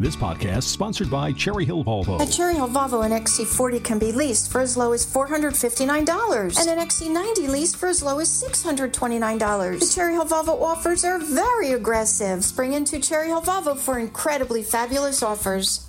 This podcast sponsored by Cherry Hill Volvo. At Cherry Hill Volvo, an XC40 can be leased for as low as $459 and an XC90 leased for as low as $629. The Cherry Hill Volvo offers are very aggressive. Spring into Cherry Hill Volvo for incredibly fabulous offers.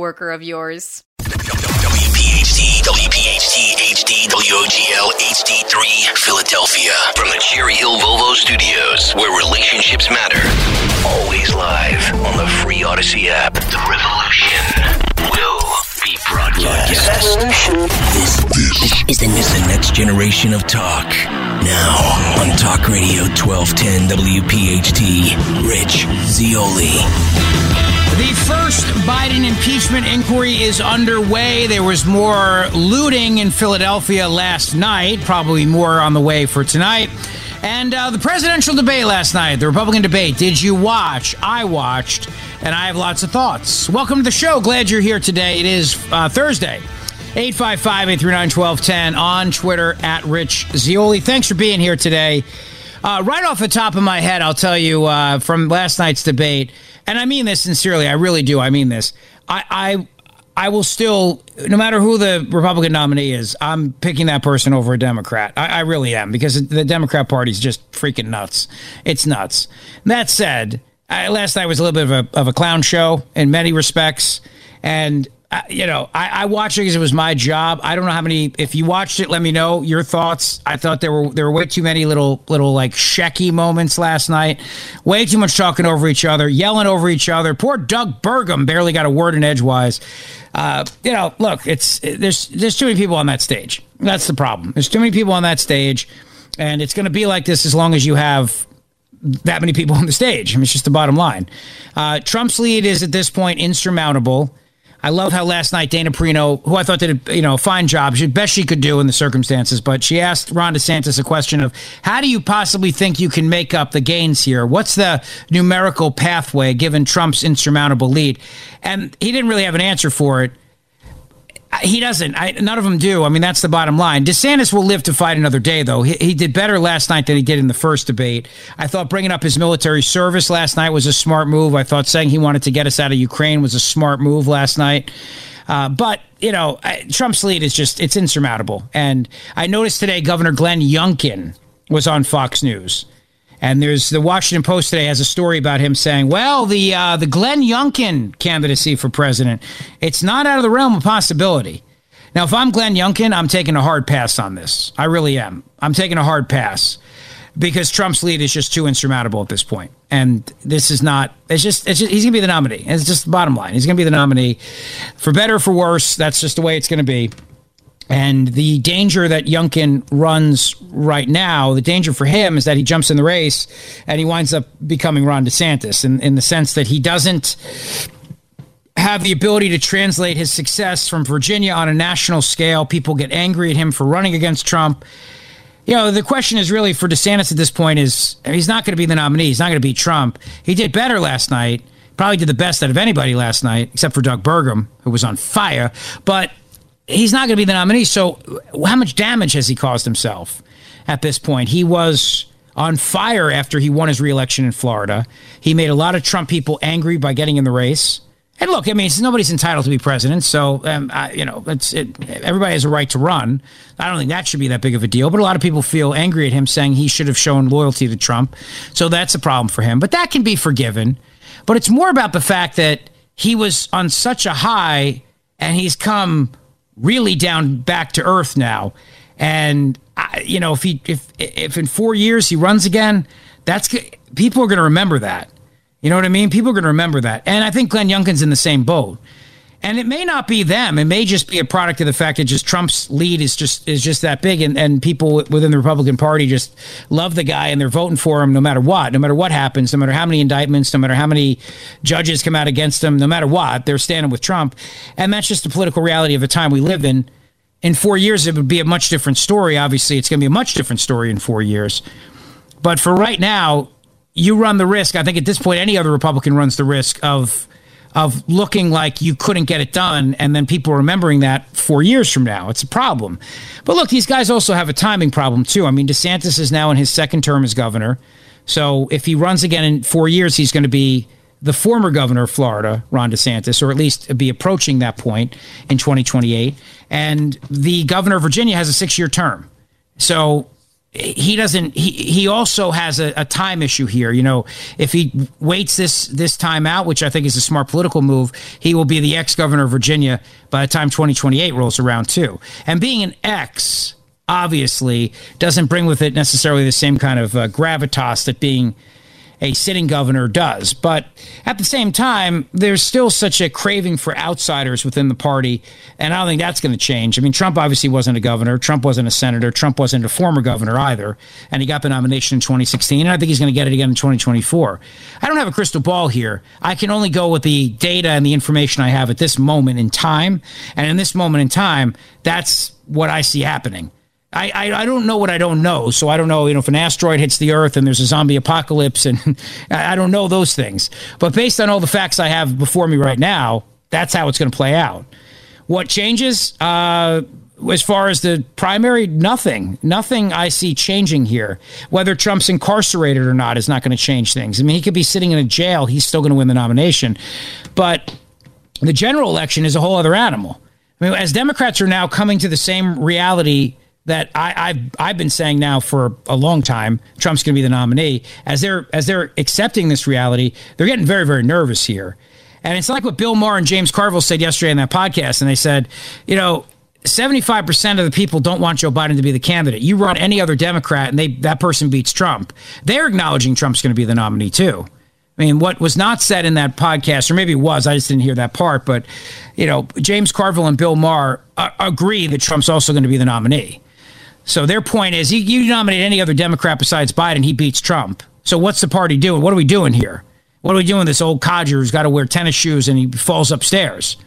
of yours. WPHT, WPHT, HD, WOGL, HD3, Philadelphia. From the Cherry Hill Volvo Studios, where relationships matter. Always live on the free Odyssey app. The revolution will be broadcast. This, this is, the, is the next generation of talk. Now on Talk Radio 1210 WPHT, Rich Zeoli. The first Biden impeachment inquiry is underway. There was more looting in Philadelphia last night, probably more on the way for tonight. And uh, the presidential debate last night, the Republican debate, did you watch? I watched, and I have lots of thoughts. Welcome to the show. Glad you're here today. It is uh, Thursday. 855 839 1210 on Twitter at Rich Zeoli. Thanks for being here today. Uh, right off the top of my head, I'll tell you uh, from last night's debate and I mean this sincerely. I really do. I mean this. I, I I will still, no matter who the Republican nominee is, I'm picking that person over a Democrat. I, I really am because the Democrat Party is just freaking nuts. It's nuts. That said, I, last night was a little bit of a, of a clown show in many respects, and I, you know, I, I watched it because it was my job. I don't know how many. If you watched it, let me know your thoughts. I thought there were there were way too many little little like shecky moments last night. Way too much talking over each other, yelling over each other. Poor Doug Burgum barely got a word in edgewise. Uh, you know, look, it's there's there's too many people on that stage. That's the problem. There's too many people on that stage, and it's going to be like this as long as you have that many people on the stage. I mean, it's just the bottom line. Uh, Trump's lead is at this point insurmountable. I love how last night Dana Perino, who I thought did a you know fine job, she best she could do in the circumstances, but she asked Ron DeSantis a question of how do you possibly think you can make up the gains here? What's the numerical pathway given Trump's insurmountable lead? And he didn't really have an answer for it. He doesn't. I, none of them do. I mean, that's the bottom line. DeSantis will live to fight another day, though. He, he, did better last night than he did in the first debate. I thought bringing up his military service last night was a smart move. I thought saying he wanted to get us out of Ukraine was a smart move last night. Uh, but you know, Trump's lead is just—it's insurmountable. And I noticed today Governor Glenn Youngkin was on Fox News. And there's the Washington Post today has a story about him saying, "Well, the uh, the Glenn Youngkin candidacy for president, it's not out of the realm of possibility." Now, if I'm Glenn Youngkin, I'm taking a hard pass on this. I really am. I'm taking a hard pass because Trump's lead is just too insurmountable at this point. And this is not. It's just. It's just he's going to be the nominee. It's just the bottom line. He's going to be the nominee, for better or for worse. That's just the way it's going to be. And the danger that Youngkin runs right now, the danger for him is that he jumps in the race and he winds up becoming Ron DeSantis in, in the sense that he doesn't have the ability to translate his success from Virginia on a national scale. People get angry at him for running against Trump. You know, the question is really for DeSantis at this point is he's not going to be the nominee. He's not going to beat Trump. He did better last night. Probably did the best out of anybody last night, except for Doug Burgum, who was on fire. But he's not going to be the nominee. So, how much damage has he caused himself at this point? He was on fire after he won his reelection in Florida. He made a lot of Trump people angry by getting in the race. And look, I mean, nobody's entitled to be president, so um, I, you know, it, everybody has a right to run. I don't think that should be that big of a deal. But a lot of people feel angry at him, saying he should have shown loyalty to Trump. So that's a problem for him. But that can be forgiven. But it's more about the fact that he was on such a high, and he's come really down back to earth now. And I, you know, if he if if in four years he runs again, that's people are going to remember that. You know what I mean? People are going to remember that. And I think Glenn Youngkin's in the same boat. And it may not be them. It may just be a product of the fact that just Trump's lead is just is just that big, and, and people within the Republican Party just love the guy and they're voting for him no matter what, no matter what happens, no matter how many indictments, no matter how many judges come out against him, no matter what, they're standing with Trump, and that's just the political reality of the time we live in. In four years, it would be a much different story. Obviously, it's going to be a much different story in four years. But for right now, you run the risk. I think at this point, any other Republican runs the risk of of looking like you couldn't get it done and then people remembering that four years from now. It's a problem. But look, these guys also have a timing problem too. I mean, DeSantis is now in his second term as governor. So if he runs again in four years, he's going to be the former governor of Florida, Ron DeSantis, or at least be approaching that point in 2028. And the governor of Virginia has a six year term. So he doesn't he he also has a, a, time issue here. You know if he waits this this time out which i think is a smart political move he will be the ex-governor of virginia by the time 2028 rolls around too. And being an ex obviously doesn't bring with it necessarily the same kind of uh, gravitas that being a sitting governor does. But at the same time, there's still such a craving for outsiders within the party, and I don't think that's going to change. I mean, Trump obviously wasn't a governor, Trump wasn't a senator, Trump wasn't a former governor either, and he got the nomination in 2016, and I think he's going to get it again in 2024. I don't have a crystal ball here. I can only go with the data and the information I have at this moment in time, and in this moment in time, that's what I see happening. I, I, I, don't know what I don't know. So I don't know, you know, if an asteroid hits the Earth and there's a zombie apocalypse, and I don't know those things. But based on all the facts I have before me right now, that's how it's going to play out. What changes? Uh, as far as the primary, nothing. Nothing I see changing here. Whether Trump's incarcerated or not is not going to change things. I mean, he could be sitting in a jail, he's still going to win the nomination. But the general election is a whole other animal. I mean, as Democrats are now coming to the same reality that I, have I've been saying now for a long time. Trump's going to be the nominee. As they're as they're accepting this reality, they're getting very very nervous here. And it's like what Bill Maher and James Carville said yesterday in that podcast, and they said, you know. 75% of the people don't want Joe Biden to be the candidate. You run any other Democrat and they that person beats Trump. They're acknowledging Trump's going to be the nominee too. I mean, what was not said in that podcast, or maybe it was, I just didn't hear that part, but, you know, James Carville and Bill Maher uh, agree that Trump's also going to be the nominee. So their point is, you, you nominate any other Democrat besides Biden, he beats Trump. So what's the party doing? What are we doing here? What are we doing? This old codger who's got to wear tennis shoes and he falls upstairs.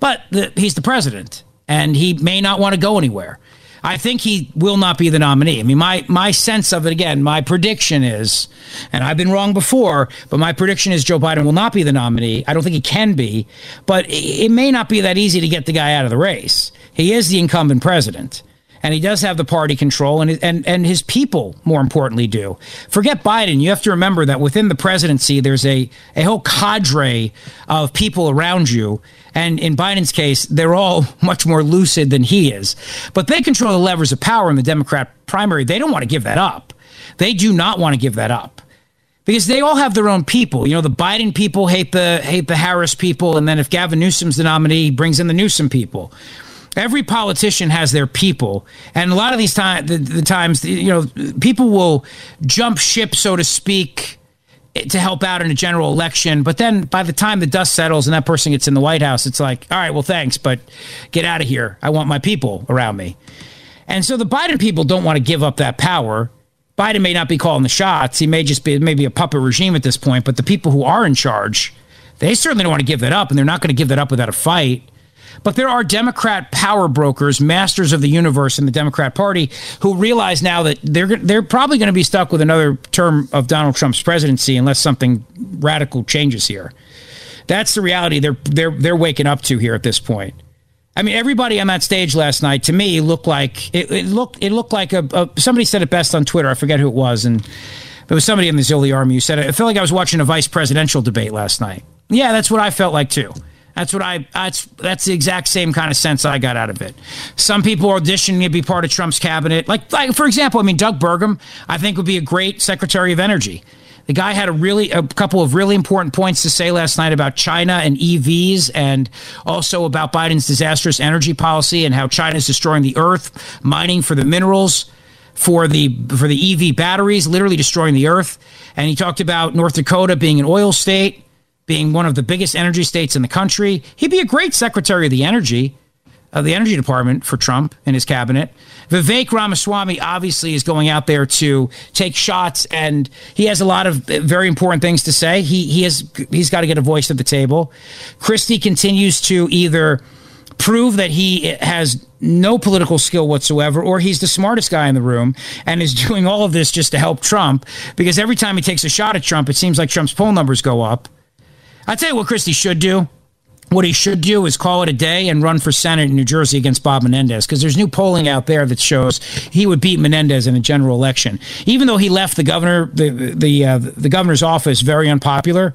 But the, he's the president, and he may not want to go anywhere. I think he will not be the nominee. I mean, my my sense of it again, my prediction is, and I've been wrong before, but my prediction is Joe Biden will not be the nominee. I don't think he can be, but it may not be that easy to get the guy out of the race. He is the incumbent president and he does have the party control, and and and his people, more importantly, do. Forget Biden. You have to remember that within the presidency, there's a a whole cadre of people around you, and in Biden's case, they're all much more lucid than he is. But they control the levers of power in the Democrat primary. They don't want to give that up. They do not want to give that up because they all have their own people. You know, the Biden people hate the hate the Harris people, and then if Gavin Newsom's the nominee, he brings in the Newsom people every politician has their people. And a lot of these the, the, times you know people will jump ship so to speak to help out in a general election. But then by the time the dust settles and that person gets in the white house it's like all right well thanks but get out of here. I want my people around me. And so the biden people don't want to give up that power. Biden may not be calling the shots. He may just be maybe a puppet regime at this point but the people who are in charge they certainly don't want to give that up and they're not going to give that up without a fight but there are Democrat power brokers, masters of the universe in the Democrat Party, who realize now that they're they're probably going to be stuck with another term of Donald Trump's presidency unless something radical changes here. That's the reality they're they're they're waking up to here at this point. I mean, everybody on that stage last night to me looked like it, it looked it looked like a, a, somebody said it best on Twitter. I forget who it was, and it was somebody in the Zeoli Army who said it. I felt like I was watching a vice presidential debate last night. Yeah, that's what I felt like too. That's what I. That's that's the exact same kind of sense I got out of it. Some people are auditioning to be part of Trump's cabinet, like like for example, I mean Doug Burgum, I think would be a great Secretary of Energy. The guy had a really a couple of really important points to say last night about China and EVs, and also about Biden's disastrous energy policy and how China is destroying the earth, mining for the minerals for the for the EV batteries, literally destroying the earth. And he talked about North Dakota being an oil state being one of the biggest energy states in the country. He'd be a great Secretary of the Energy, of the Energy Department for Trump and his cabinet. Vivek Ramaswamy obviously is going out there to take shots, and he has a lot of uh, very important things to say. He he has he's got to get a voice at the table. Christie continues to either prove that he uh, has no political skill whatsoever, or he's the smartest guy in the room and is doing all of this just to help Trump. Because every time he takes a shot at Trump, it seems like Trump's poll numbers go up. I'll tell you what Christie should do. What he should do is call it a day and run for Senate in New Jersey against Bob Menendez because there's new polling out there that shows he would beat Menendez in a general election. Even though he left the governor, the the uh, the governor's office very unpopular,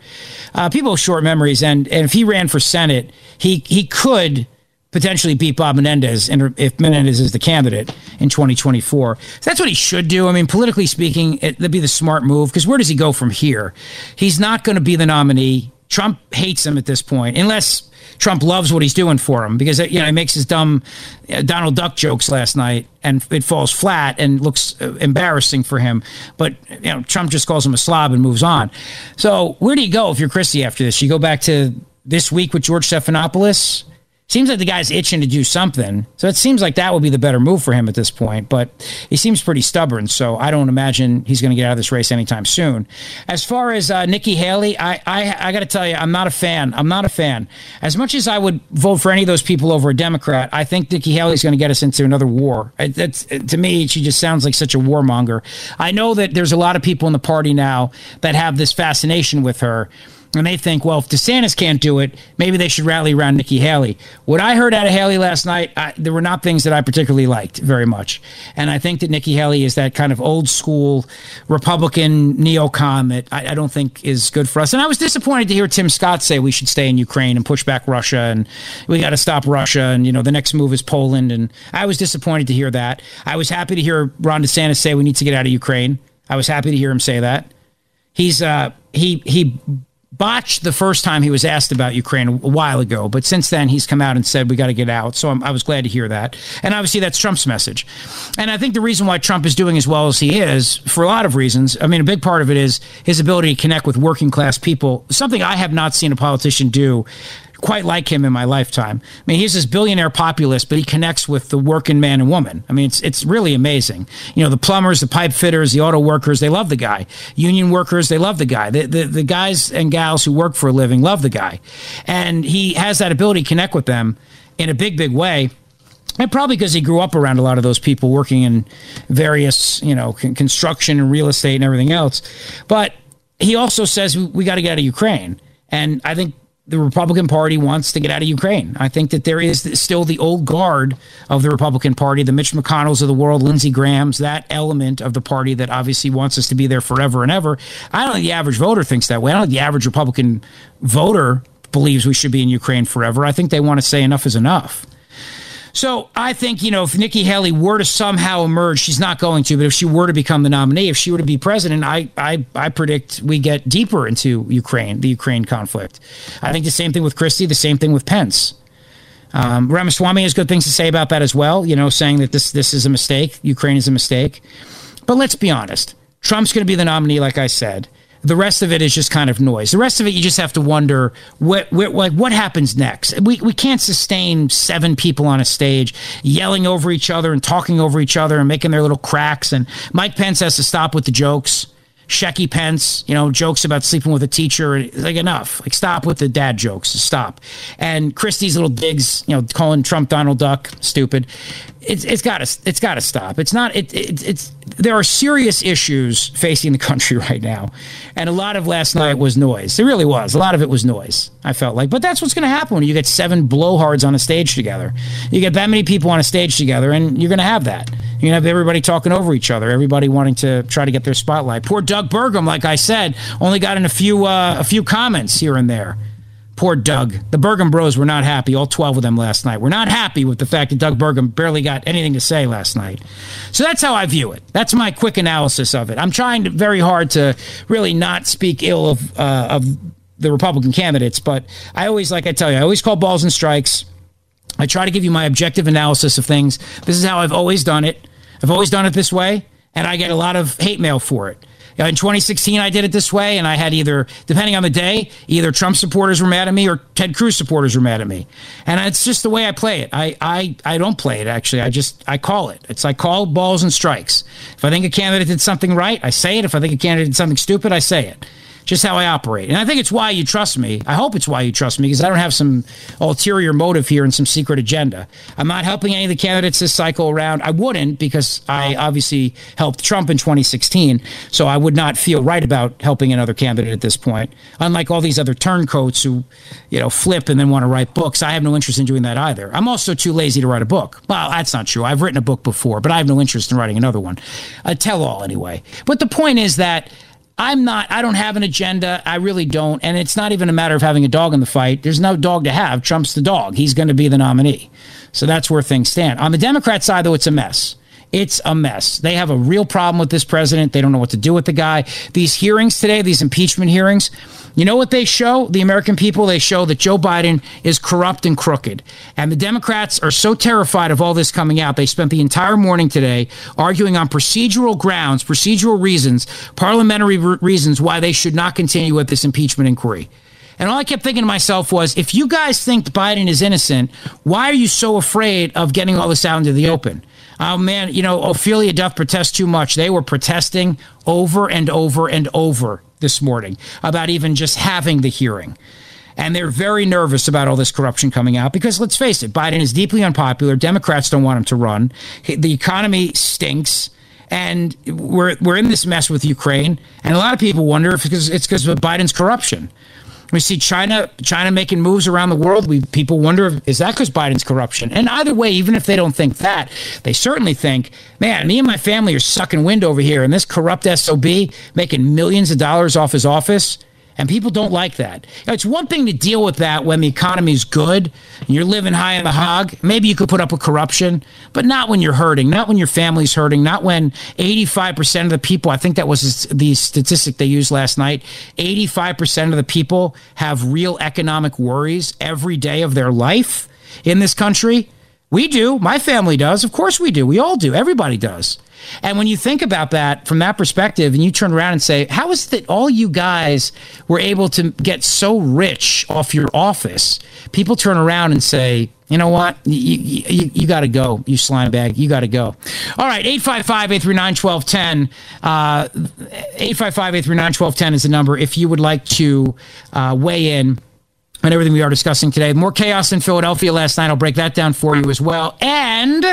uh, people have short memories, and, and if he ran for Senate, he he could potentially beat Bob Menendez, if Menendez is the candidate in 2024, so that's what he should do. I mean, politically speaking, it, that'd be the smart move because where does he go from here? He's not going to be the nominee. Trump hates him at this point, unless Trump loves what he's doing for him because you know he makes his dumb uh, Donald Duck jokes last night and it falls flat and looks uh, embarrassing for him. But you know Trump just calls him a slob and moves on. So where do you go if you're Christie after this? You go back to this week with George Stephanopoulos Seems like the guy's itching to do something. So it seems like that would be the better move for him at this point. But he seems pretty stubborn. So I don't imagine he's going to get out of this race anytime soon. As far as uh, Nikki Haley, I, I, I got to tell you, I'm not a fan. I'm not a fan. As much as I would vote for any of those people over a Democrat, I think Nikki Haley's going to get us into another war. That's, to me, she just sounds like such a warmonger. I know that there's a lot of people in the party now that have this fascination with her and they think, well, if DeSantis can't do it, maybe they should rally around Nikki Haley. What I heard out of Haley last night, I, there were not things that I particularly liked very much. And I think that Nikki Haley is that kind of old school Republican neocon that I, I don't think is good for us. And I was disappointed to hear Tim Scott say we should stay in Ukraine and push back Russia and we got to stop Russia. And, you know, the next move is Poland. And I was disappointed to hear that. I was happy to hear Ron DeSantis say we need to get out of Ukraine. I was happy to hear him say that. He's, uh, he, he botched the first time he was asked about Ukraine a while ago, but since then he's come out and said we got to get out. So I'm, i was glad to hear that, and obviously that's Trump's message. And I think the reason why Trump is doing as well as he is, for a lot of reasons, I mean, a big part of it is his ability to connect with working class people, something I have not seen a politician do quite like him in my lifetime. I mean, he's this billionaire populist, but he connects with the working man and woman. I mean, it's it's really amazing. You know, the plumbers, the pipe fitters, the auto workers, they love the guy. Union workers, they love the guy. The, the, the guys and gals who work for a living love the guy. And he has that ability to connect with them in a big, big way. And probably because he grew up around a lot of those people working in various, you know, construction and real estate and everything else. But he also says we, we got to get out of Ukraine. And I think the Republican Party wants to get out of Ukraine. I think that there is still the old guard of the Republican Party, the Mitch McConnells of the world, Lindsey Graham's, that element of the party that obviously wants us to be there forever and ever. I don't think the average voter thinks that way. I don't think the average Republican voter believes we should be in Ukraine forever. I think they want to say enough is enough. So I think, you know, if Nikki Haley were to somehow emerge, she's not going to, but if she were to become the nominee, if she were to be president, I, I, I predict we get deeper into Ukraine, the Ukraine conflict. I think the same thing with Christie, the same thing with Pence. Um, Ramaswamy has good things to say about that as well, you know, saying that this, this is a mistake, Ukraine is a mistake. But let's be honest. Trump's going to be the nominee, like I said. The rest of it is just kind of noise. The rest of it, you just have to wonder what what, what, what happens next. We, we can't sustain seven people on a stage yelling over each other and talking over each other and making their little cracks. And Mike Pence has to stop with the jokes. Shecky Pence, you know, jokes about sleeping with a teacher. Like enough. Like stop with the dad jokes. Stop. And Christie's little digs, you know, calling Trump Donald Duck stupid. It's it's got to it's got to stop. It's not it, it it's there are serious issues facing the country right now, and a lot of last night was noise. It really was. A lot of it was noise. I felt like, but that's what's going to happen when you get seven blowhards on a stage together. You get that many people on a stage together, and you're going to have that. You're going to have everybody talking over each other, everybody wanting to try to get their spotlight. Poor Doug Burgum, like I said, only got in a few uh, a few comments here and there. Poor Doug. The Burgum bros were not happy, all 12 of them last night. We're not happy with the fact that Doug Burgum barely got anything to say last night. So that's how I view it. That's my quick analysis of it. I'm trying to, very hard to really not speak ill of, uh, of the Republican candidates, but I always, like I tell you, I always call balls and strikes. I try to give you my objective analysis of things. This is how I've always done it. I've always done it this way, and I get a lot of hate mail for it In 2016, I did it this way, and I had either, depending on the day, either Trump supporters were mad at me or Ted Cruz supporters were mad at me. And it's just the way I play it. I, I, I don't play it, actually. I just, I call it. It's I call balls and strikes. If I think a candidate did something right, I say it. If I think a candidate did something stupid, I say it just how I operate. And I think it's why you trust me. I hope it's why you trust me because I don't have some ulterior motive here and some secret agenda. I'm not helping any of the candidates this cycle around. I wouldn't because I obviously helped Trump in 2016. So I would not feel right about helping another candidate at this point. Unlike all these other turncoats who, you know, flip and then want to write books, I have no interest in doing that either. I'm also too lazy to write a book. Well, that's not true. I've written a book before, but I have no interest in writing another one. A tell all anyway. But the point is that I'm not, I don't have an agenda. I really don't. And it's not even a matter of having a dog in the fight. There's no dog to have. Trump's the dog. He's going to be the nominee. So that's where things stand. On the Democrat side, though, it's a mess. It's a mess. They have a real problem with this president. They don't know what to do with the guy. These hearings today, these impeachment hearings, you know what they show? The American people, they show that Joe Biden is corrupt and crooked. And the Democrats are so terrified of all this coming out, they spent the entire morning today arguing on procedural grounds, procedural reasons, parliamentary re- reasons why they should not continue with this impeachment inquiry. And all I kept thinking to myself was if you guys think Biden is innocent, why are you so afraid of getting all this out into the open? Oh man, you know, Ophelia doth protest too much. They were protesting over and over and over this morning about even just having the hearing. And they're very nervous about all this corruption coming out because let's face it, Biden is deeply unpopular. Democrats don't want him to run. The economy stinks. And we're, we're in this mess with Ukraine. And a lot of people wonder if it's because of Biden's corruption. We see China China making moves around the world. We people wonder is that because Biden's corruption? And either way, even if they don't think that, they certainly think, man, me and my family are sucking wind over here, and this corrupt sob making millions of dollars off his office. And people don't like that. It's one thing to deal with that when the economy's good and you're living high in the hog. Maybe you could put up with corruption, but not when you're hurting, not when your family's hurting, not when 85% of the people, I think that was the statistic they used last night, 85% of the people have real economic worries every day of their life in this country. We do. My family does. Of course we do. We all do. Everybody does. And when you think about that from that perspective, and you turn around and say, How is it that all you guys were able to get so rich off your office? People turn around and say, you know what? You, you, you got to go, you slime bag. You got to go. All right, 855 839 1210. 855 839 1210 is the number if you would like to uh, weigh in and everything we are discussing today. More chaos in Philadelphia last night. I'll break that down for you as well. And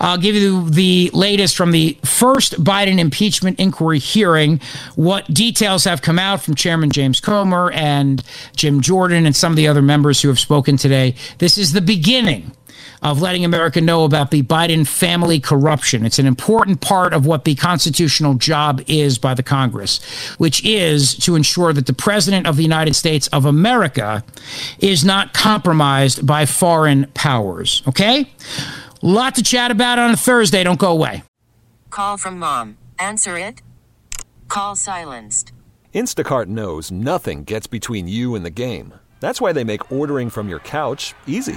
I'll give you the latest from the first Biden impeachment inquiry hearing, what details have come out from Chairman James Comer and Jim Jordan and some of the other members who have spoken today. This is the beginning of letting America know about the Biden family corruption. It's an important part of what the constitutional job is by the Congress, which is to ensure that the President of the United States of America is not compromised by foreign powers. Okay? Lot to chat about on a Thursday. Don't go away. Call from mom. Answer it. Call silenced. Instacart knows nothing gets between you and the game. That's why they make ordering from your couch easy.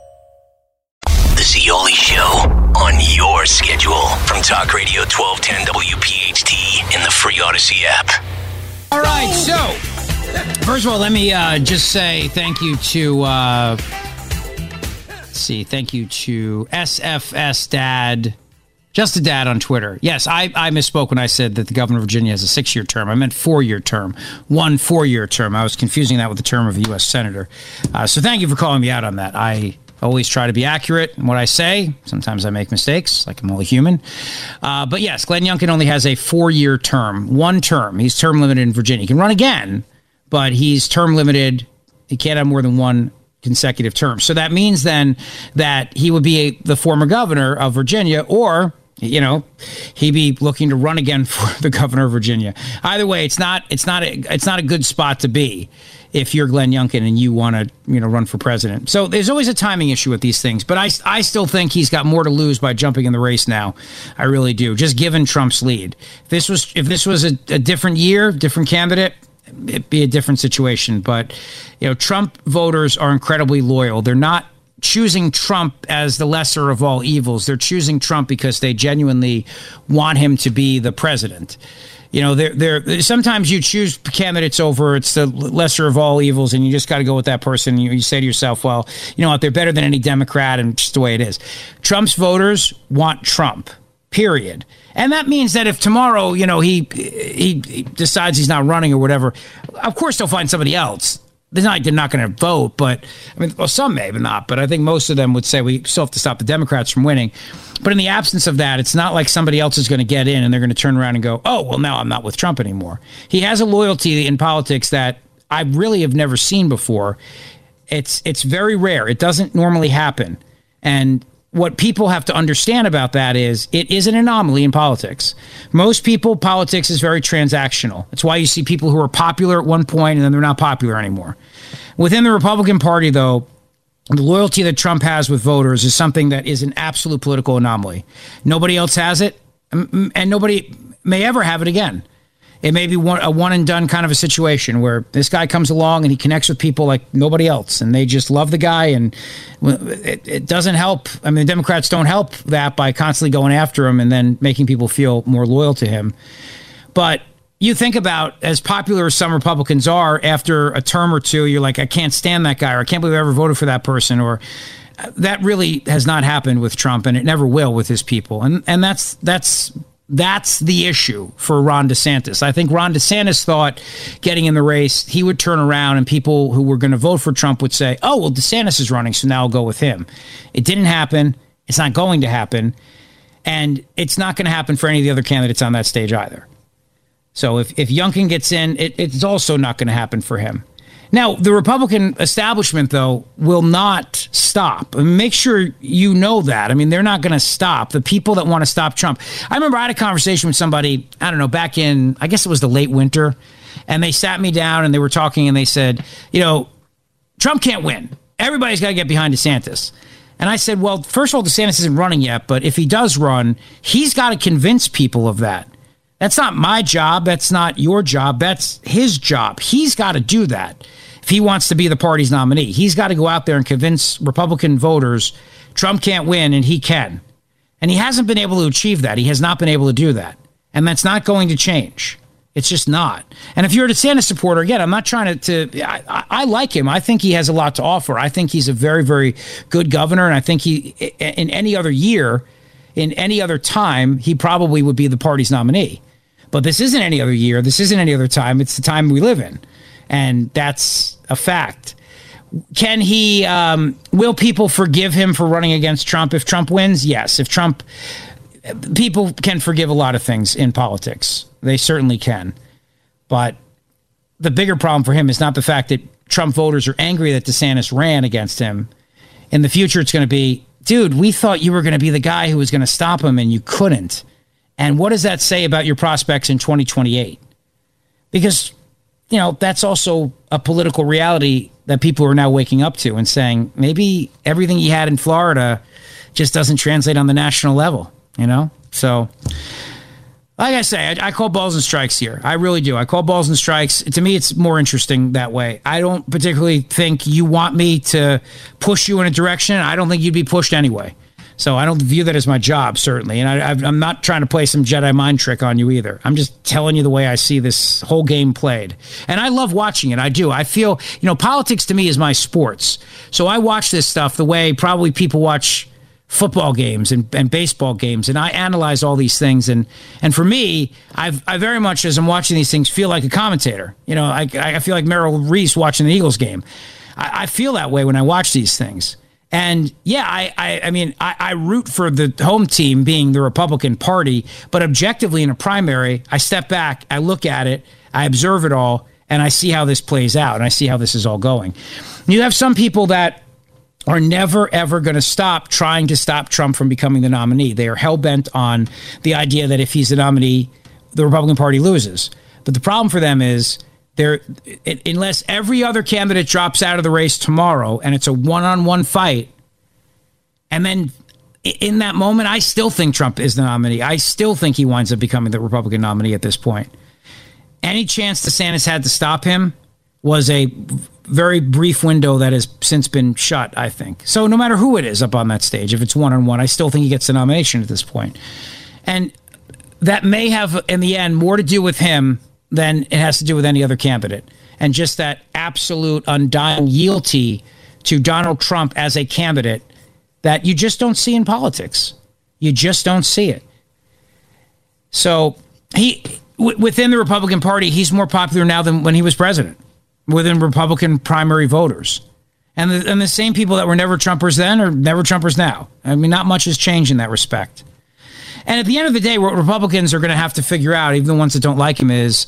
The Zeoli Show on your schedule from Talk Radio 1210 WPHT in the free Odyssey app. All right, so first of all, let me uh, just say thank you to. Uh, let's see, thank you to SFS Dad, just a dad on Twitter. Yes, I, I misspoke when I said that the governor of Virginia has a six year term. I meant four year term, one four year term. I was confusing that with the term of a U.S. senator. Uh, so thank you for calling me out on that. I always try to be accurate in what I say. Sometimes I make mistakes, like I'm only human. Uh, but yes, Glenn Youngkin only has a four year term, one term. He's term limited in Virginia. He can run again, but he's term limited. He can't have more than one consecutive term. So that means then that he would be a, the former governor of Virginia or you know he'd be looking to run again for the governor of Virginia. Either way, it's not it's not a, it's not a good spot to be if you're Glenn Youngkin and you want to you know run for president. So there's always a timing issue with these things, but I I still think he's got more to lose by jumping in the race now. I really do. Just given Trump's lead. If this was if this was a, a different year, different candidate, it'd be a different situation. But you know, Trump voters are incredibly loyal. They're not choosing Trump as the lesser of all evils. They're choosing Trump because they genuinely want him to be the president. You know, they're, they're, sometimes you choose candidates over it's the lesser of all evils, and you just got to go with that person. You, you say to yourself, well, you know what, they're better than any Democrat, and just the way it is. Trump's voters want Trump, period. And that means that if tomorrow, you know, he, he, he decides he's not running or whatever, of course they'll find somebody else they're not, they're not going to vote, but I mean, well, some may, but not. But I think most of them would say we still have to stop the Democrats from winning. But in the absence of that, it's not like somebody else is going to get in and they're going to turn around and go, oh, well, now I'm not with Trump anymore. He has a loyalty in politics that I really have never seen before. It's it's very rare. It doesn't normally happen. And what people have to understand about that is it is an anomaly in politics. Most people, politics is very transactional. That's why you see people who are popular at one point and then they're not popular anymore. Within the Republican Party, though, the loyalty that Trump has with voters is something that is an absolute political anomaly. Nobody else has it, and nobody may ever have it again it may be one, a one and done kind of a situation where this guy comes along and he connects with people like nobody else and they just love the guy and it, it doesn't help i mean the democrats don't help that by constantly going after him and then making people feel more loyal to him but you think about as popular as some republicans are after a term or two you're like i can't stand that guy or i can't believe i ever voted for that person or uh, that really has not happened with Trump and it never will with his people. And and that's that's that's the issue for Ron DeSantis. I think Ron DeSantis thought getting in the race, he would turn around and people who were going to vote for Trump would say, oh, well, DeSantis is running, so now I'll go with him. It didn't happen. It's not going to happen. And it's not going to happen for any of the other candidates on that stage either. So if, if Youngkin gets in, it, it's also not going to happen for him. Now, the Republican establishment, though, will not stop. make sure you know that. I mean, they're not going to stop. The people that want to stop Trump. I remember I had a conversation with somebody, I don't know, back in, I guess it was the late winter, and they sat me down and they were talking and they said, you know, Trump can't win. Everybody's got to get behind DeSantis. And I said, well, first of all, DeSantis isn't running yet, but if he does run, he's got to convince people of that. That's not my job. That's not your job. That's his job. He's got to do that if he wants to be the party's nominee. He's got to go out there and convince Republican voters Trump can't win and he can. And he hasn't been able to achieve that. He has not been able to do that. And that's not going to change. It's just not. And if you're a DeSantis supporter, again, I'm not trying to. to I, I, like him. I think he has a lot to offer. I think he's a very, very good governor. And I think he, in any other year, in any other time, he probably would be the party's nominee. But this isn't any other year. This isn't any other time. It's the time we live in and that's a fact. Can he? Um, will people forgive him for running against Trump if Trump wins? Yes. If Trump, people can forgive a lot of things in politics. They certainly can. But the bigger problem for him is not the fact that Trump voters are angry that DeSantis ran against him. In the future, it's going to be, dude, we thought you were going to be the guy who was going to stop him, and you couldn't. And what does that say about your prospects in 2028? Because you know, that's also a political reality that people are now waking up to and saying maybe everything he had in Florida just doesn't translate on the national level, you know? So, like I say, I, I, call balls and strikes here. I really do. I call balls and strikes. To me, it's more interesting that way. I don't particularly think you want me to push you in a direction. I don't think you'd be pushed anyway. So I don't view that as my job, certainly. And I, I'm not trying to play some Jedi mind trick on you either. I'm just telling you the way I see this whole game played. And I love watching it. I do. I feel, you know, politics to me is my sports. So I watch this stuff the way probably people watch football games and, and baseball games and I analyze all these things and and for me I've, I very much as I'm watching these things feel like a commentator you know I, I feel like Merrill Reese watching the Eagles game I, I feel that way when I watch these things and yeah, I, I, I mean, I, I, root for the home team being the Republican Party, but objectively in a primary, I step back, I look at it, I observe it all, and I see how this plays out, and I see how this is all going. You have some people that are never ever going to stop trying to stop Trump from becoming the nominee. They are hell bent on the idea that if he's the nominee, the Republican Party loses. But the problem for them is there unless every other candidate drops out of the race tomorrow and it's a one-on-one fight and then in that moment I still think Trump is the nominee. I still think he winds up becoming the Republican nominee at this point. Any chance DeSantis had to stop him was a very brief window that has since been shut, I think. So no matter who it is up on that stage, if it's one on one, I still think he gets the nomination at this point. And that may have, in the end, more to do with him than it has to do with any other candidate. And just that absolute undying loyalty to Donald Trump as a candidate that you just don't see in politics. You just don't see it. So he within the Republican Party, he's more popular now than when he was president within Republican primary voters. And the, and the same people that were never Trumpers then are never Trumpers now. I mean, not much has changed in that respect. And at the end of the day, what Republicans are going to have to figure out, even the ones that don't like him, is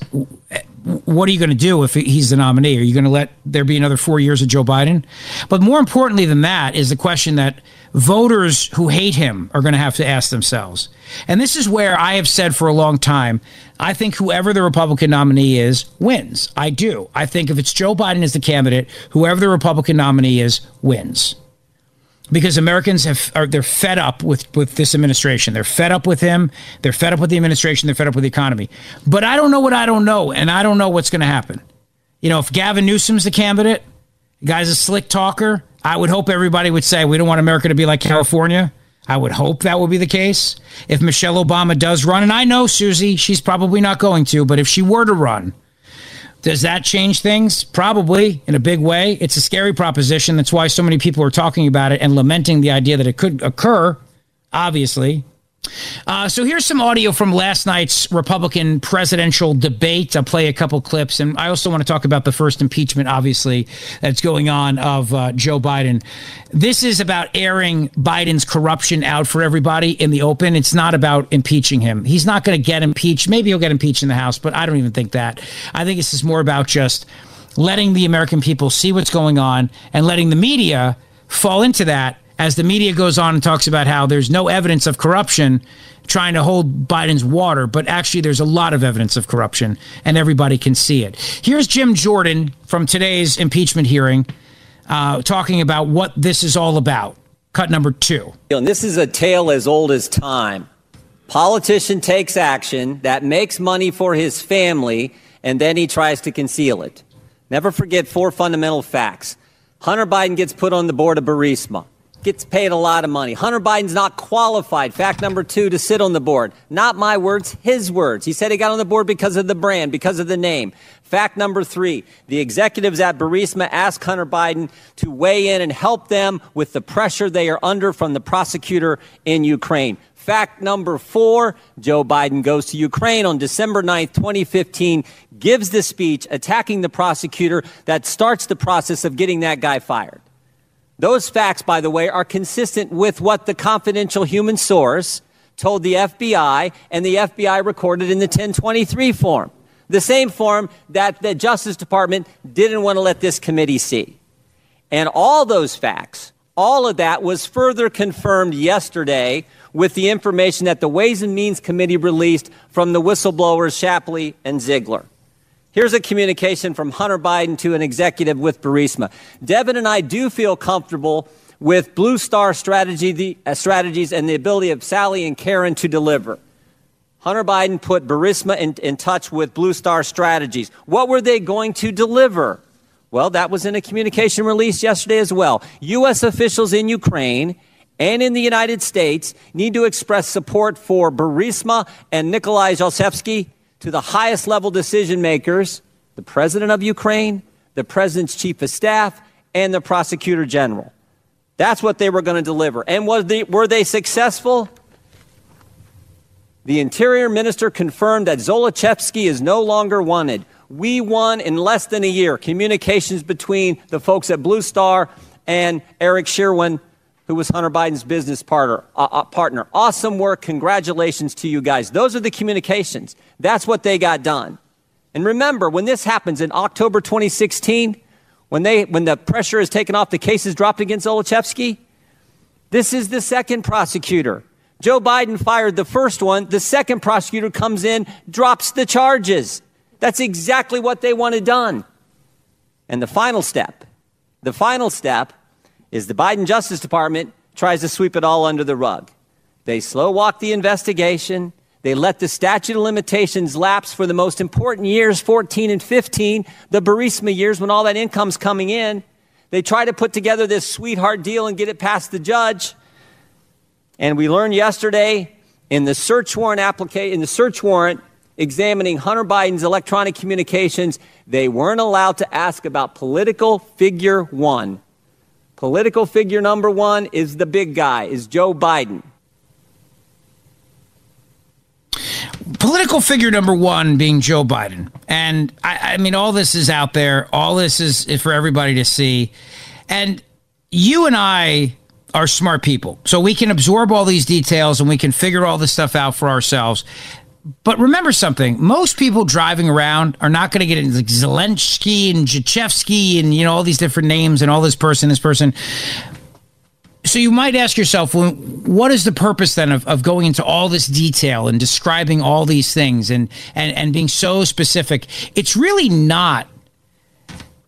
what are you going to do if he's the nominee? Are you going to let there be another four years of Joe Biden? But more importantly than that is the question that voters who hate him are going to have to ask themselves. And this is where I have said for a long time I think whoever the Republican nominee is wins. I do. I think if it's Joe Biden as the candidate, whoever the Republican nominee is wins because Americans have are they're fed up with with this administration. They're fed up with him. They're fed up with the administration. They're fed up with the economy. But I don't know what I don't know, and I don't know what's going to happen. You know, if Gavin Newsom's the candidate, the guy's a slick talker. I would hope everybody would say we don't want America to be like California. I would hope that would be the case. If Michelle Obama does run, and I know Susie, she's probably not going to, but if she were to run, does that change things? Probably in a big way. It's a scary proposition. That's why so many people are talking about it and lamenting the idea that it could occur, obviously. Uh, so here's some audio from last night's Republican presidential debate. I'll play a couple clips, and I also want to talk about the first impeachment, obviously, that's going on of uh, Joe Biden. This is about airing Biden's corruption out for everybody in the open. It's not about impeaching him. He's not going to get impeached. Maybe he'll get impeached in the House, but I don't even think that. I think this is more about just letting the American people see what's going on and letting the media fall into that as the media goes on and talks about how there's no evidence of corruption trying to hold Biden's water, but actually there's a lot of evidence of corruption and everybody can see it. Here's Jim Jordan from today's impeachment hearing uh, talking about what this is all about. Cut number two. And this is a tale as old as time. Politician takes action that makes money for his family and then he tries to conceal it. Never forget four fundamental facts. Hunter Biden gets put on the board of Burisma gets paid a lot of money. Hunter Biden's not qualified. Fact number two to sit on the board. Not my words, his words. He said he got on the board because of the brand, because of the name. Fact number three the executives at Burisma asked Hunter Biden to weigh in and help them with the pressure they are under from the prosecutor in Ukraine. Fact number four Joe Biden goes to Ukraine on December 9th, 2015, gives the speech attacking the prosecutor that starts the process of getting that guy fired. Those facts, by the way, are consistent with what the confidential human source told the FBI and the FBI recorded in the 1023 form. The same form that the Justice Department didn't want to let this committee see. And all those facts, all of that was further confirmed yesterday with the information that the Ways and Means Committee released from the whistleblowers Shapley and Ziegler. Here's a communication from Hunter Biden to an executive with Burisma. Devon and I do feel comfortable with Blue Star strategy, the, uh, strategies and the ability of Sally and Karen to deliver. Hunter Biden put Burisma in, in touch with Blue Star strategies. What were they going to deliver? Well, that was in a communication release yesterday as well. U.S. officials in Ukraine and in the United States need to express support for Burisma and Nikolai Zlochevsky to the highest level decision makers, the President of Ukraine, the President's Chief of Staff, and the Prosecutor General. That's what they were going to deliver. And was they, were they successful? The Interior Minister confirmed that Zlochevsky is no longer wanted. We won in less than a year communications between the folks at Blue Star and Eric Schwerin, who was Hunter Biden's business partner. Uh, uh, partner. Awesome work. Congratulations to you guys. Those are the communications. That's what they got done. And remember, when this happens in October 2016, when, they, when the pressure is taken off, the case is dropped against Zlochevsky, this is the second prosecutor. Joe Biden fired the first one. The second prosecutor comes in, drops the charges. That's exactly what they wanted done. And the final step, the final step is the Biden Justice Department tries to sweep it all under the rug. They slow walk the investigation. They let the statute of limitations lapse for the most important years, 14 and 15, the Burisma years when all that income's coming in. They try to put together this sweetheart deal and get it past the judge. And we learned yesterday in the search warrant application, in the search warrant examining Hunter Biden's electronic communications, they weren't allowed to ask about political figure one. Political figure number one is the big guy, is Joe Biden. political figure number one being Joe Biden. And I, I, mean, all this is out there. All this is, is for everybody to see. And you and I are smart people. So we can absorb all these details and we can figure all this stuff out for ourselves. But remember something: most people driving around are not going to get into Zelensky and Zlochevsky and you know all these different names and all this person, this person so you might ask yourself, well, what is the purpose then of, of going into all this detail and describing all these things and, and, and being so specific? It's really not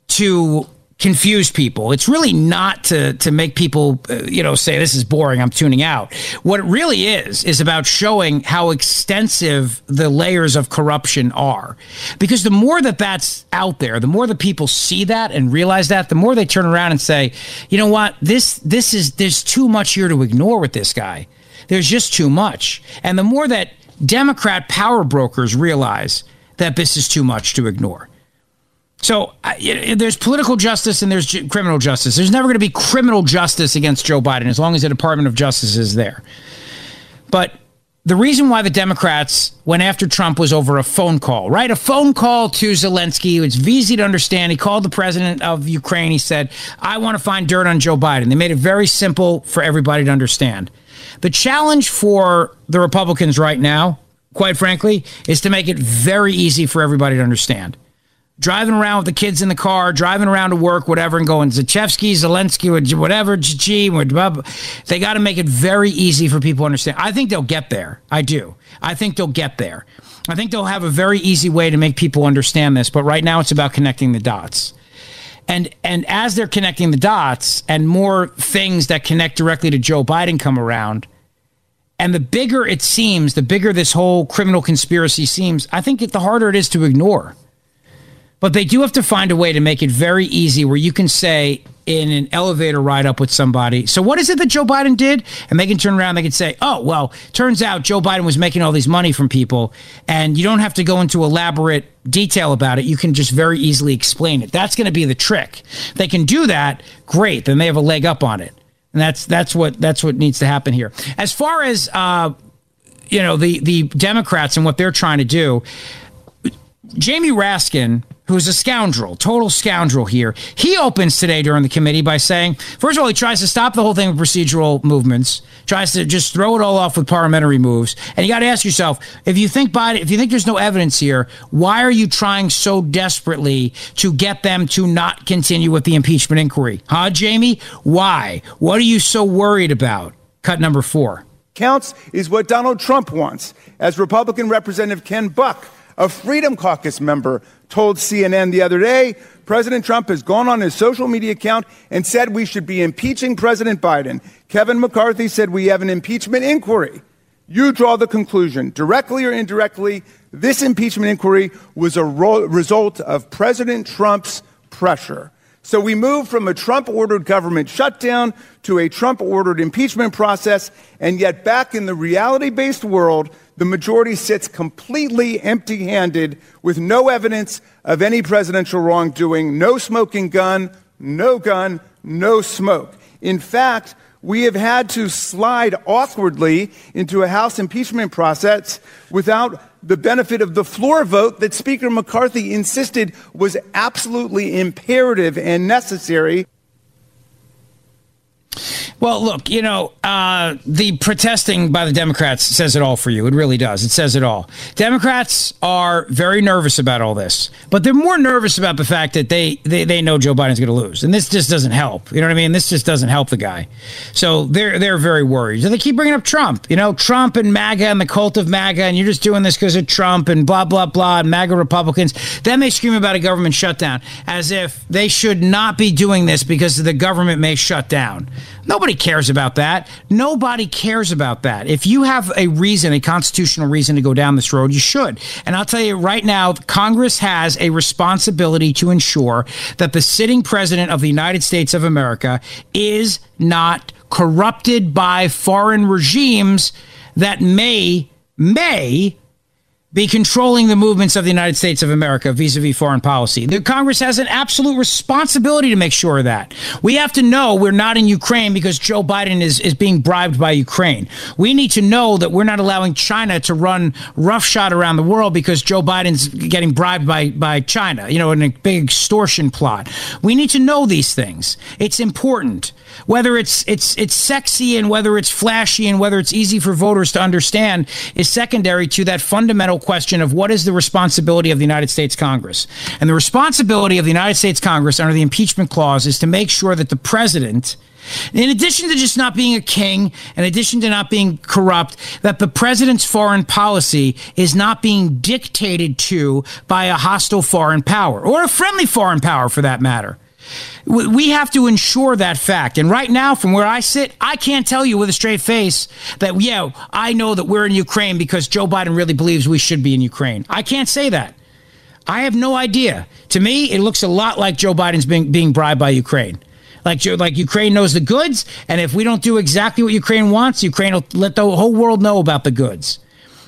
to confuse people. It's really not to to make people uh, you know say this is boring, I'm tuning out. What it really is is about showing how extensive the layers of corruption are. Because the more that that's out there, the more that people see that and realize that, the more they turn around and say, "You know what? This this is there's too much here to ignore with this guy. There's just too much." And the more that Democrat power brokers realize that this is too much to ignore so uh, there's political justice and there's criminal justice. There's never going to be criminal justice against Joe Biden as long as the Department of Justice is there. But the reason why the Democrats went after Trump was over a phone call, right? A phone call to Zelensky. It's easy to understand. He called the president of Ukraine. He said, I want to find dirt on Joe Biden. They made it very simple for everybody to understand. The challenge for the Republicans right now, quite frankly, is to make it very easy for everybody to understand driving around with the kids in the car, driving around to work, whatever, and going Zachevsky, Zelensky, whatever, they got to make it very easy for people to understand. I think they'll get there. I do. I think they'll get there. I think they'll have a very easy way to make people understand this, but right now it's about connecting the dots. And and as they're connecting the dots and more things that connect directly to Joe Biden come around, and the bigger it seems, the bigger this whole criminal conspiracy seems, I think it, the harder it is to ignore. But they do have to find a way to make it very easy where you can say in an elevator ride up with somebody, so what is it that Joe Biden did? And they can turn around, they can say, oh, well, turns out Joe Biden was making all these money from people. And you don't have to go into elaborate detail about it. You can just very easily explain it. That's going to be the trick. they can do that, great. Then they have a leg up on it. And that's that's what that's what needs to happen here. As far as uh, you know, the the Democrats and what they're trying to do, Jamie Raskin who's a scoundrel, total scoundrel here. He opens today during the committee by saying, first of all, he tries to stop the whole thing with procedural movements, tries to just throw it all off with parliamentary moves. And you got to ask yourself, if you think Biden, if you think there's no evidence here, why are you trying so desperately to get them to not continue with the impeachment inquiry? Huh, Jamie? Why? What are you so worried about? Cut number four. Counts is what Donald Trump wants. As Republican Representative Ken Buck a Freedom Caucus member told CNN the other day President Trump has gone on his social media account and said we should be impeaching President Biden. Kevin McCarthy said we have an impeachment inquiry. You draw the conclusion, directly or indirectly, this impeachment inquiry was a ro- result of President Trump's pressure. So we moved from a Trump ordered government shutdown to a Trump ordered impeachment process, and yet back in the reality based world, the majority sits completely empty handed with no evidence of any presidential wrongdoing, no smoking gun, no gun, no smoke. In fact, we have had to slide awkwardly into a House impeachment process without the benefit of the floor vote that Speaker McCarthy insisted was absolutely imperative and necessary. Well, look, you know, uh, the protesting by the Democrats says it all for you. It really does. It says it all. Democrats are very nervous about all this, but they're more nervous about the fact that they they, they know Joe Biden's going to lose, and this just doesn't help. You know what I mean? This just doesn't help the guy. So they're they're very worried. So they keep bringing up Trump. You know, Trump and MAGA and the cult of MAGA, and you're just doing this because of Trump and blah blah blah and MAGA Republicans. Then they scream about a government shutdown as if they should not be doing this because the government may shut down. Nobody cares about that. Nobody cares about that. If you have a reason, a constitutional reason to go down this road, you should. And I'll tell you right now, Congress has a responsibility to ensure that the sitting president of the United States of America is not corrupted by foreign regimes that may, may be controlling the movements of the United States of America vis a vis foreign policy. The Congress has an absolute responsibility to make sure of that. We have to know we're not in Ukraine because Joe Biden is, is being bribed by Ukraine. We need to know that we're not allowing China to run roughshod around the world because Joe Biden's getting bribed by, by China, you know, in a big extortion plot. We need to know these things. It's important. Whether it's it's it's sexy and whether it's flashy and whether it's easy for voters to understand is secondary to that fundamental question of what is the responsibility of the United States Congress. And the responsibility of the United States Congress under the impeachment clause is to make sure that the president in addition to just not being a king, in addition to not being corrupt, that the president's foreign policy is not being dictated to by a hostile foreign power or a friendly foreign power for that matter. We have to ensure that fact. And right now, from where I sit, I can't tell you with a straight face that, yeah, I know that we're in Ukraine because Joe Biden really believes we should be in Ukraine. I can't say that. I have no idea. To me, it looks a lot like Joe Biden's being, being bribed by Ukraine. Like, like Ukraine knows the goods, and if we don't do exactly what Ukraine wants, Ukraine will let the whole world know about the goods.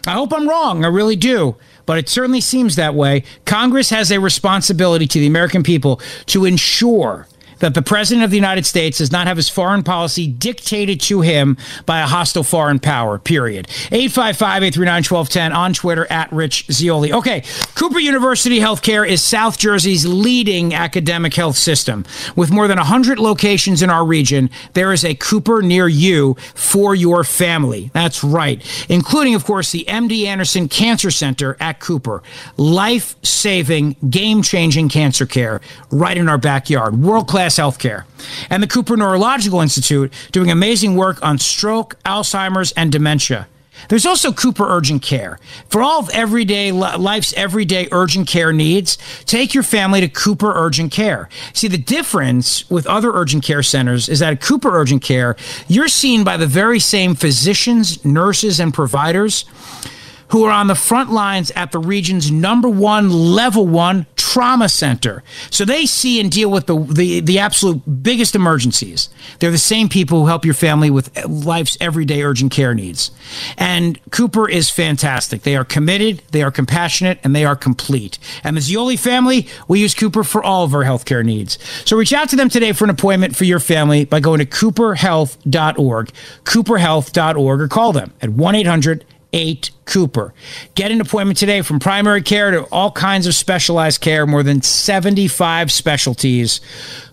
I hope I'm wrong. I really do but it certainly seems that way. Congress has a responsibility to the American people to ensure that the President of the United States does not have his foreign policy dictated to him by a hostile foreign power, period. 855 839 1210 on Twitter at Rich Zeoli. Okay, Cooper University Healthcare is South Jersey's leading academic health system. With more than 100 locations in our region, there is a Cooper near you for your family. That's right, including, of course, the MD Anderson Cancer Center at Cooper. Life saving, game changing cancer care right in our backyard. World class Healthcare, and the Cooper Neurological Institute doing amazing work on stroke, Alzheimer's, and dementia. There's also Cooper Urgent Care. For all of everyday life's everyday urgent care needs, take your family to Cooper Urgent Care. See, the difference with other urgent care centers is that at Cooper Urgent Care, you're seen by the very same physicians, nurses, and providers who are on the front lines at the region's number one level one trauma center. So they see and deal with the, the, the absolute biggest emergencies. They're the same people who help your family with life's everyday urgent care needs. And Cooper is fantastic. They are committed, they are compassionate, and they are complete. And the Zeoli family, we use Cooper for all of our healthcare needs. So reach out to them today for an appointment for your family by going to cooperhealth.org, cooperhealth.org, or call them at 1 800 8 Cooper. Get an appointment today from primary care to all kinds of specialized care, more than 75 specialties.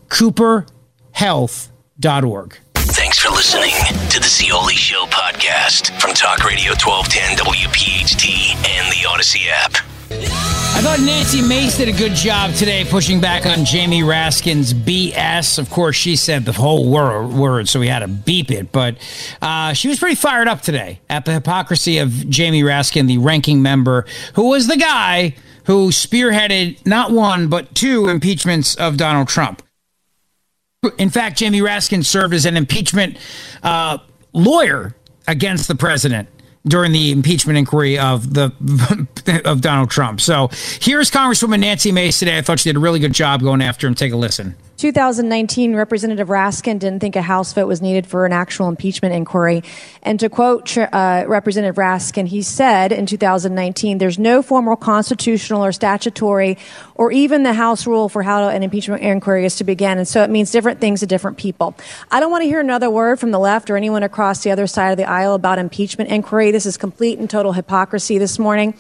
CooperHealth.org. Thanks for listening to the Zeoli Show podcast from Talk Radio 1210 WPHT and the Audacy app. I thought Nancy Mace did a good job today pushing back on Jamie Raskin's BS. Of course, she said the whole word, so we had to beep it. But uh, she was pretty fired up today at the hypocrisy of Jamie Raskin, the ranking member, who was the guy who spearheaded not one, but two impeachments of Donald Trump. In fact, Jamie Raskin served as an impeachment uh, lawyer against the president during the impeachment inquiry of the of Donald Trump. So here's Congresswoman Nancy Mace today. I thought she did a really good job going after him. Take a listen. 2019, Representative Raskin didn't think a House vote was needed for an actual impeachment inquiry. And to quote uh, Representative Raskin, he said in 2019, there's no formal constitutional or statutory or even the House rule for how an impeachment inquiry is to begin. And so it means different things to different people. I don't want to hear another word from the left or anyone across the other side of the aisle about impeachment inquiry. This is complete and total hypocrisy this morning.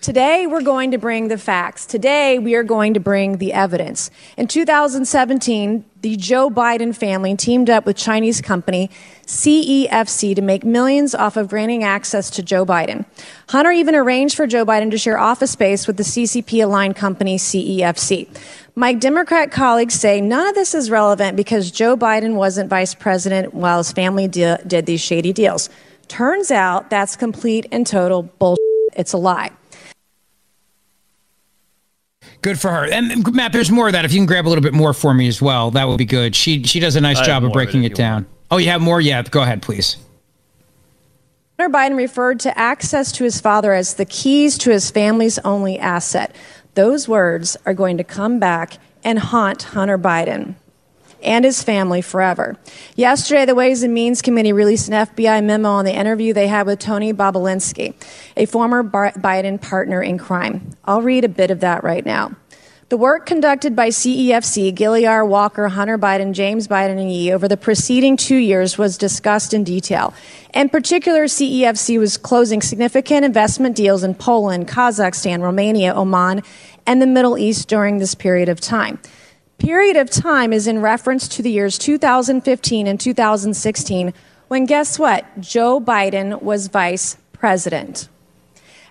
Today, we're going to bring the facts. Today, we are going to bring the evidence. In 2017, the Joe Biden family teamed up with Chinese company CEFC to make millions off of granting access to Joe Biden. Hunter even arranged for Joe Biden to share office space with the CCP aligned company CEFC. My Democrat colleagues say none of this is relevant because Joe Biden wasn't vice president while his family de- did these shady deals. Turns out that's complete and total bullshit. It's a lie. Good for her. And mm, Matt, there's more of that. If you can grab a little bit more for me as well, that would be good. She she does a nice I job of breaking it it down. Want. Oh, you have more? Yeah, go ahead, please. Hunter Biden referred to access to his father as the keys to his family's only asset. Those words are going to come back and haunt Hunter Biden and his family forever. Yesterday, the Ways and Means Committee released an FBI memo on the interview they had with Tony Bobulinski, a former Biden partner in crime. I'll read a bit of that right now. The work conducted by CEFC, Gilliar, Walker, Hunter Biden, James Biden, and Yi over the preceding two years was discussed in detail. In particular, CEFC was closing significant investment deals in Poland, Kazakhstan, Romania, Oman, and the Middle East during this period of time period of time is in reference to the years 2015 and 2016 when guess what? Joe Biden was vice president.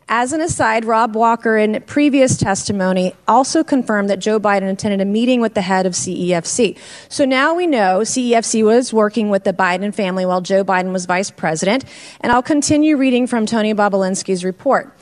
As an aside, Rob Walker, in previous testimony, also confirmed that Joe Biden attended a meeting with the head of CEFC. So now we know CEFC was working with the Biden family while Joe Biden was vice president. And I'll continue reading from Tony Bobulinski's report.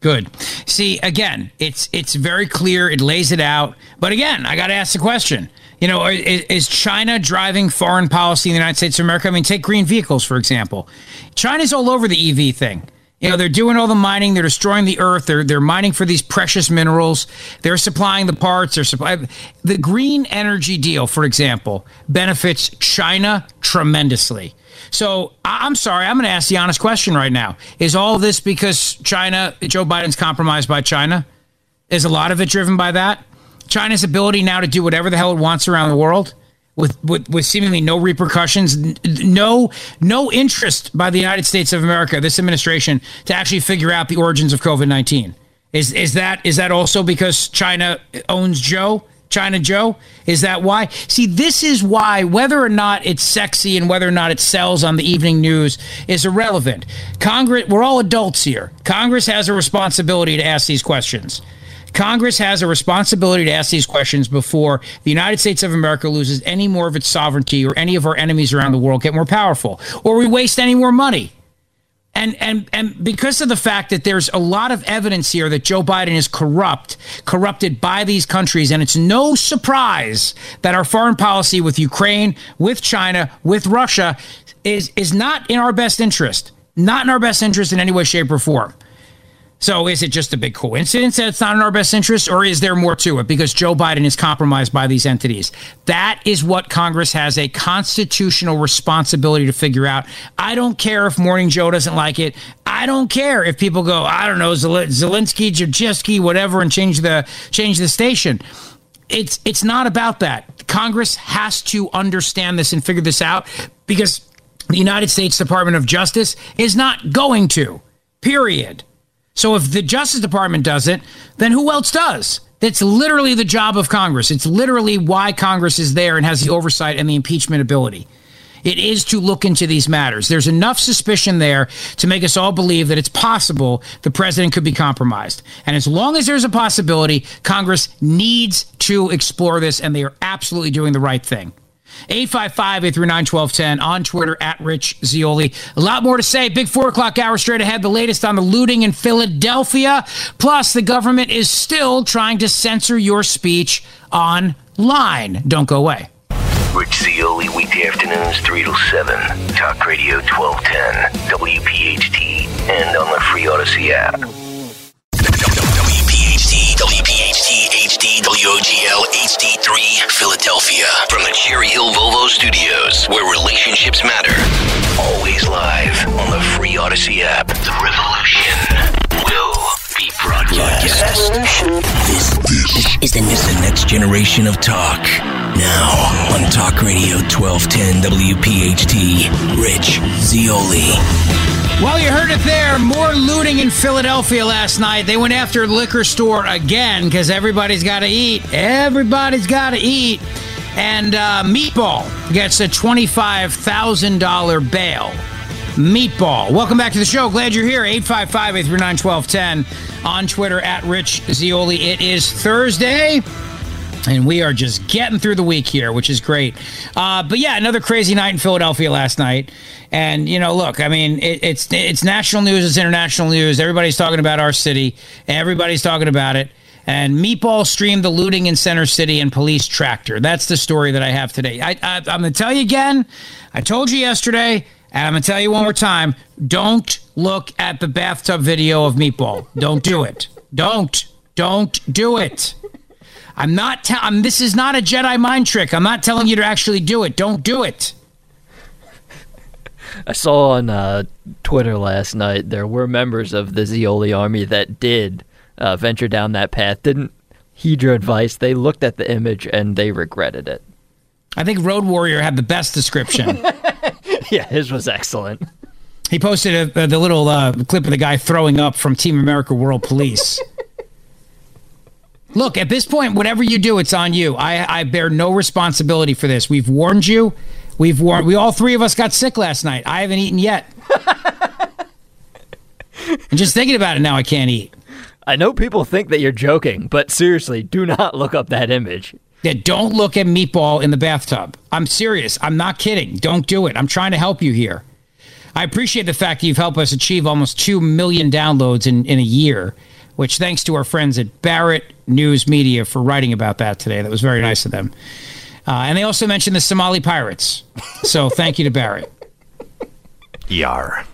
Good. See, again, it's it's very clear. It lays it out. But again, I got to ask the question. You know, is, is, China driving foreign policy in the United States of America? I mean, take green vehicles for example. China's all over the EV thing. You know, they're doing all the mining. They're destroying the earth. They're they're mining for these precious minerals. They're supplying the parts. They're supply the green energy deal, for example, benefits China tremendously. So I'm sorry, I'm going to ask the honest question right now. Is all this because China, Joe Biden's compromised by China? Is a lot of it driven by that? China's ability now to do whatever the hell it wants around the world? With, with, with seemingly no repercussions, no no interest by the United States of America, this administration, to actually figure out the origins of COVID nineteen. Is is that is that also because China owns Joe? China Joe? Is that why? See, this is why whether or not it's sexy and whether or not it sells on the evening news is irrelevant. Congress, we're all adults here. Congress has a responsibility to ask these questions. Congress has a responsibility to ask these questions before the United States of America loses any more of its sovereignty or any of our enemies around the world get more powerful or we waste any more money. And, and and because of the fact that there's a lot of evidence here that Joe Biden is corrupt, corrupted by these countries, and it's no surprise that our foreign policy with Ukraine, with China, with Russia is is not in our best interest. Not in our best interest in any way, shape, or form. So is it just a big coincidence that it's not in our best interest, or is there more to it because Joe Biden is compromised by these entities? That is what Congress has a constitutional responsibility to figure out. I don't care if Morning Joe doesn't like it. I don't care if people go, I don't know, Zelensky, Jajewski, whatever, and change the change the station. It's it's not about that. Congress has to understand this and figure this out because the United States Department of Justice is not going to. Period. So if the Justice Department does it, then who else does? That's literally the job of Congress. It's literally why Congress is there and has the oversight and the impeachment ability. It is to look into these matters. There's enough suspicion there to make us all believe that it's possible the president could be compromised. And as long as there's a possibility, Congress needs to explore this, and they are absolutely doing the right thing. 855 839 1210 on Twitter at Rich Zeoli. A lot more to say. Big four o'clock hour straight ahead. The latest on the looting in Philadelphia. Plus, the government is still trying to censor your speech online. Don't go away. Rich Zeoli, weekday afternoons, 3 to 7. Talk Radio 1210, WPHT, and on the free Audacy app. WOGL, HD3. HD3 Philadelphia. From the Cherry Hill Volvo Studios, where relationships matter. Always live on the free Audacy app. The revolution will be broadcast. This, this is the next generation of talk. Now on Talk Radio 1210 WPHT, Rich Zeoli. Well, you heard it there. More looting in Philadelphia last night. They went after liquor store again because everybody's got to eat. Everybody's got to eat. And uh, Meatball gets a $25,000 bail. Meatball. Welcome back to the show. Glad you're here. 855 839 1210 on Twitter at Rich Zeoli. It is Thursday. And we are just getting through the week here, which is great. Uh, but yeah, another crazy night in Philadelphia last night. And you know, look, I mean, it, it's it's national news, it's international news. Everybody's talking about our city. Everybody's talking about it. And Meatball streamed the looting in Center City and police tractor. That's the story that I have today. I, I, I'm going to tell you again. I told you yesterday, and I'm going to tell you one more time. Don't look at the bathtub video of Meatball. Don't do it. Don't. Don't do it. I'm not. Te- I'm, this is not a Jedi mind trick. I'm not telling you to actually do it. Don't do it. I saw on uh, Twitter last night there were members of the Zeoli army that did uh, venture down that path. Didn't heed your advice. They looked at the image and they regretted it. I think Road Warrior had the best description. yeah, his was excellent. He posted a, the little uh, clip of the guy throwing up from Team America World Police. Look, at this point, whatever you do, it's on you. I, I bear no responsibility for this. We've warned you. We've warned. We all three of us got sick last night. I haven't eaten yet. and just thinking about it now, I can't eat. I know people think that you're joking, but seriously, do not look up that image. Yeah, don't look at meatball in the bathtub. I'm serious. I'm not kidding. Don't do it. I'm trying to help you here. I appreciate the fact that you've helped us achieve almost 2 million downloads in, in a year, which thanks to our friends at Barrett News Media for writing about that today. That was very nice of them. Uh, and they also mentioned the Somali pirates. So thank you to Barrett. Yar.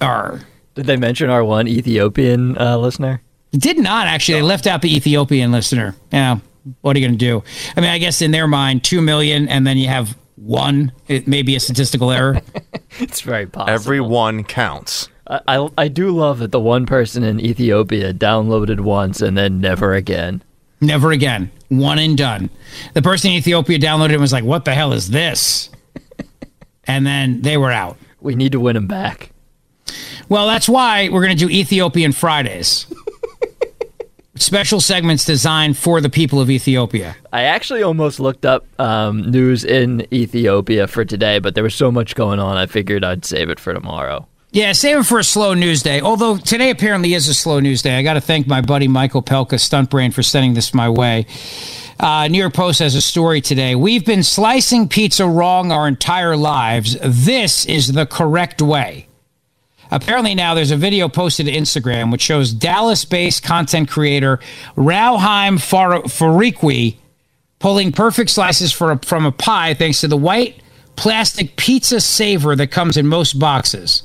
R. Did they mention our one Ethiopian uh, listener? Did not actually. They left out the Ethiopian listener. Yeah. What are you going to do? I mean, I guess in their mind, two million, and then you have one. It may be a statistical error. it's very possible. Every one counts. I, I, I do love that the one person in Ethiopia downloaded once and then never again. Never again. One and done. The person in Ethiopia downloaded it and was like, "What the hell is this?" and then they were out. We need to win them back. Well, that's why we're going to do Ethiopian Fridays. Special segments designed for the people of Ethiopia. I actually almost looked up um, news in Ethiopia for today, but there was so much going on, I figured I'd save it for tomorrow. Yeah, save it for a slow news day. Although today apparently is a slow news day. I got to thank my buddy Michael Pelka, Stunt Brain, for sending this my way. Uh, New York Post has a story today. We've been slicing pizza wrong our entire lives. This is the correct way. Apparently, now there's a video posted to Instagram which shows Dallas based content creator Rauheim Far- Fariqui pulling perfect slices a, from a pie thanks to the white plastic pizza saver that comes in most boxes.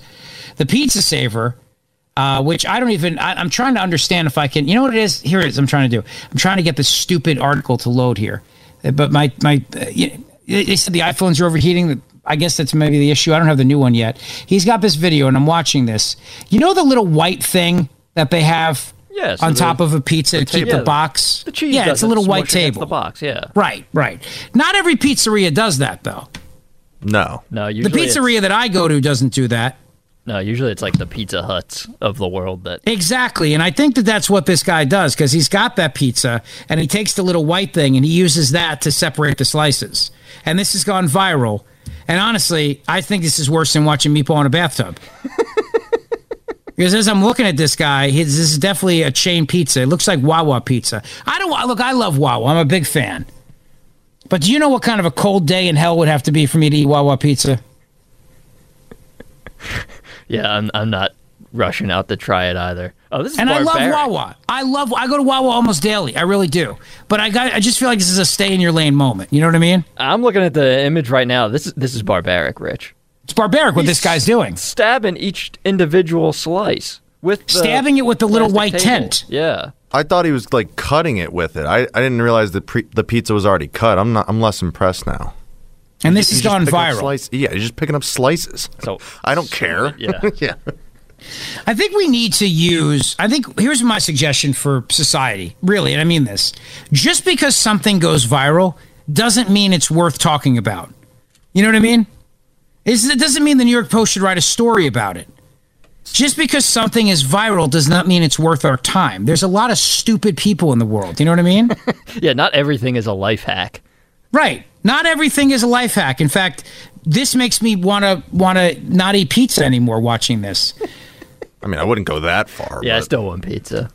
The pizza saver, uh, which I don't even, I, am trying to understand if I can, you know what it is? Here it is, I'm trying to do. I'm trying to get this stupid article to load here. But my, my, uh, you, they said the iPhones are overheating. I guess that's maybe the issue. I don't have the new one yet. He's got this video, and I'm watching this. You know the little white thing that they have yeah, so on the, top of a pizza to keep yeah, the box? The cheese yeah, it's a little white table. The box, yeah. Right, right. Not every pizzeria does that, though. No, no. the pizzeria that I go to doesn't do that. No, usually it's like the Pizza Huts of the world that exactly, and I think that that's what this guy does because he's got that pizza and he takes the little white thing and he uses that to separate the slices. And this has gone viral. And honestly, I think this is worse than watching Meatball in a bathtub. because as I'm looking at this guy, his, this is definitely a chain pizza. It looks like Wawa pizza. I don't look. I love Wawa. I'm a big fan. But do you know what kind of a cold day in hell would have to be for me to eat Wawa pizza? Yeah, I'm, I'm not rushing out to try it either. Oh, this is and barbaric. I love Wawa. I love. I go to Wawa almost daily. I really do. But I got. I just feel like this is a stay in your lane moment. You know what I mean? I'm looking at the image right now. This is this is barbaric, Rich. It's barbaric what He's this guy's doing. Stabbing each individual slice with the stabbing it with the little white table. tent. Yeah. I thought he was like cutting it with it. I, I didn't realize that pre- the pizza was already cut. I'm not. I'm less impressed now. And this He's has just gone viral. slice- yeah, he's just picking up slices. So I don't care. Yeah. yeah. I think we need to use. I think here's my suggestion for society, really, and I mean this. Just because something goes viral doesn't mean it's worth talking about. You know what I mean? It's, it doesn't mean the New York Post should write a story about it. Just because something is viral does not mean it's worth our time. There's a lot of stupid people in the world. You know what I mean? Yeah, not everything is a life hack. Right. Not everything is a life hack. In fact, this makes me want to want to not eat pizza anymore watching this. I mean, I wouldn't go that far. Yeah, I still want pizza.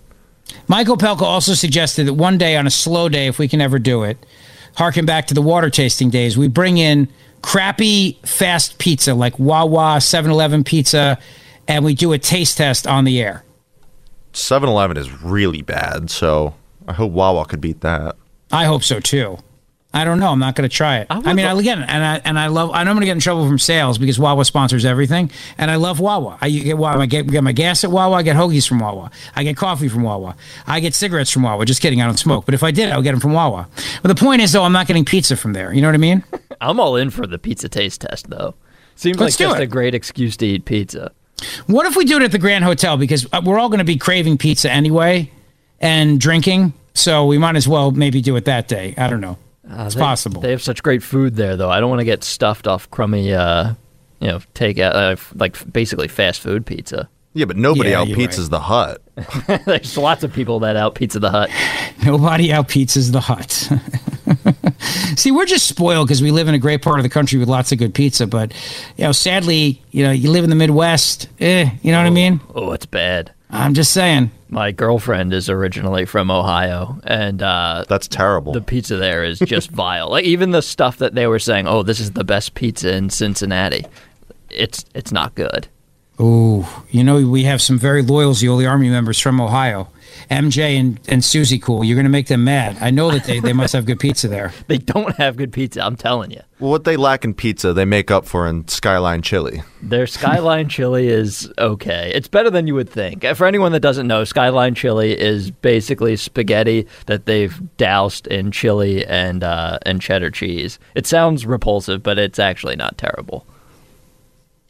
Michael Pelka also suggested that one day on a slow day, if we can ever do it, harken back to the water tasting days, we bring in crappy fast pizza like Wawa, 7 Eleven pizza, and we do a taste test on the air. 7-Eleven is really bad, so I hope Wawa could beat that. I hope so too. I don't know. I'm not going to try it. I, mean, I'll again, and I and I love. I know I'm going to get in trouble from sales because Wawa sponsors everything, and I love Wawa. I get Wawa. I get, get my gas at Wawa. I get hoagies from Wawa. I get coffee from Wawa. I get cigarettes from Wawa. Just kidding. I don't smoke. But if I did, I would get them from Wawa. But the point is, though, I'm not getting pizza from there. You know what I mean? I'm all in for the pizza taste test, though. Seems Let's like just it. a great excuse to eat pizza. What if we do it at the Grand Hotel because uh, we're all going to be craving pizza anyway and drinking, so we might as well maybe do it that day. I don't know. Uh, it's they- possible. They have such great food there, though. I don't want to get stuffed off crummy, uh, you know, takeout, uh, like basically fast food pizza. Yeah, but nobody Yeah, out you're pizzas right. the hut. There's lots of people that out pizza the hut. Nobody out pizzas the hut. See, we're just spoiled because we live in a great part of the country with lots of good pizza. But you know, sadly, you know, you live in the Midwest. Eh, you know what I mean? Oh, it's bad. I'm just saying. My girlfriend is originally from Ohio, and uh, that's terrible. The pizza there is just vile. Like even the stuff that they were saying, "Oh, this is the best pizza in Cincinnati," it's it's not good. Oh, you know, we have some very loyal Zeoli Army members from Ohio. MJ and, and Susie Cool. You're going to make them mad. I know that they, they must have good pizza there. They don't have good pizza. I'm telling you. Well, what they lack in pizza, they make up for in Skyline Chili. Their Skyline chili is okay. It's better than you would think. For anyone that doesn't know, Skyline chili is basically spaghetti that they've doused in chili and uh, and cheddar cheese. It sounds repulsive, but it's actually not terrible.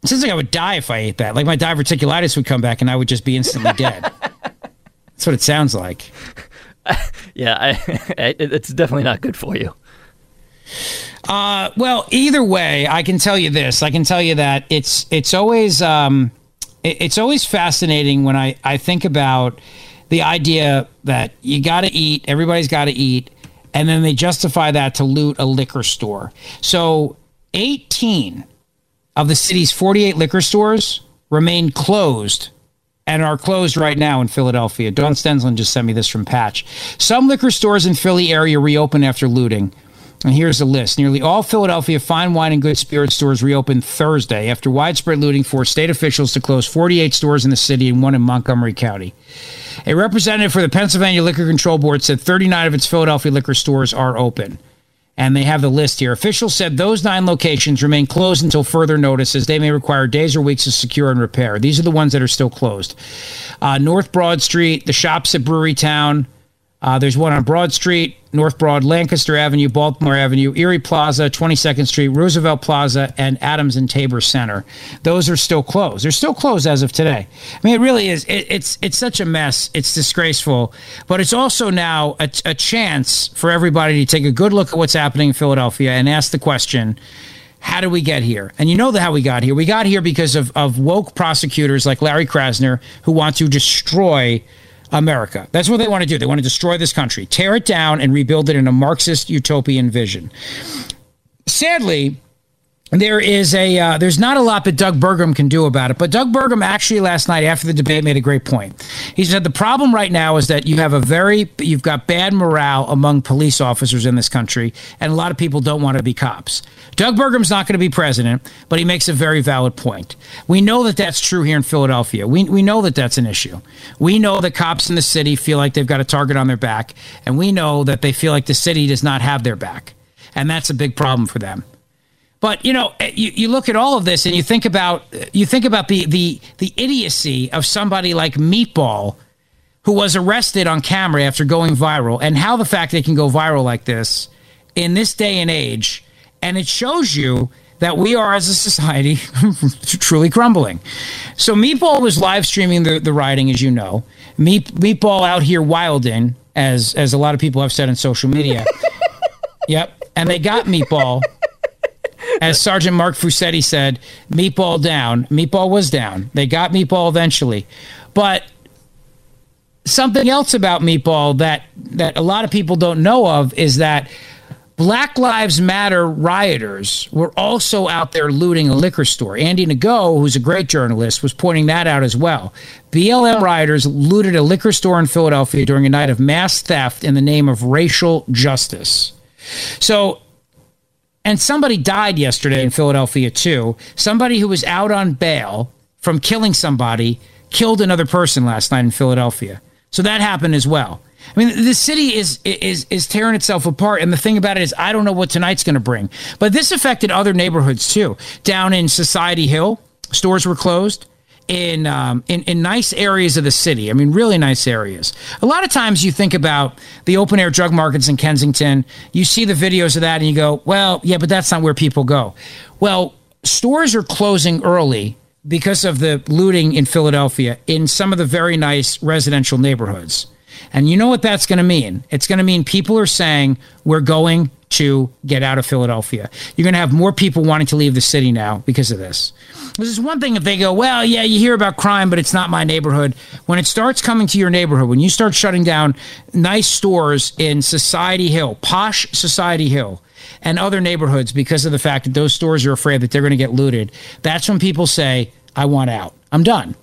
It sounds like I would die if I ate that. Like my diverticulitis would come back and I would just be instantly dead. That's what it sounds like. Yeah, I, it's definitely not good for you. Uh, well, either way, I can tell you this. I can tell you that it's it's always um, it- it's always fascinating when I I think about the idea that you got to eat, everybody's got to eat, and then they justify that to loot a liquor store. So, eighteen of the city's forty-eight liquor stores remain closed and are closed right now in Philadelphia. Don Stensland just sent me this from Patch. Some liquor stores in Philly area reopen after looting. And here's the list. Nearly all Philadelphia fine wine and good spirit stores reopened Thursday after widespread looting forced state officials to close 48 stores in the city and one in Montgomery County. A representative for the Pennsylvania Liquor Control Board said 39 of its Philadelphia liquor stores are open. And they have the list here. Officials said those nine locations remain closed until further notice, as they may require days or weeks to secure and repair. These are the ones that are still closed. Uh, North Broad Street, the shops at Brewery Town. Uh, there's one on Broad Street, North Broad, Lancaster Avenue, Baltimore Avenue, Erie Plaza, 22nd Street, Roosevelt Plaza, and Adams and Tabor Center. Those are still closed. They're still closed as of today. I mean, it really is. It, it's it's such a mess. It's disgraceful, but it's also now a, a chance for everybody to take a good look at what's happening in Philadelphia and ask the question. How did we get here? And you know the how we got here. We got here because of, of woke prosecutors like Larry Krasner who want to destroy America. That's what they want to do. They want to destroy this country, tear it down, and rebuild it in a Marxist utopian vision. Sadly, there is a uh, there's not a lot that Doug Burgum can do about it. But Doug Burgum actually last night after the debate made a great point. He said the problem right now is that you have a very you've got bad morale among police officers in this country, and a lot of people don't want to be cops. Doug Burgum's not going to be president, but he makes a very valid point. We know that that's true here in Philadelphia. We we know that that's an issue. We know that cops in the city feel like they've got a target on their back, and we know that they feel like the city does not have their back, and that's a big problem for them. But you know, eh, you, you look at all of this and you think about eh, you think about the the the idiocy of somebody like Meatball, who was arrested on camera after going viral, and how the fact they can go viral like this in this day and age, and it shows you that we are as a society truly crumbling. So Meatball was live streaming the, the rioting, as you know. Meat, Meatball out here wilding, as as a lot of people have said on social media. yep. And they got Meatball. As Sergeant Mark Fusetti said, Meatball down. Meatball was down. They got Meatball eventually. But something else about Meatball that that a lot of people don't know of is that Black Lives Matter rioters were also out there looting a liquor store. Andy Ngo, who's a great journalist, was pointing that out as well. BLM rioters looted a liquor store in Philadelphia during a night of mass theft in the name of racial justice. So, and somebody died yesterday in Philadelphia too. Somebody who was out on bail from killing somebody killed another person last night in Philadelphia. So that happened as well. I mean, the city is is is tearing itself apart, and the thing about it is, I don't know what tonight's going to bring. But this affected other neighborhoods too. Down in Society Hill, stores were closed. In, um, in in nice areas of the city, I mean, really nice areas. A lot of times, you think about the open air drug markets in Kensington. You see the videos of that, and you go, "Well, yeah, but that's not where people go." Well, stores are closing early because of the looting in Philadelphia in some of the very nice residential neighborhoods. And you know what that's going to mean? It's going to mean people are saying, we're going to get out of Philadelphia. You're going to have more people wanting to leave the city now because of this. This is one thing if they go, well, yeah, you hear about crime, but it's not my neighborhood. When it starts coming to your neighborhood, when you start shutting down nice stores in Society Hill, posh Society Hill, and other neighborhoods because of the fact that those stores are afraid that they're going to get looted, that's when people say, I want out. I'm done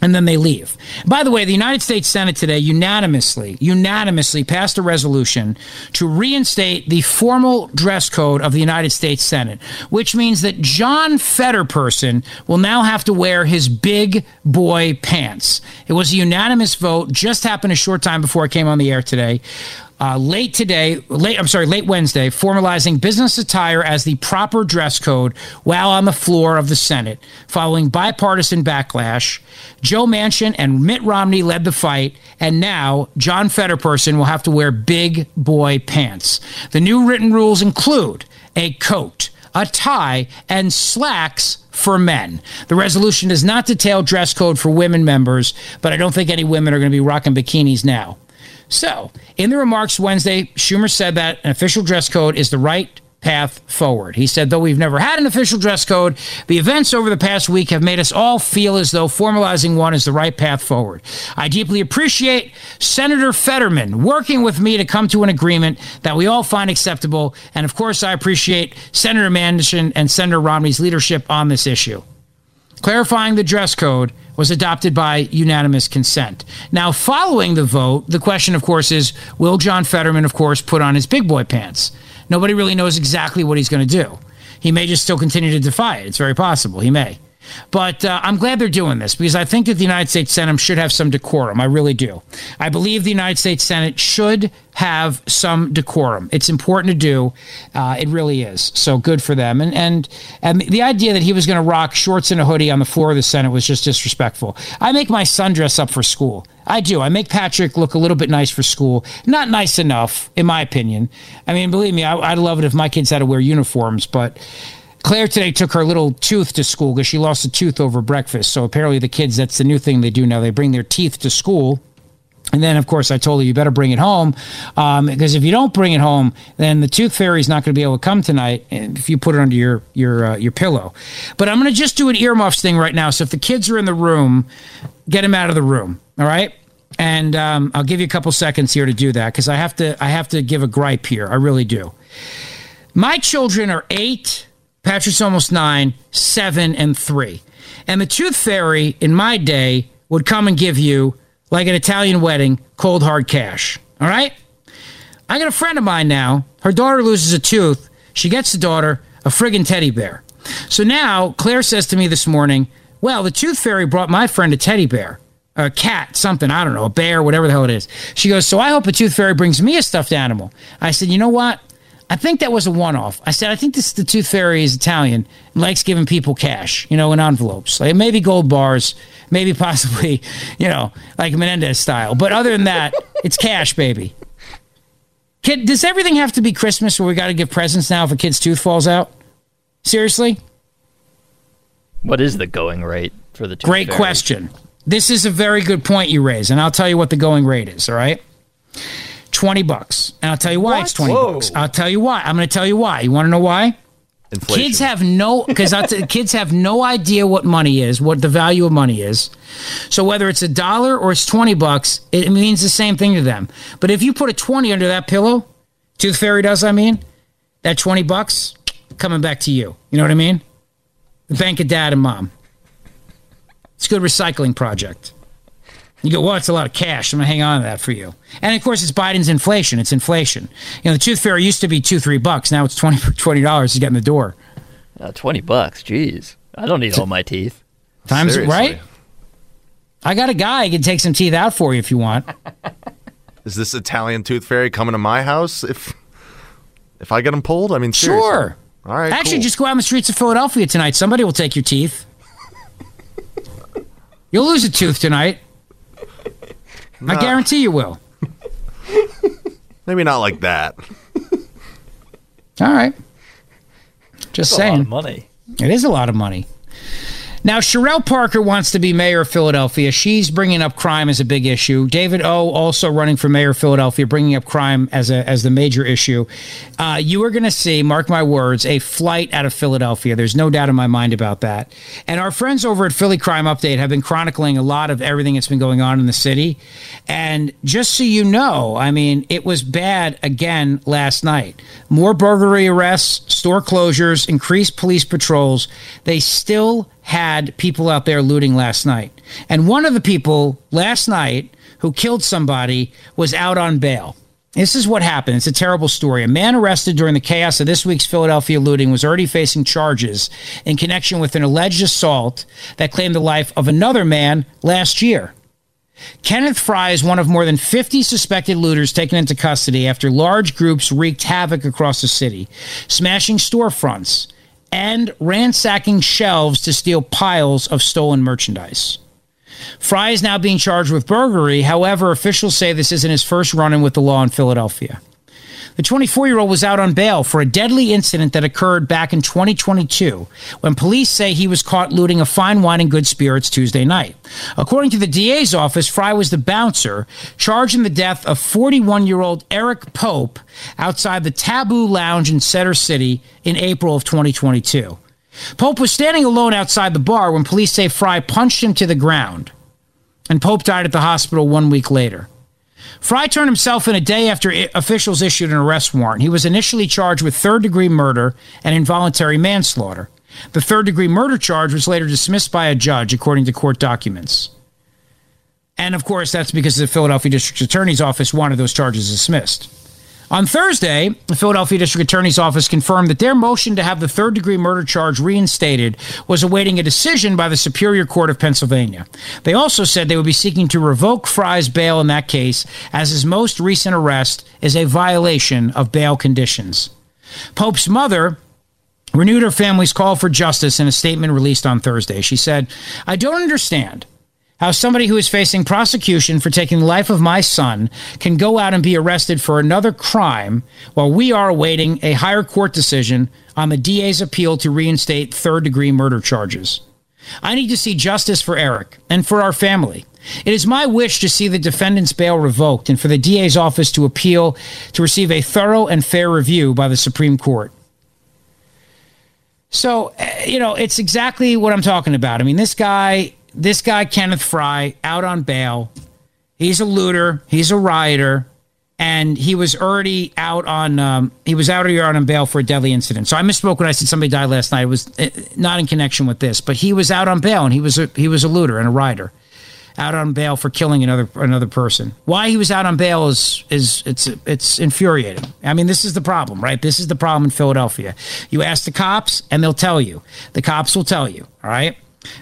and then they leave. By the way, the United States Senate today unanimously, unanimously passed a resolution to reinstate the formal dress code of the United States Senate, which means that John Fetterperson will now have to wear his big boy pants. It was a unanimous vote, just happened a short time before I came on the air today uh, late today, late I'm sorry, late Wednesday, formalizing business attire as the proper dress code while on the floor of the Senate, following bipartisan backlash. Joe Manchin and Mitt Romney led the fight, and now John Fetterperson will have to wear big boy pants. The new written rules include a coat, a tie, and slacks for men. The resolution does not detail dress code for women members, but I don't think any women are going to be rocking bikinis now. So, in the remarks Wednesday, Schumer said that an official dress code is the right path forward. He said, though we've never had an official dress code, the events over the past week have made us all feel as though formalizing one is the right path forward. I deeply appreciate Senator Fetterman working with me to come to an agreement that we all find acceptable. And of course, I appreciate Senator Manchin and Senator Romney's leadership on this issue. Clarifying the dress code was adopted by unanimous consent. Now, following the vote, the question, of course, is will John Fetterman, of course, put on his big boy pants? Nobody really knows exactly what he's going to do. He may just still continue to defy it. It's very possible. He may. But uh, I'm glad they're doing this because I think that the United States Senate should have some decorum. I really do. I believe the United States Senate should have some decorum. It's important to do. Uh, it really is. So good for them. And and and the idea that he was going to rock shorts and a hoodie on the floor of the Senate was just disrespectful. I make my son dress up for school. I do. I make Patrick look a little bit nice for school. Not nice enough, in my opinion. I mean, believe me, I, I'd love it if my kids had to wear uniforms, but Claire today took her little tooth to school because she lost a tooth over breakfast. So apparently, the kids, that's the new thing they do now. They bring their teeth to school. And then, of course, I told her you better bring it home um, because if you don't bring it home, then the tooth fairy is not going to be able to come tonight if you put it under your your uh, your pillow. But I'm going to just do an earmuffs thing right now. So if the kids are in the room, get them out of the room. All right. And um, I'll give you a couple seconds here to do that because I have to I have to give a gripe here. I really do. My children are eight Patrick's almost nine, seven, and three. And the tooth fairy in my day would come and give you, like an Italian wedding, cold hard cash. All right? I got a friend of mine now. Her daughter loses a tooth. She gets the daughter a friggin' teddy bear. So now Claire says to me this morning, Well, the tooth fairy brought my friend a teddy bear, a cat, something, I don't know, a bear, whatever the hell it is. She goes, So I hope the tooth fairy brings me a stuffed animal. I said, You know what? I think that was a one off. I said, I think this the Tooth Fairy is Italian, likes giving people cash, you know, in envelopes. Like maybe gold bars, maybe possibly, you know, like Menendez style. But other than that, it's cash, baby. Kid, does everything have to be Christmas where we got to give presents now if a kid's tooth falls out? Seriously? What is the going rate for the Tooth Great Fairy? question. This is a very good point you raise, and I'll tell you what the going rate is, all right? 20 bucks. And I'll tell you why it's 20 Whoa. bucks. I'll tell you why. I'm going to tell you why. You want to know why? Inflation. Kids have no because kids have no idea what money is, what the value of money is. So whether it's a dollar or it's twenty bucks, it means the same thing to them. But if you put a twenty under that pillow, Tooth Fairy does, I mean, that twenty bucks coming back to you. You know what I mean? The bank of dad and mom. It's a good recycling project. You go, well, it's a lot of cash. I'm gonna hang on to that for you. And of course, it's Biden's inflation. It's inflation. You know, the Tooth Fairy used to be two, three bucks. Now it's twenty twenty dollars to get in the door. Uh, Twenty bucks, jeez. I don't need all my teeth. Times Seriously. right. I got a guy who can take some teeth out for you if you want. Is this Italian tooth fairy coming to my house if if I get them pulled? I mean, seriously. Sure. All right. Actually, cool. just go out on the streets of Philadelphia tonight. Somebody will take your teeth. You'll lose a tooth tonight. I guarantee you will. maybe not like that. All right. Just That's a saying. lot of money. It is a lot of money. Now, Cherelle Parker wants to be mayor of Philadelphia. She's bringing up crime as a big issue. David O. also running for mayor of Philadelphia, bringing up crime as a as the major issue. Uh, you are going to see, mark my words, a flight out of Philadelphia. There's no doubt in my mind about that. And our friends over at Philly Crime Update have been chronicling a lot of everything that's been going on in the city. And just so you know, I mean, it was bad again last night. More burglary arrests, store closures, increased police patrols. They still had people out there looting last night. And one of the people last night who killed somebody was out on bail. This is what happened. It's a terrible story. A man arrested during the chaos of this week's Philadelphia looting was already facing charges in connection with an alleged assault that claimed the life of another man last year. Kenneth Fry is one of more than 50 suspected looters taken into custody after large groups wreaked havoc across the city, smashing storefronts and ransacking shelves to steal piles of stolen merchandise. Fry is now being charged with burglary. However, officials say this isn't his first run in with the law in Philadelphia. The 24 year old was out on bail for a deadly incident that occurred back in 2022 when police say he was caught looting a fine wine and good spirits Tuesday night. According to the DA's office, Fry was the bouncer charged in the death of 41 year old Eric Pope outside the Taboo Lounge in Center City in April of 2022. Pope was standing alone outside the bar when police say Fry punched him to the ground, and Pope died at the hospital one week later. Fry turned himself in a day after officials issued an arrest warrant. He was initially charged with third degree murder and involuntary manslaughter. The third degree murder charge was later dismissed by a judge, according to court documents. And of course, that's because the Philadelphia District Attorney's Office wanted those charges dismissed. On Thursday, the Philadelphia District Attorney's Office confirmed that their motion to have the third degree murder charge reinstated was awaiting a decision by the Superior Court of Pennsylvania. They also said they would be seeking to revoke Fry's bail in that case, as his most recent arrest is a violation of bail conditions. Pope's mother renewed her family's call for justice in a statement released on Thursday. She said, I don't understand how somebody who is facing prosecution for taking the life of my son can go out and be arrested for another crime while we are awaiting a higher court decision on the DA's appeal to reinstate third degree murder charges. I need to see justice for Eric and for our family. It is my wish to see the defendant's bail revoked and for the DA's office to appeal to receive a thorough and fair review by the Supreme Court. So, uh, you know, it's exactly what I'm talking about. I mean, this guy, this guy, Kenneth Fry, out on bail. He's a looter. He's a rioter. And he was already out on, um, he was out here on bail for a deadly incident. So I misspoke when I said somebody died last night. It was uh, not in connection with this, but he was out on bail and he was a, he was a looter and a rioter out on bail for killing another another person. Why he was out on bail is is it's it's infuriating. I mean, this is the problem, right? This is the problem in Philadelphia. You ask the cops, and they'll tell you. The cops will tell you. All right,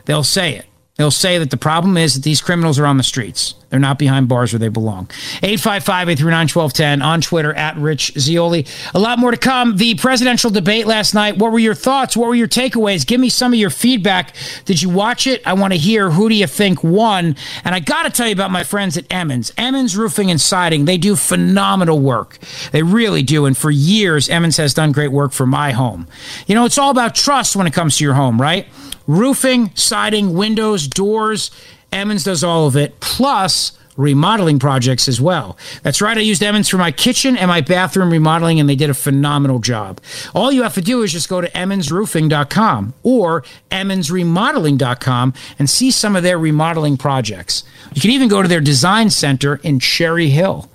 they'll say it. They'll say that the problem is that these criminals are on the streets. They're not behind bars where they belong. 855 839 1210 on Twitter at Rich Zeoli. A lot more to come. The presidential debate last night. What were your thoughts? What were your takeaways? Give me some of your feedback. Did you watch it? I want to hear who do you think won? And I got to tell you about my friends at Emmons. Emmons Roofing and Siding. They do phenomenal work. They really do. And for years, Emmons has done great work for my home. You know, it's all about trust when it comes to your home, right? Roofing, siding, windows, doors. Emmons does all of it, plus remodeling projects as well. That's right, I used Emmons for my kitchen and my bathroom remodeling, and they did a phenomenal job. All you have to do is just go to emmonsroofing.com or emmonsremodeling.com and see some of their remodeling projects. You can even go to their design center in Cherry Hill.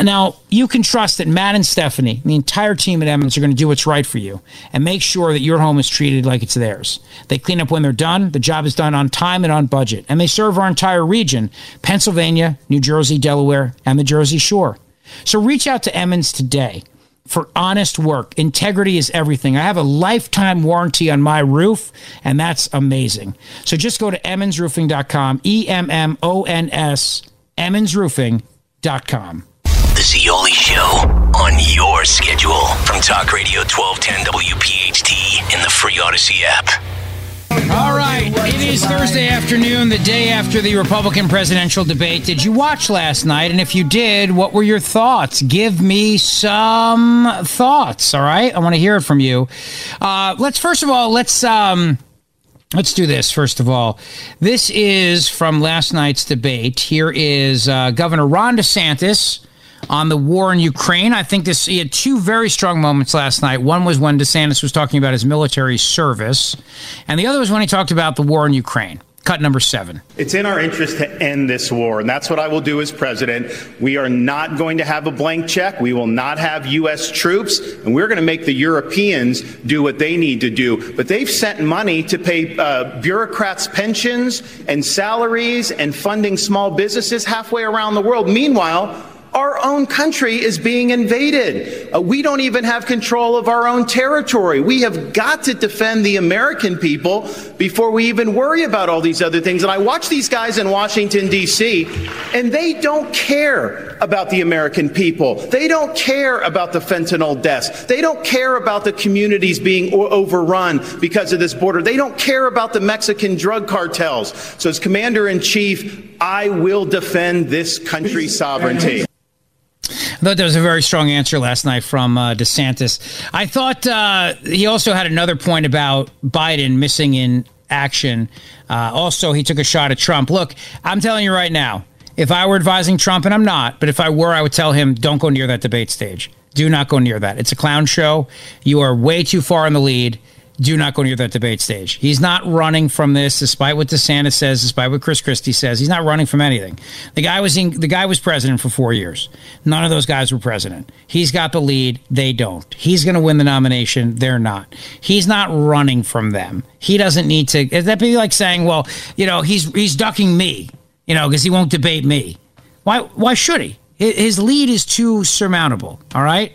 Now, you can trust that Matt and Stephanie, the entire team at Emmons, are going to do what's right for you and make sure that your home is treated like it's theirs. They clean up when they're done, the job is done on time and on budget, and they serve our entire region Pennsylvania, New Jersey, Delaware, and the Jersey Shore. So reach out to Emmons today for honest work. Integrity is everything. I have a lifetime warranty on my roof, and that's amazing. So just go to emmonsroofing.com, E M M O N S, emmonsroofing.com. The Zeoli Show on your schedule from Talk Radio 1210 WPHT in the free Audacy app. All right, it is Thursday afternoon, the day after the Republican presidential debate. Did you watch last night? And if you did, what were your thoughts? Give me some thoughts. All right, I want to hear it from you. Uh, let's first of all let's um, let's do this. First of all, this is from last night's debate. Here is uh, Governor Ron DeSantis on the war in Ukraine. I think this he had two very strong moments last night. One was when DeSantis was talking about his military service, and the other was when he talked about the war in Ukraine. Cut number seven. It's in our interest to end this war, and that's what I will do as president. We are not going to have a blank check. We will not have U.S. troops, and we're going to make the Europeans do what they need to do. But they've sent money to pay uh, bureaucrats' pensions and salaries and funding small businesses halfway around the world. Meanwhile, our own country is being invaded. Uh, we don't even have control of our own territory. We have got to defend the American people before we even worry about all these other things. And I watch these guys in Washington, D.C., and they don't care about the American people. They don't care about the fentanyl deaths. They don't care about the communities being overrun because of this border. They don't care about the Mexican drug cartels. So, as Commander in Chief, I will defend this country's sovereignty. Thought that was a very strong answer last night from uh, DeSantis. I thought uh, he also had another point about Biden missing in action. Uh, also, he took a shot at Trump. Look, I'm telling you right now, if I were advising Trump, and I'm not, but if I were, I would tell him, don't go near that debate stage. Do not go near that. It's a clown show. You are way too far in the lead do not go near that debate stage. He's not running from this, despite what DeSantis says, despite what Chris Christie says. He's not running from anything. The guy was in, the guy was president for four years. None of those guys were president. He's got the lead. They don't. He's going to win the nomination. They're not. He's not running from them. He doesn't need to. That'd be like saying, well, you know, he's he's ducking me, you know, because he won't debate me. Why? Why should he? His lead is too surmountable. All right.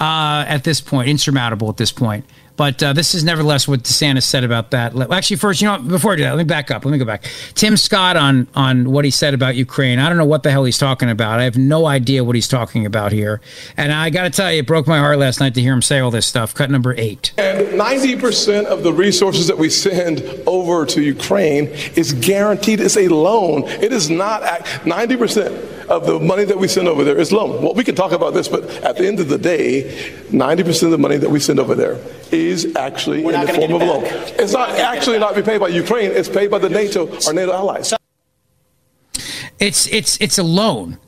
Uh, at this point, insurmountable at this point. But uh, this is nevertheless what DeSantis said about that. Actually, first, you know, before I do that, let me back up. Let me go back. Tim Scott on on what he said about Ukraine. I don't know what the hell he's talking about. I have no idea what he's talking about here. And I got to tell you, it broke my heart last night to hear him say all this stuff. Cut number eight. And 90% of the resources that we send over to Ukraine is guaranteed. It's a loan. It is not 90% of the money that we send over there is loan. Well, we can talk about this, but at the end of the day, 90% of the money that we send over there is actually in the form of a loan. It's not actually not be paid by Ukraine, it's paid by the NATO, our NATO allies. It's it's it's a loan.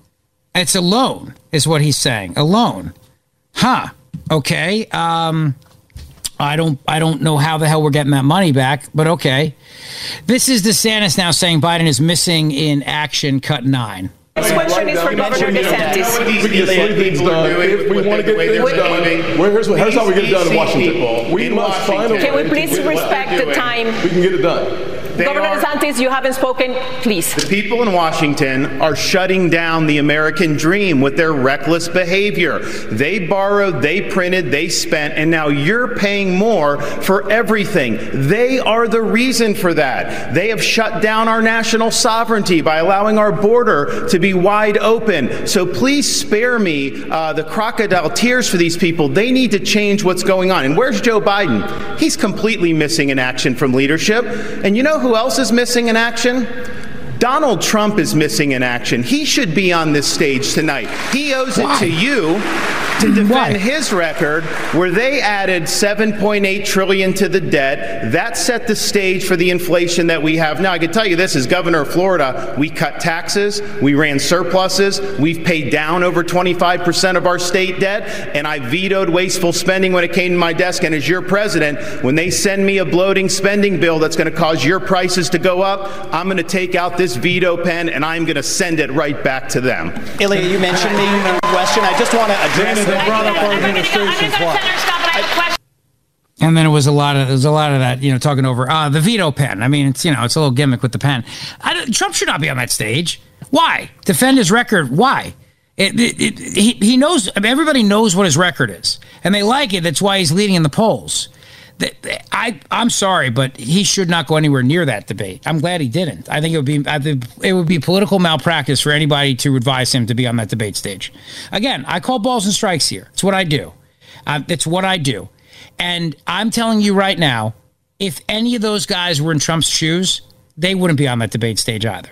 It's a loan, is what he's saying. A loan. Huh. Okay. Um I don't I don't know how the hell we're getting that money back, but okay. This is DeSantis now saying Biden is missing in action cut nine. This question is for Governor DeSantis. If we want to get things done, here's, here's how we get it done in Washington. We must find a way Can we please to get it respect the time? We can get it done. Governor are- DeSantis, you haven't spoken. Please. The people in Washington are shutting down the American dream with their reckless behavior. They borrowed, they printed, they spent, and now you're paying more for everything. They are the reason for that. They have shut down our national sovereignty by allowing our border to be wide open. So please spare me uh, the crocodile tears for these people. They need to change what's going on. And where's Joe Biden? He's completely missing in action from leadership. And you know who else is missing in action? Donald Trump is missing in action. He should be on this stage tonight. He owes it to you to defend his record where they added 7.8 trillion to the debt. That set the stage for the inflation that we have now. I can tell you this as governor of Florida, we cut taxes, we ran surpluses, we've paid down over 25% of our state debt, and I vetoed wasteful spending when it came to my desk. And as your president, when they send me a bloating spending bill that's going to cause your prices to go up, I'm going to take out this veto pen and I'm going to send it right back to them. Ilia, you mentioned me in your question. I just want to address they brought up our administration's And then it was a lot of there was a lot of that, you know, talking over uh, the veto pen. I mean, it's you know, it's a little gimmick with the pen. I don't- Trump should not be on that stage. Why defend his record? Why? It, it, it, he he knows. I mean, everybody knows what his record is, and they like it. That's why he's leading in the polls. I I'm sorry, but he should not go anywhere near that debate. I'm glad he didn't. I think it would be I think it would be political malpractice for anybody to advise him to be on that debate stage. Again, I call balls and strikes here. It's what I do. Uh, it's what I do. And I'm telling you right now, if any of those guys were in Trump's shoes, they wouldn't be on that debate stage either.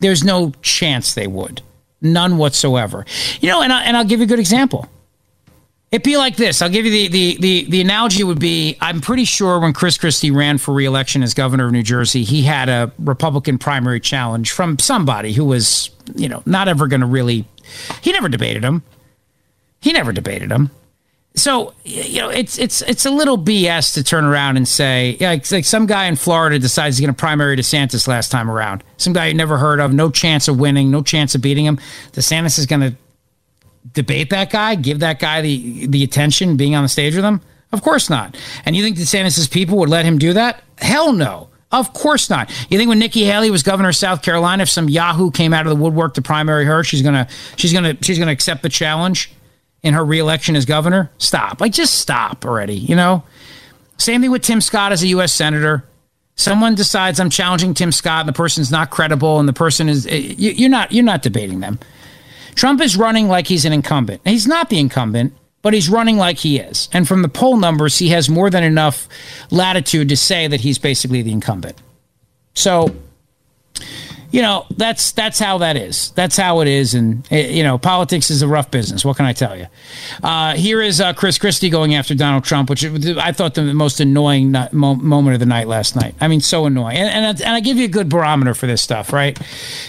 There's no chance they would. None whatsoever. You know, and, I, and I'll give you a good example. It'd be like this. I'll give you the, the, the, the analogy would be I'm pretty sure when Chris Christie ran for reelection as governor of New Jersey, he had a Republican primary challenge from somebody who was, you know, not ever going to really, he never debated him. He never debated him. So you know, it's it's it's a little BS to turn around and say, like, like some guy in Florida decides he's going to primary DeSantis last time around. Some guy you never heard of, no chance of winning, no chance of beating him. DeSantis is going to debate that guy, give that guy the the attention, being on the stage with him. Of course not. And you think DeSantis' people would let him do that? Hell no. Of course not. You think when Nikki Haley was governor of South Carolina, if some Yahoo came out of the woodwork to primary her, she's gonna she's gonna she's gonna accept the challenge in her reelection as governor? Stop. Like just stop already, you know? Same thing with Tim Scott as a US senator. Someone decides I'm challenging Tim Scott and the person's not credible and the person is eh, you- you're not you're not debating them. Trump is running like he's an incumbent. He's not the incumbent, but he's running like he is. And from the poll numbers, he has more than enough latitude to say that he's basically the incumbent. So, you know, that's that's how that is. That's how it is. And eh, you know, politics is a rough business. What can I tell you? Uh, here is uh, Chris Christie going after Donald Trump, which I thought the most annoying ni- mo- moment of the night last night. I mean, so annoying. And, and, I- and I give you a good barometer for this stuff, right?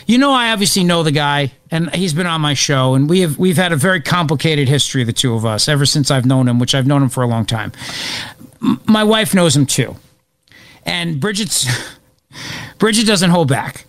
You know, I obviously know the guy, and he's been on my show, and we have we've had a very complicated history, the two of us, ever since I've known him, which I've known him for a long time. M- my wife knows him too, and Bridget's Bridget doesn't hold back.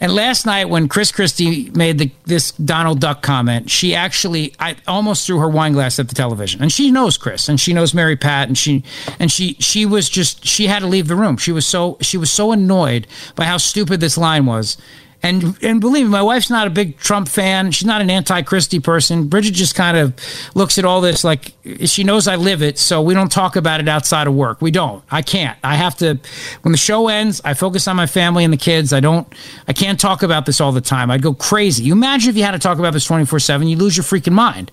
And last night, when Chris Christie made the, this Donald Duck comment, she actually I almost threw her wine glass at the television. And she knows Chris, and she knows Mary Pat, and she and she she was just she had to leave the room. She was so she was so annoyed by how stupid this line was. And and believe me, my wife's not a big Trump fan. She's not an anti-Christie person. Bridget just kind of looks at all this like she knows I live it, so we don't talk about it outside of work. We don't. I can't. I have to. When the show ends, I focus on my family and the kids. I don't. I can't talk about this all the time. I'd go crazy. You imagine if you had to talk about this twenty four seven, you lose your freaking mind.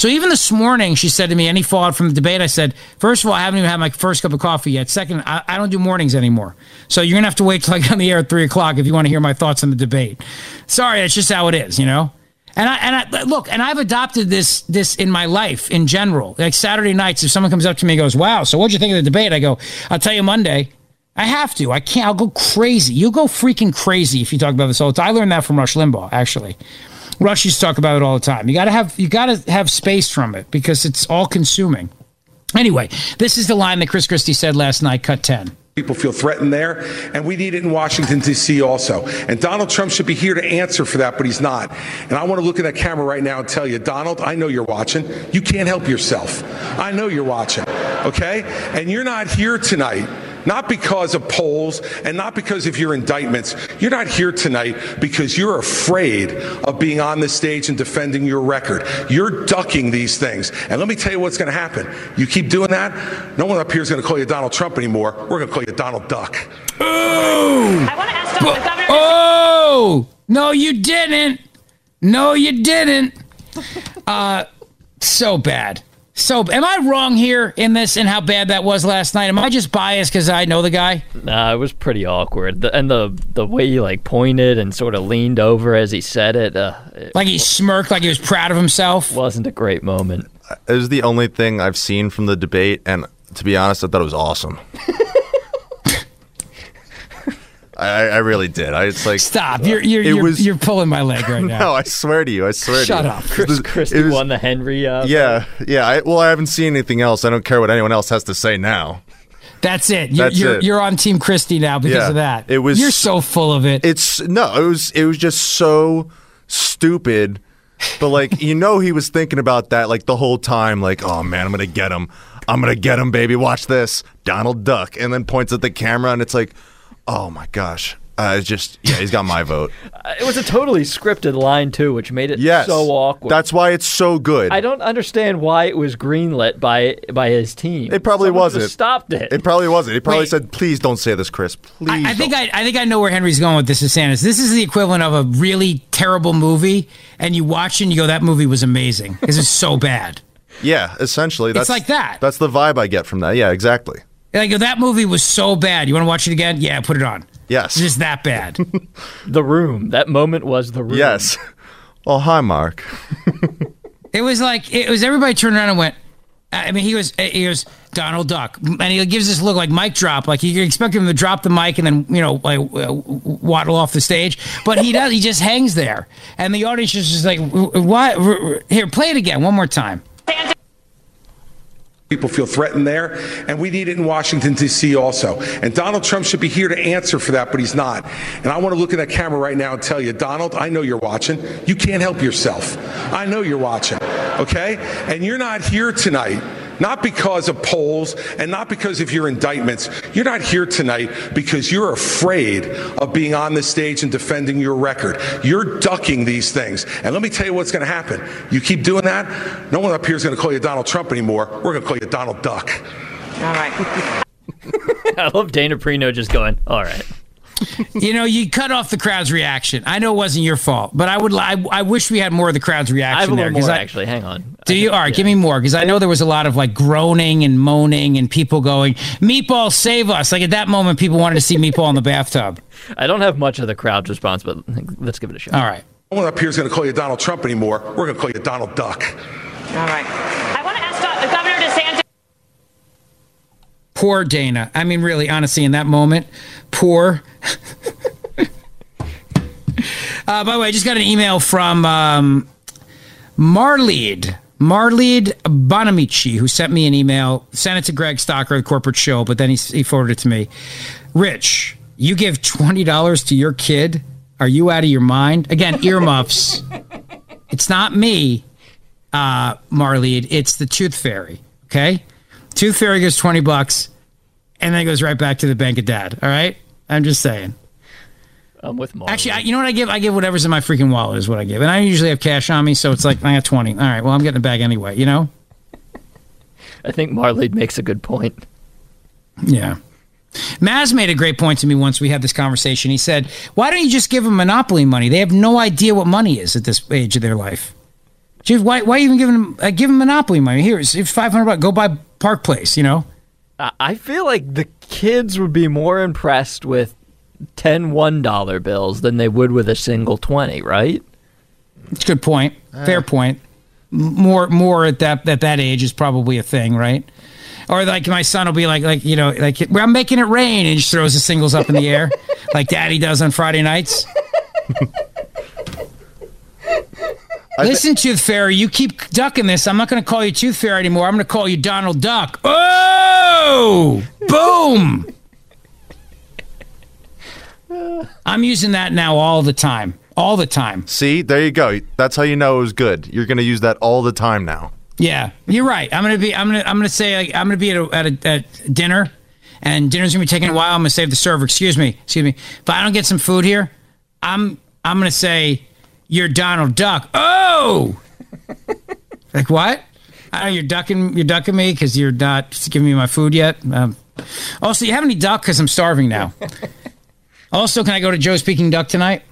So even this morning, she said to me, any fallout from the debate? I said, first of all, I haven't even had my first cup of coffee yet. Second, I, I don't do mornings anymore. So you're going to have to wait till I get on the air at three o'clock if you want to hear my thoughts on the debate. Sorry, it's just how it is, you know? And I, and I, look, and I've adopted this, this in my life in general. Like Saturday nights, if someone comes up to me and goes, wow, so what'd you think of the debate? I go, I'll tell you Monday. I have to. I can't. I'll go crazy. You'll go freaking crazy if you talk about this all the time. I learned that from Rush Limbaugh, actually. Rush used to talk about it all the time. You gotta have you gotta have space from it because it's all consuming. Anyway, this is the line that Chris Christie said last night, cut ten. People feel threatened there, and we need it in Washington, D.C. also. And Donald Trump should be here to answer for that, but he's not. And I want to look at that camera right now and tell you, Donald, I know you're watching. You can't help yourself. I know you're watching, okay? And you're not here tonight not because of polls and not because of your indictments. You're not here tonight because you're afraid of being on the stage and defending your record. You're ducking these things. And let me tell you what's going to happen. You keep doing that, no one up here is going to call you Donald Trump anymore. We're going to call you Donald Duck. I want to ask the governor. Oh no, you didn't. No, you didn't. Uh, so bad. So, am I wrong here in this and how bad that was last night? Am I just biased because I know the guy? Nah, it was pretty awkward. The, and the the way he like pointed and sort of leaned over as he said it, uh, it Like he smirked, like he was proud of himself. wasn't a great moment. It was the only thing I've seen from the debate, and to be honest, I thought it was awesome. I, I really did. I it's like Stop! You're you're it you're, was- you're pulling my leg right now. no, I swear to you, I swear Shut to you. up. Chris It Christie was- won the Henry. Uh, Yeah, yeah. I, well, I haven't seen anything else. I don't care what anyone else has to say now. That's it. You're, That's you're, it. you're on Team Christie now because Yeah. of that. It was- You're so full of it. It's no, it was it was just so stupid. But like you know, he was thinking about that like the whole time. Like, oh man, I'm gonna get him. I'm gonna get him, baby. Watch this, Donald Duck, and then points at the camera, and it's like, oh my gosh. Uh, it's just yeah, he's got my vote. It was a totally scripted line too, which made it Yes, so awkward. That's why it's so good. I don't understand why it was greenlit by by his team. It probably Someone wasn't. stopped it. It probably wasn't. He probably Wait. said, "Please don't say this, Chris. Please." I, I think don't." I, I think I know where Henry's going with this. Is Sanders. This is the equivalent of a really terrible movie, and you watch it and you go, "That movie was amazing." This is so bad. yeah, essentially, that's like that. That's the vibe I get from that. Yeah, exactly. Like that movie was so bad. You want to watch it again? Yeah, put it on. Yes. It's just that bad. the room. That moment was the room. Yes. Oh, hi, Mark. It was like it was everybody turned around and went. I mean, he was he was Donald Duck, and he gives this look like mic drop, like you expect him to drop the mic and then you know like uh, waddle off the stage, but he does. He just hangs there, and the audience is just like, "What? Here, play it again, one more time." People feel threatened there, and we need it in Washington, D.C. also. And Donald Trump should be here to answer for that, but he's not. And I want to look in that camera right now and tell you, Donald, I know you're watching. You can't help yourself. I know you're watching, okay? And you're not here tonight. Not because of polls and not because of your indictments. You're not here tonight because you're afraid of being on the stage and defending your record. You're ducking these things. And let me tell you what's going to happen. You keep doing that, no one up here is going to call you Donald Trump anymore. We're going to call you Donald Duck. All right. I love Dana Perino just going, all right. you know, you cut off the crowd's reaction. I know it wasn't your fault, but I would. li- I, I wish we had more of the crowd's reaction I have a there. little 'cause more, I- actually. Hang on. Do you? All right, give me more because I know there was a lot of like groaning and moaning and people going, "Meatball, save us!" Like at that moment, people wanted to see Meatball in the bathtub. I don't have much of the crowd's response, but let's give it a shot. All right. No one up here is going to call you Donald Trump anymore. We're going to call you Donald Duck. All right. I want to ask Don- the Governor DeSantis. Poor Dana. I mean, really, honestly, in that moment, poor. uh, by the way, I just got an email from um, Marlead. Marlead Bonamici, who sent me an email, sent it to Greg Stocker, the corporate show, but then he, he forwarded it to me. Rich, you give $20 to your kid? Are you out of your mind? Again, earmuffs. it's not me, uh, Marlead. It's the Tooth Fairy. Okay? Tooth Fairy gives 20 bucks and then it goes right back to the bank of dad. All right? I'm just saying. I'm with Mark. Actually, I, you know what I give? I give whatever's in my freaking wallet is what I give. And I usually have cash on me, so it's like I got 20. All right, well, I'm getting a bag anyway, you know? I think Marley makes a good point. Yeah. Maz made a great point to me once we had this conversation. He said, Why don't you just give them monopoly money? They have no idea what money is at this age of their life. Just why, why even giving them, uh, give them monopoly money? Here, it's 500 bucks. Go buy Park Place, you know? I- I feel like the kids would be more impressed with 10 $1 bills than they would with a single 20, right? It's a good point. Fair point. More, more at that at that age is probably a thing, right? Or like my son will be like, like you know, like well, I'm making it rain, and he just throws the singles up in the air, like Daddy does on Friday nights. Listen, Tooth Fairy, you keep ducking this. I'm not going to call you Tooth Fairy anymore. I'm going to call you Donald Duck. Oh, boom! I'm using that now all the time, all the time. See, there you go. That's how you know it was good. You're going to use that all the time now. Yeah, you're right. I'm gonna be. I'm gonna. I'm gonna say. Like, I'm gonna be at a, at, a, at dinner, and dinner's gonna be taking a while. I'm gonna save the server. Excuse me, excuse me. If I don't get some food here, I'm I'm gonna say you're Donald Duck. Oh, like what? I know you're ducking you're ducking me because you're not giving me my food yet. Um, also, you have any duck? Because I'm starving now. also, can I go to Joe's Peking Duck tonight?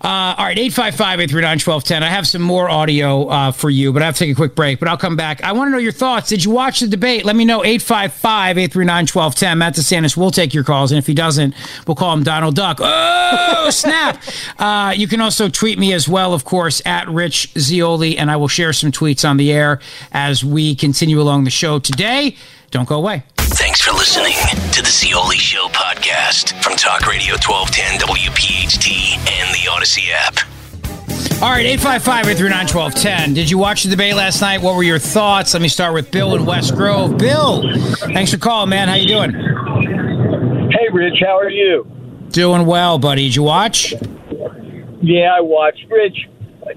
Uh, all right, 855 839 1210. I have some more audio uh, for you, but I have to take a quick break. But I'll come back. I want to know your thoughts. Did you watch the debate? Let me know. 855 839 1210. Matt DeSantis will take your calls. And if he doesn't, we'll call him Donald Duck. Oh, snap. Uh, you can also tweet me as well, of course, at Rich Zeoli. And I will share some tweets on the air as we continue along the show today. Don't go away. Thanks for listening to the Zeoli Show podcast from Talk Radio 1210 WPHT and the Audacy app. All right, 855 839 1210. Did you watch the debate last night? What were your thoughts? Let me start with Bill in West Grove. Bill, thanks for calling, man. How you doing? Hey, Rich, how are you? Doing well, buddy. Did you watch? Yeah, I watched. Rich,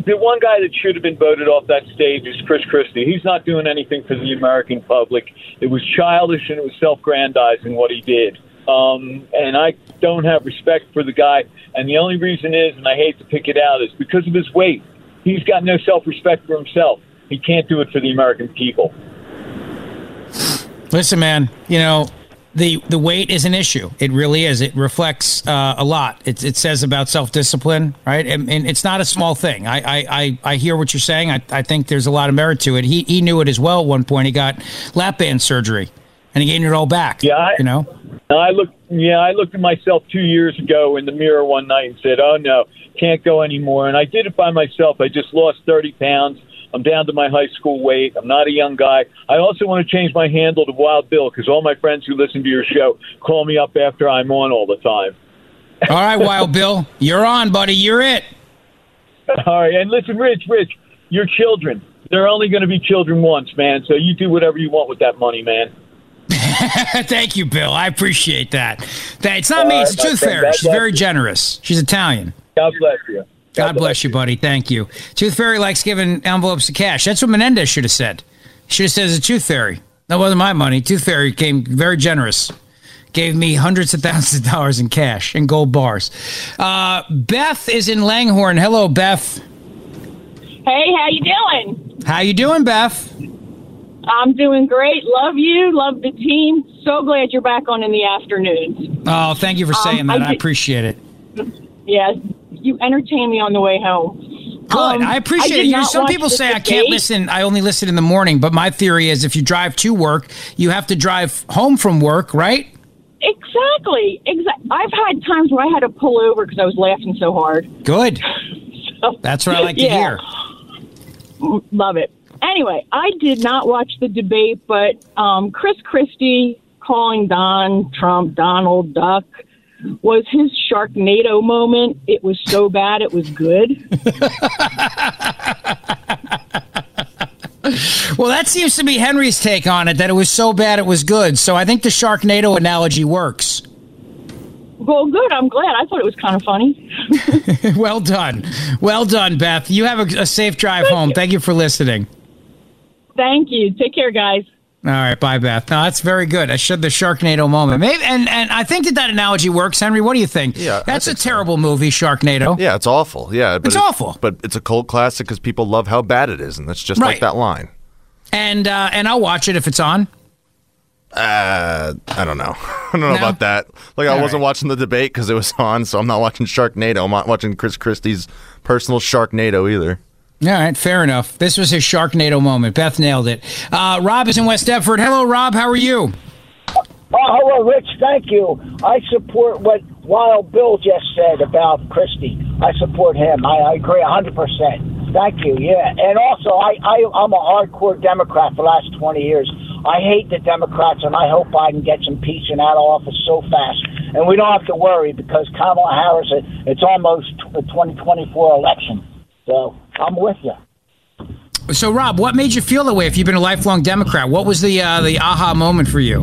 the one guy that should have been voted off that stage is Chris Christie. He's not doing anything for the American public. It was childish and it was self-grandizing what he did. Um, and I don't have respect for the guy. And the only reason is, and I hate to pick it out, is because of his weight. He's got no self-respect for himself. He can't do it for the American people. Listen, man, you know, the the weight is an issue. It really is. It reflects uh, a lot. It, it says about self discipline, right? And, and, it's not a small thing. I, I, I, I hear what you're saying. I, I think there's a lot of merit to it. He he knew it as well. At one point, he got lap band surgery, and he gained it all back. Yeah, I, you know. I looked. Yeah, I looked at myself two years ago in the mirror one night and said, "Oh no, can't go anymore." And I did it by myself. I just lost thirty pounds. I'm down to my high school weight. I'm not a young guy. I also want to change my handle to Wild Bill because all my friends who listen to your show call me up after I'm on all the time. All right, Wild Bill, you're on, buddy. You're it. All right, and listen, Rich, Rich, your children. They're only going to be children once, man. So you do whatever you want with that money, man. Thank you, Bill. I appreciate that. It's not me. It's the Tooth Fairy. She's very generous. She's Italian. God bless you. God, bless you, buddy. Thank you. Tooth Fairy likes giving envelopes of cash. That's what Menendez should have said. Should have said it's a Tooth Fairy. That wasn't my money. Tooth Fairy came very generous. Gave me hundreds of thousands of dollars in cash and gold bars. Uh, Beth is in Langhorne. Hello, Beth. Hey, how you doing? How you doing, Beth? I'm doing great. Love you. Love the team. So glad you're back on in the afternoons. Oh, thank you for saying Um, that. I I appreciate it. Yes, you entertain me on the way home. Good. Um, I appreciate did it. You know, some people say I can't listen. I only listen in the morning, but my theory is if you drive to work, you have to drive home from work, right? Exactly. Exactly. I've had times where I had to pull over because I was laughing so hard. Good. That's what I like to hear. Mm, Love it. Anyway, I did not watch the debate, but um, Chris Christie calling Don Trump Donald Duck was his Sharknado moment. It was so bad, it was good. Well, that seems to be Henry's take on it. That it was so bad it was good. So I think the Sharknado analogy works. well, good. I'm glad. I thought it was kind of funny. well done, well done, Beth. You have a, a safe drive home. Thank you for listening. Thank you. Take care, guys. All right, bye, Beth. No, that's very good. I should the Sharknado moment. Maybe, and and I think that that analogy works. Henry, what do you think? Yeah, that's a terrible movie, Sharknado. Yeah, it's awful. Yeah, but It's it- awful. But it's a cult classic because people love how bad it is, and that's just Right. like that line. And uh, and I'll watch it if it's on. Uh, I don't know. I don't know No? about that. Like, I wasn't watching the debate because it was on, so I'm not watching Sharknado. I'm not watching Chris Christie's personal Sharknado either. All right, fair enough. This was his Sharknado moment. Beth nailed it. Uh, Rob is in West Deptford. Hello, Rob. How are you? Oh, hello, Rich. Thank you. I support what Wild Bill just said about Christie. I support him. I, I agree 100%. Thank you. Yeah. And also, I, I, I'm a hardcore Democrat for the last 20 years. I hate the Democrats, and I hope Biden gets impeached and out of office so fast. And we don't have to worry because Kamala Harris, it- it's almost the 2024 election. So I'm with you. So, Rob, what made you feel that way? If you've been a lifelong Democrat, what was the uh, the aha moment for you?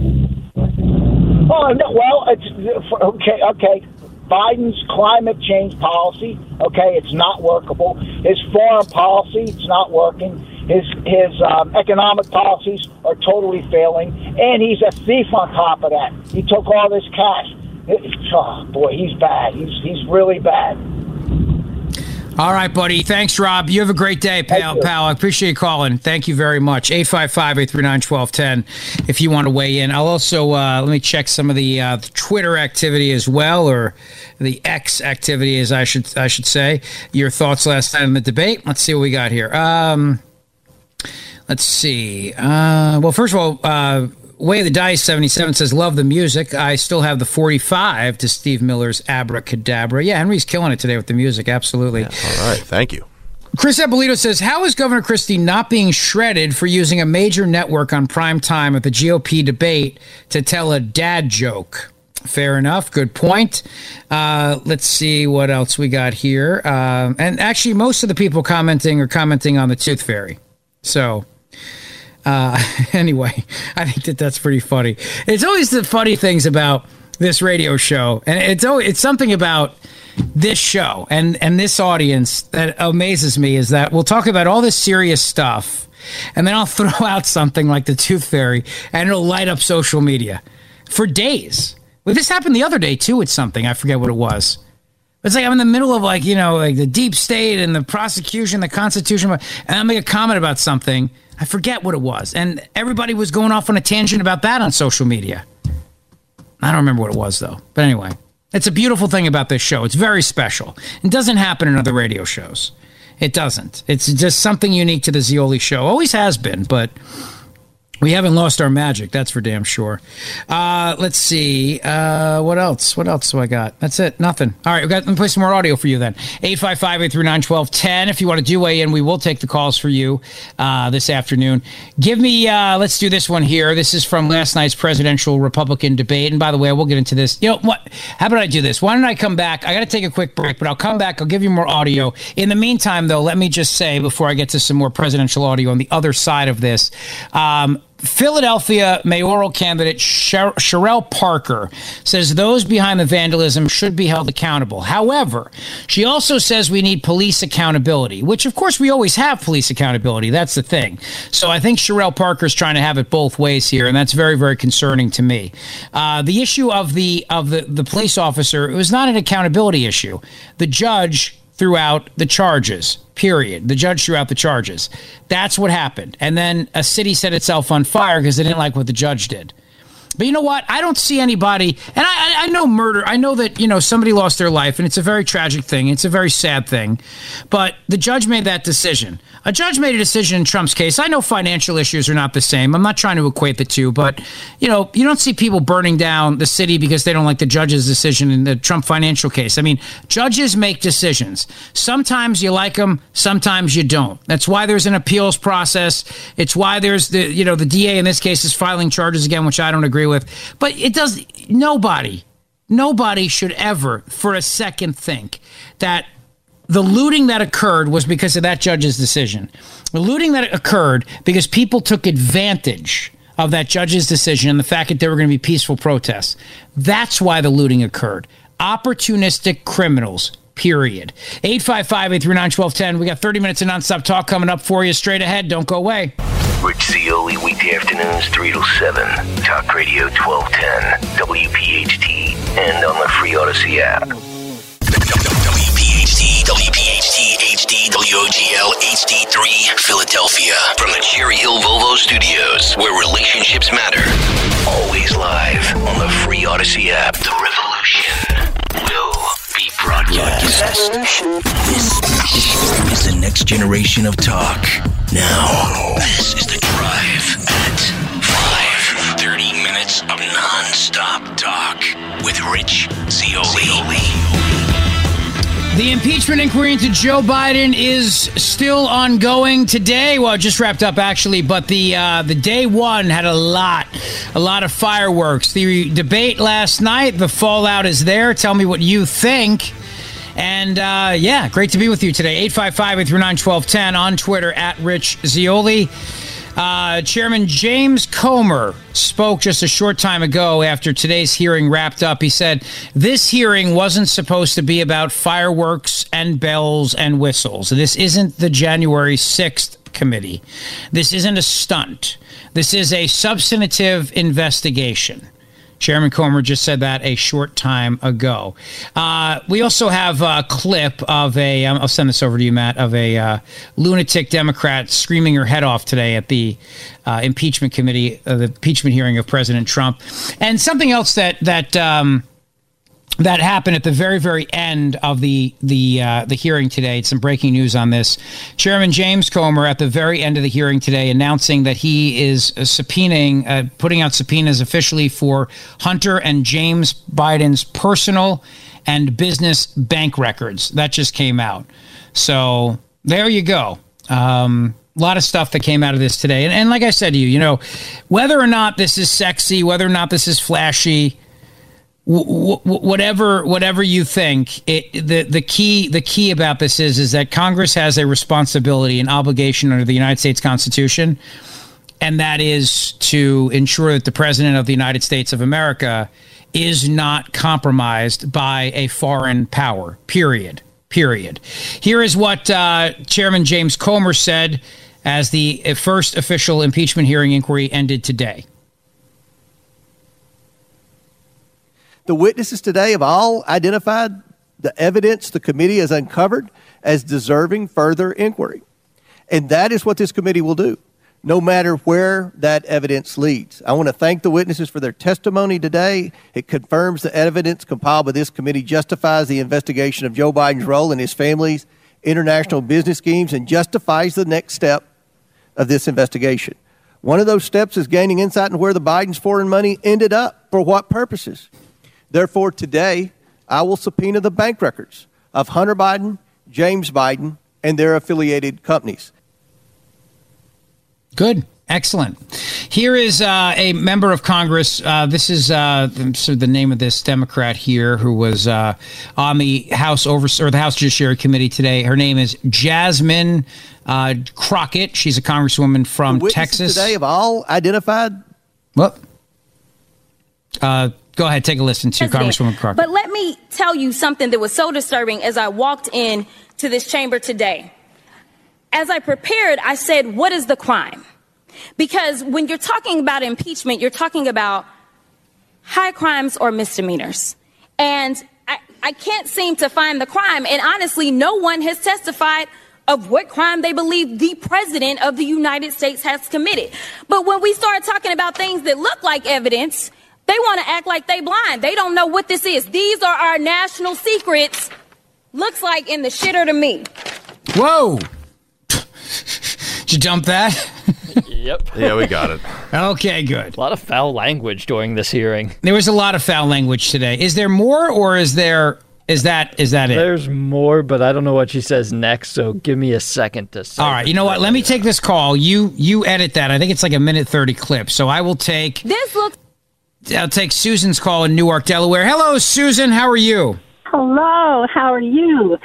Oh no, well, it's okay. Okay, Biden's climate change policy. Okay, it's not workable. His foreign policy, it's not working. His his um, economic policies are totally failing, and he's a thief on top of that. He took all this cash. It- oh, boy, he's bad. He's he's really bad. All right, buddy. Thanks, Rob. You have a great day, pal. Pal, I appreciate you calling. Thank you very much. 855 839 1210 if you want to weigh in. I'll also, uh, let me check some of the, uh, the Twitter activity as well, or the X activity, as I should I should say. Your thoughts last night in the debate. Let's see what we got here. Um, let's see. Uh, well, first of all, uh, Way of the Dice 77 says, Love the music. I still have the 45 to Steve Miller's Abracadabra. Yeah, Henry's killing it today with the music. Absolutely. All right, thank you. Chris Abolito says, How is Governor Christie not being shredded for using a major network on prime time at the GOP debate to tell a dad joke? Fair enough. Good point. Uh, let's see what else we got here. Um, and actually, most of the people commenting are commenting on the Tooth Fairy. So, uh, anyway, I think that that's pretty funny. It's always the funny things about this radio show, and it's always, it's something about this show and and this audience that amazes me is that we'll talk about all this serious stuff, and then I'll throw out something like the Tooth Fairy, and it'll light up social media for days. Well, this happened the other day too. With something I forget what it was. It's like I'm in the middle of like you know like the deep state and the prosecution, the Constitution, and I make a comment about something. I forget what it was, and everybody was going off on a tangent about that on social media. I don't remember what it was though. But anyway, it's a beautiful thing about this show. It's very special. It doesn't happen in other radio shows. It doesn't. It's just something unique to the Zeoli show. Always has been, but we haven't lost our magic. That's for damn sure. Uh, let's see. Uh, what else? What else do I got? That's it. Nothing. All right. We got, let me play some more audio for you then. 855 839 1210. If you want to do weigh in, we will take the calls for you uh, this afternoon. Give me, uh, let's do this one here. This is from last night's presidential Republican debate. And by the way, we'll get into this. You know what? How about I do this? Why don't I come back? I got to take a quick break, but I'll come back. I'll give you more audio. In the meantime, though, let me just say before I get to some more presidential audio on the other side of this, um, Philadelphia mayoral candidate Sher- Cherelle Parker says those behind the vandalism should be held accountable. However, she also says we need police accountability, which of course we always have police accountability. That's the thing. So I think Cherelle Parker is trying to have it both ways here, and that's very, very concerning to me. Uh, the issue of the of the, the police officer it was not an accountability issue. The judge threw out the charges. Period. The judge threw out the charges. That's what happened. And then a city set itself on fire because they didn't like what the judge did. But you know what? I don't see anybody, and I, I know murder. I know that you know somebody lost their life, and it's a very tragic thing. It's a very sad thing. But the judge made that decision. A judge made a decision in Trump's case. I know financial issues are not the same. I'm not trying to equate the two, but you know, you don't see people burning down the city because they don't like the judge's decision in the Trump financial case. I mean, judges make decisions. Sometimes you like them, sometimes you don't. That's why there's an appeals process. It's why there's the you know the DA in this case is filing charges again, which I don't agree with. But it does nobody nobody should ever for a second think that the looting that occurred was because of that judge's decision. The looting that occurred because people took advantage of that judge's decision and the fact that there were going to be peaceful protests. That's why the looting occurred. Opportunistic criminals, period. 855 839 1210. We got 30 minutes of nonstop talk coming up for you straight ahead. Don't go away. Rich Zeoli, weekday afternoons, 3 to 7. Talk Radio 1210, WPHT, and on the free Audacy app. WPHT, WOGL, HD3, Philadelphia. From the Cherry Hill Volvo Studios, where relationships matter. Always live on the free Audacy app. The revolution broadcast. This is the next generation of talk. Now, this is the drive at 5. 30 minutes of non-stop talk with Rich Zeoli. The impeachment inquiry into Joe Biden is still ongoing today. Well, it just wrapped up actually, but the uh, the day one had a lot, a lot of fireworks. The debate last night, the fallout is there. Tell me what you think. And uh, yeah, great to be with you today. 855 839 1210 on Twitter at Rich Zeoli. Uh, Chairman James Comer spoke just a short time ago after today's hearing wrapped up. He said, This hearing wasn't supposed to be about fireworks and bells and whistles. This isn't the January 6th committee. This isn't a stunt. This is a substantive investigation. Chairman Comer just said that a short time ago. Uh, we also have a clip of a, um, I'll send this over to you, Matt, of a uh, lunatic Democrat screaming her head off today at the uh, impeachment committee, uh, the impeachment hearing of President Trump. And something else that, that, um, that happened at the very, very end of the the uh, the hearing today. Some breaking news on this. Chairman James Comer at the very end of the hearing today announcing that he is subpoenaing, uh, putting out subpoenas officially for Hunter and James Biden's personal and business bank records. That just came out. So there you go. Um, a lot of stuff that came out of this today. And, and like I said to you, you know, whether or not this is sexy, whether or not this is flashy, whatever whatever you think it, the the key the key about this is is that Congress has a responsibility and obligation under the United States Constitution and that is to ensure that the president of the United States of America is not compromised by a foreign power period period. Here is what uh, chairman James Comer said as the first official impeachment hearing inquiry ended today The witnesses today have all identified the evidence the committee has uncovered as deserving further inquiry. And that is what this committee will do, no matter where that evidence leads. I want to thank the witnesses for their testimony today. It confirms the evidence compiled by this committee justifies the investigation of Joe Biden's role in his family's international business schemes and justifies the next step of this investigation. One of those steps is gaining insight into where the Biden's foreign money ended up, for what purposes. Therefore, today, I will subpoena the bank records of Hunter Biden, James Biden, and their affiliated companies. Good. Excellent. Here is uh, a member of Congress. Uh, this is uh, so the name of this Democrat here who was uh, on the House over or the House Judiciary Committee today. Her name is Jasmine uh, Crockett. She's a congresswoman from Texas. Today, have all identified. Well, uh, Go ahead, take a listen to Congresswoman Crockett. But let me tell you something that was so disturbing as I walked in to this chamber today. As I prepared, I said, what is the crime? Because when you're talking about impeachment, you're talking about high crimes or misdemeanors. And I, I can't seem to find the crime. And honestly, no one has testified of what crime they believe the president of the United States has committed. But when we start talking about things that look like evidence, they want to act like they blind. They don't know what this is. These are our national secrets. Looks like in the shitter to me. Whoa. Did you dump that? yep. Yeah, we got it. Okay, good. A lot of foul language during this hearing. There was a lot of foul language today. Is there more or is there is that is that it? There's more, but I don't know what she says next, so give me a second to All right, you know what? Let me take this call. You you edit that. I think it's like a minute 30 clip. So I will take This looks I'll take Susan's call in Newark, Delaware. Hello, Susan. How are you? Hello. How are you?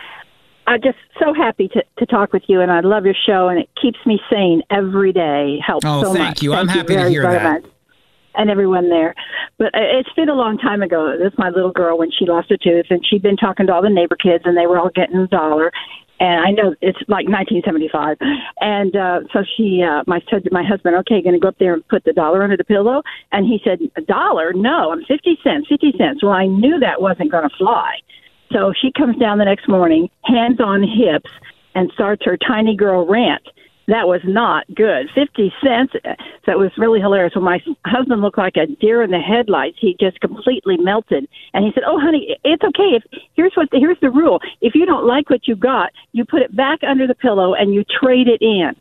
I'm just so happy to, to talk with you, and I love your show, and it keeps me sane every day. Helps oh, so thank much. you. I'm Thank happy to hear very that. much. And everyone there. But it's been a long time ago. This is my little girl when she lost her tooth, and she'd been talking to all the neighbor kids, and they were all getting a dollar. And I know it's like 1975. And uh, so she, uh, my said to my husband, "Okay, going to go up there and put the dollar under the pillow." And he said, "A dollar? No, I'm 50 cents. 50 cents." Well, I knew that wasn't going to fly. So she comes down the next morning, hands on hips, and starts her tiny girl rant. That was not good. 50 cents. Uh, so it was really hilarious. When my husband looked like a deer in the headlights, he just completely melted. And he said, "Oh, honey, it's okay. If here's what the, here's the rule. If you don't like what you got, you put it back under the pillow and you trade it in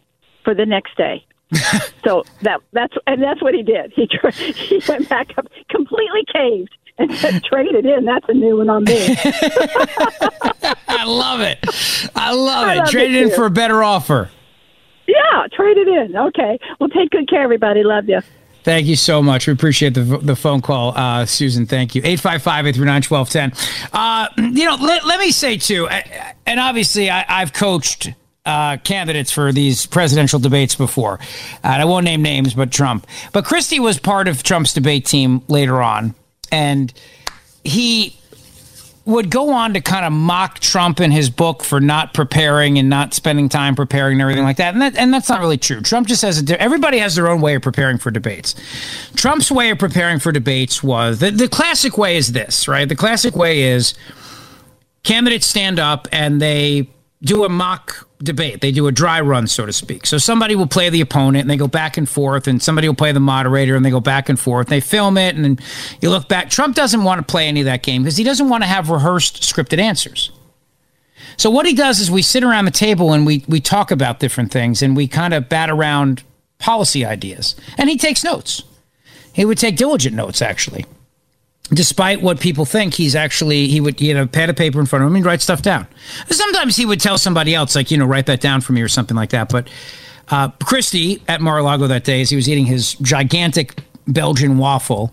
for the next day." so that that's and that's what he did. He tra- he went back up completely caved and said, "Trade it in. That's a new one on me." I love it. I love I it. love Trade it it in too. for a better offer. Yeah, trade it in. Okay. Well, take good care, everybody. Love you. Thank you so much. We appreciate the the phone call, uh, Susan. Thank you. 855-839-1210. Uh, you know, let, let me say too, uh, and obviously I, I've coached uh, candidates for these presidential debates before. And I won't name names, but Trump. But Christie was part of Trump's debate team later on, and he would go on to kind of mock Trump in his book for not preparing and not spending time preparing and everything like that. And that and that's not really true. Trump just has a everybody has their own way of preparing for debates. Trump's way of preparing for debates was the, the classic way is this, right? The classic way is candidates stand up and they do a mock debate. They do a dry run, so to speak. So somebody will play the opponent and they go back and forth, and somebody will play the moderator and they go back and forth. They film it, and then you look back. Trump doesn't want to play any of that game because he doesn't want to have rehearsed scripted answers. So what he does is we sit around the table and we we talk about different things and we kind of bat around policy ideas. And he takes notes. He would take diligent notes actually despite what people think, he's actually he would you know pad of paper in front of him and write stuff down. Sometimes he would tell somebody else like you know write that down for me or something like that. But uh, Christie at Mar-a-Lago that day, as he was eating his gigantic Belgian waffle,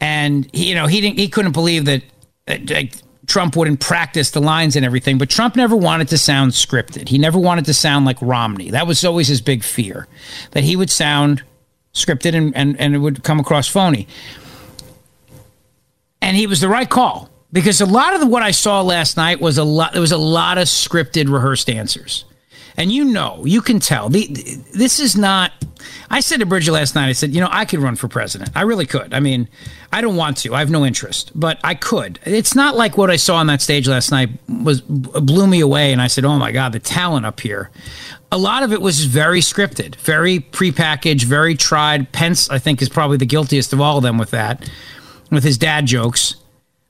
and he, you know he didn't he couldn't believe that. Uh, Trump wouldn't practice the lines and everything, but Trump never wanted to sound scripted. He never wanted to sound like Romney. That was always his big fear, that he would sound scripted and, and, and it would come across phony and he was the right call because a lot of the, what I saw last night was a lot. There was a lot of scripted, rehearsed answers, and you know, you can tell. The, this is not. I said to Bridget last night. I said, you know, I could run for president. I really could. I mean, I don't want to. I have no interest, but I could. It's not like what I saw on that stage last night was blew me away, and I said, oh my god, the talent up here. A lot of it was very scripted, very prepackaged, very tried. Pence, I think, is probably the guiltiest of all of them with that with his dad jokes.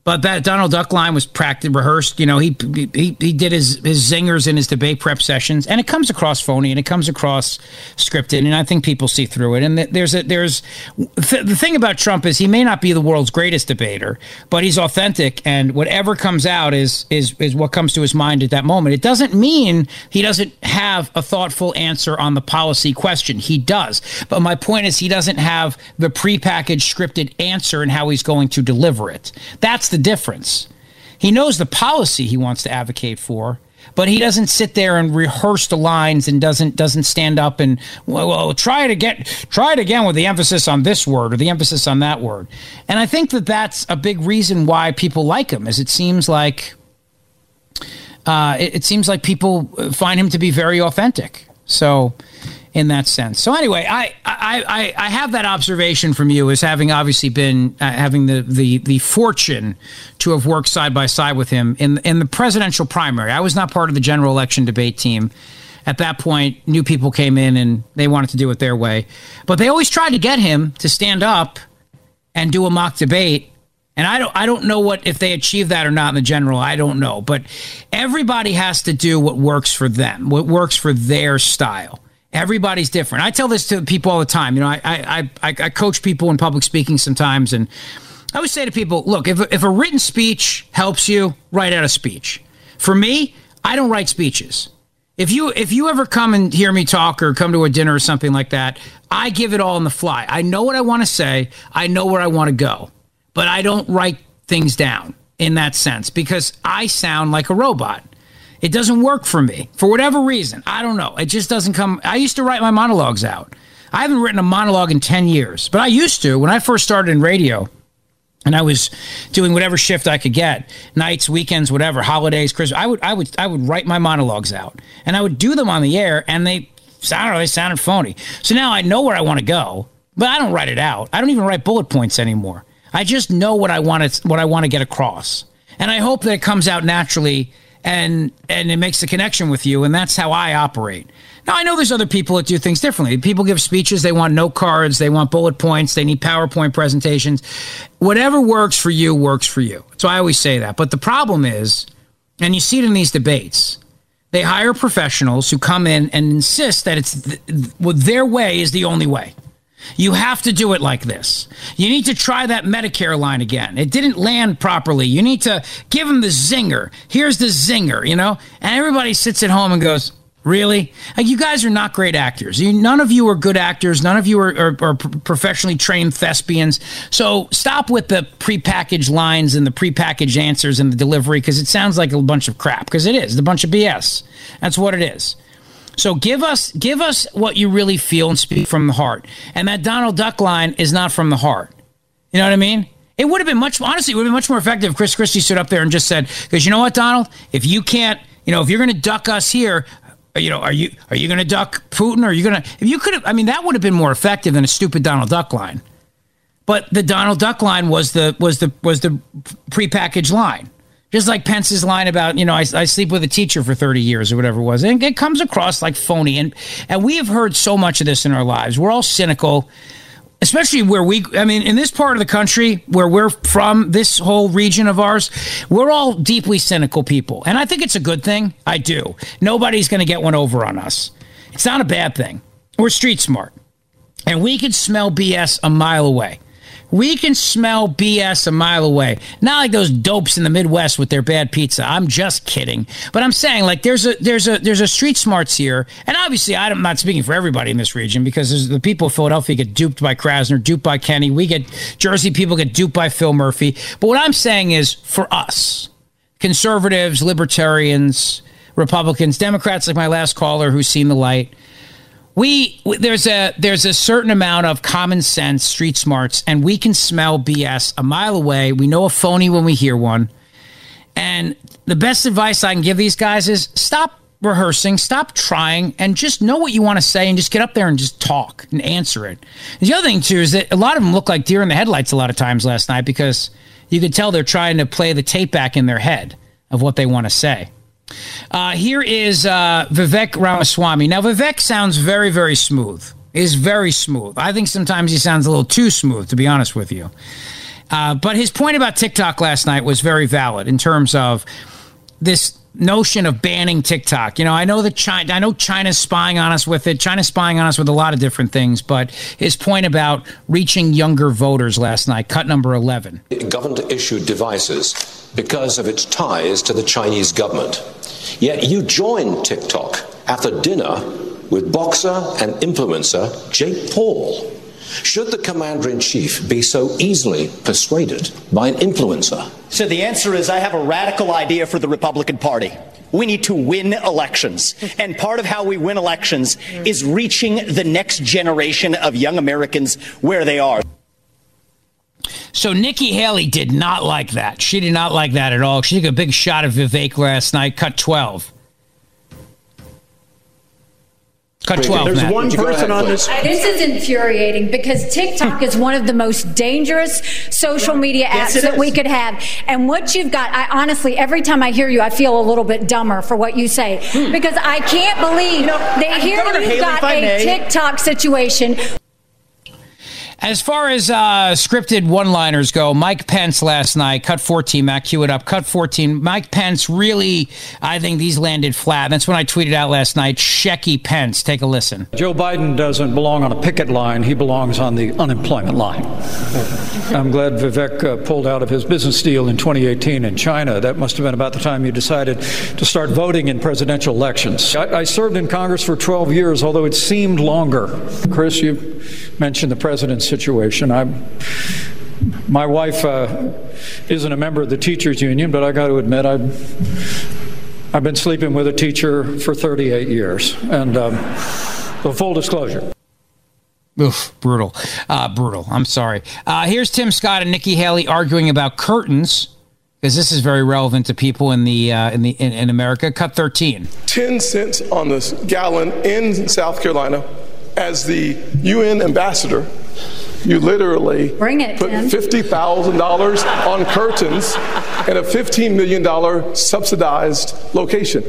But that Donald Duck line was practiced, rehearsed. You know, he he he did his his zingers in his debate prep sessions, and it comes across phony and it comes across scripted, and I think people see through it. And there's a there's th- the thing about Trump is he may not be the world's greatest debater, but he's authentic, and whatever comes out is is is what comes to his mind at that moment. It doesn't mean he doesn't have a thoughtful answer on the policy question. He does, but my point is he doesn't have the prepackaged scripted answer and how he's going to deliver it. That's the difference. He knows the policy he wants to advocate for, but he doesn't sit there and rehearse the lines and doesn't doesn't stand up and well, well try it again try it again with the emphasis on this word or the emphasis on that word. And I think that that's a big reason why people like him is it seems like uh, it, it seems like people find him to be very authentic. So in that sense. So anyway, I I, I, I have that observation from you as having obviously been uh, having the, the the fortune to have worked side by side with him in in the presidential primary. I was not part of the general election debate team. At that point, new people came in and they wanted to do it their way, but they always tried to get him to stand up and do a mock debate. And I don't I don't know what if they achieved that or not in the general. I don't know, but everybody has to do what works for them, what works for their style. Everybody's different. I tell this to people all the time. You know, I I, I, I coach people in public speaking sometimes, and I always say to people, look, if, if a written speech helps you, write out a speech. For me, I don't write speeches. If you if you ever come and hear me talk or come to a dinner or something like that, I give it all on the fly. I know what I want to say. I know where I want to go, but I don't write things down in that sense because I sound like a robot. It doesn't work for me for whatever reason. I don't know. It just doesn't come. I used to write my monologues out. I haven't written a monologue in 10 years, but I used to when I first started in radio and I was doing whatever shift I could get, nights, weekends, whatever, holidays, Christmas. I would, I would, I would write my monologues out, and I would do them on the air, and they sounded, they sounded phony. So now I know where I want to go, but I don't write it out. I don't even write bullet points anymore. I just know what I want to, what I want to get across, and I hope that it comes out naturally and and it makes a connection with you and that's how I operate. Now I know there's other people that do things differently. People give speeches, they want note cards, they want bullet points, they need PowerPoint presentations. Whatever works for you works for you. So I always say that. But the problem is, and you see it in these debates, they hire professionals who come in and insist that it's th- well, their way is the only way. You have to do it like this. You need to try that Medicare line again. It didn't land properly. You need to give them the zinger. Here's the zinger, you know? And everybody sits at home and goes, Really? Like, you guys are not great actors. You, none of you are good actors. None of you are, are, are professionally trained thespians. So stop with the prepackaged lines and the prepackaged answers and the delivery because it sounds like a bunch of crap because it is. a bunch of BS. That's what it is. So give us give us what you really feel and speak from the heart. And that Donald Duck line is not from the heart. You know what I mean? It would have been much, honestly, it would have been much more effective if Chris Christie stood up there and just said, because you know what, Donald? If you can't, you know, if you're to duck us here, you know, are you are you to duck Putin? Or are you to? If you could have, I mean, that would have been more effective than a stupid Donald Duck line. But the Donald Duck line was the was the was the prepackaged line, just like Pence's line about you know I, I sleep with a teacher for thirty years or whatever it was, and it comes across like phony. And and we have heard so much of this in our lives. We're all cynical especially where we i mean in this part of the country where we're from this whole region of ours we're all deeply cynical people. And i think it's a good thing. I do. Nobody's going to get one over on us. It's not a bad thing. We're street smart. And we can smell bs a mile away we can smell BS a mile away. Not like those dopes in the Midwest with their bad pizza. I'm just kidding. But I'm saying like there's a there's a there's a street smarts here, and obviously I'm not speaking for everybody in this region because the people of Philadelphia get duped by Krasner, duped by Kenney. We get Jersey people get duped by Phil Murphy. But what I'm saying is for us, conservatives, libertarians, Republicans, Democrats, like my last caller who's seen the light we there's a there's a certain amount of common sense, street smarts, and we can smell BS a mile away. We know a phony when we hear one. And the best advice I can give these guys is stop rehearsing, stop trying, and just know what you want to say and just get up there and just talk and answer it. And the other thing too is that a lot of them look like deer in the headlights a lot of times last night because you could tell they're trying to play the tape back in their head of what they want to say. Uh, here is uh, Vivek Ramaswamy. Now, Vivek sounds very, very smooth. Is very smooth. I think sometimes he sounds a little too smooth, to be honest with you. Uh, but his point about TikTok last night was very valid in terms of this notion of banning TikTok. You know, I know that China, I know China's spying on us with it. China's spying on us with a lot of different things. But his point about reaching younger voters last night, cut number eleven. Government issued devices because of its ties to the Chinese government. Yet you joined TikTok after dinner with boxer and influencer Jake Paul. Should the commander in chief be so easily persuaded by an influencer? So the answer is I have a radical idea for the Republican Party. We need to win elections. And part of how we win elections is reaching the next generation of young Americans where they are. So Nikki Haley did not like that. She did not like that at all. She took a big shot at Vivek last night, cut 12. Cut 12. There's Matt. one person on this. This is infuriating because TikTok is one of the most dangerous social media apps Yes, it that is. we could have. And what you've got, I honestly, every time I hear you, I feel a little bit dumber for what you say hmm. because I can't believe that here Governor you've got a may. TikTok situation As far as uh, scripted one liners go, Mike Pence last night, cut 14, Matt, cue it up, cut 14. Mike Pence really, I think these landed flat. That's when I tweeted out last night, Shecky Pence. Take a listen. Joe Biden doesn't belong on a picket line, he belongs on the unemployment line. I'm glad Vivek uh, pulled out of his business deal in 2018 in China. That must have been about the time you decided to start voting in presidential elections. I, I served in Congress for 12 years, although it seemed longer. Chris, you mentioned the president's situation. I'm, my wife uh, isn't a member of the teachers union, but I got to admit, I've, I've been sleeping with a teacher for 38 years. And um, so full disclosure. Oof, brutal. Uh, brutal. I'm sorry. Uh, here's Tim Scott and Nikki Haley arguing about curtains because this is very relevant to people in the uh, in the in, in America. Cut 13. 10 cents on the gallon in South Carolina. As the UN ambassador, you literally it, put $50,000 on curtains in a $15 million subsidized location.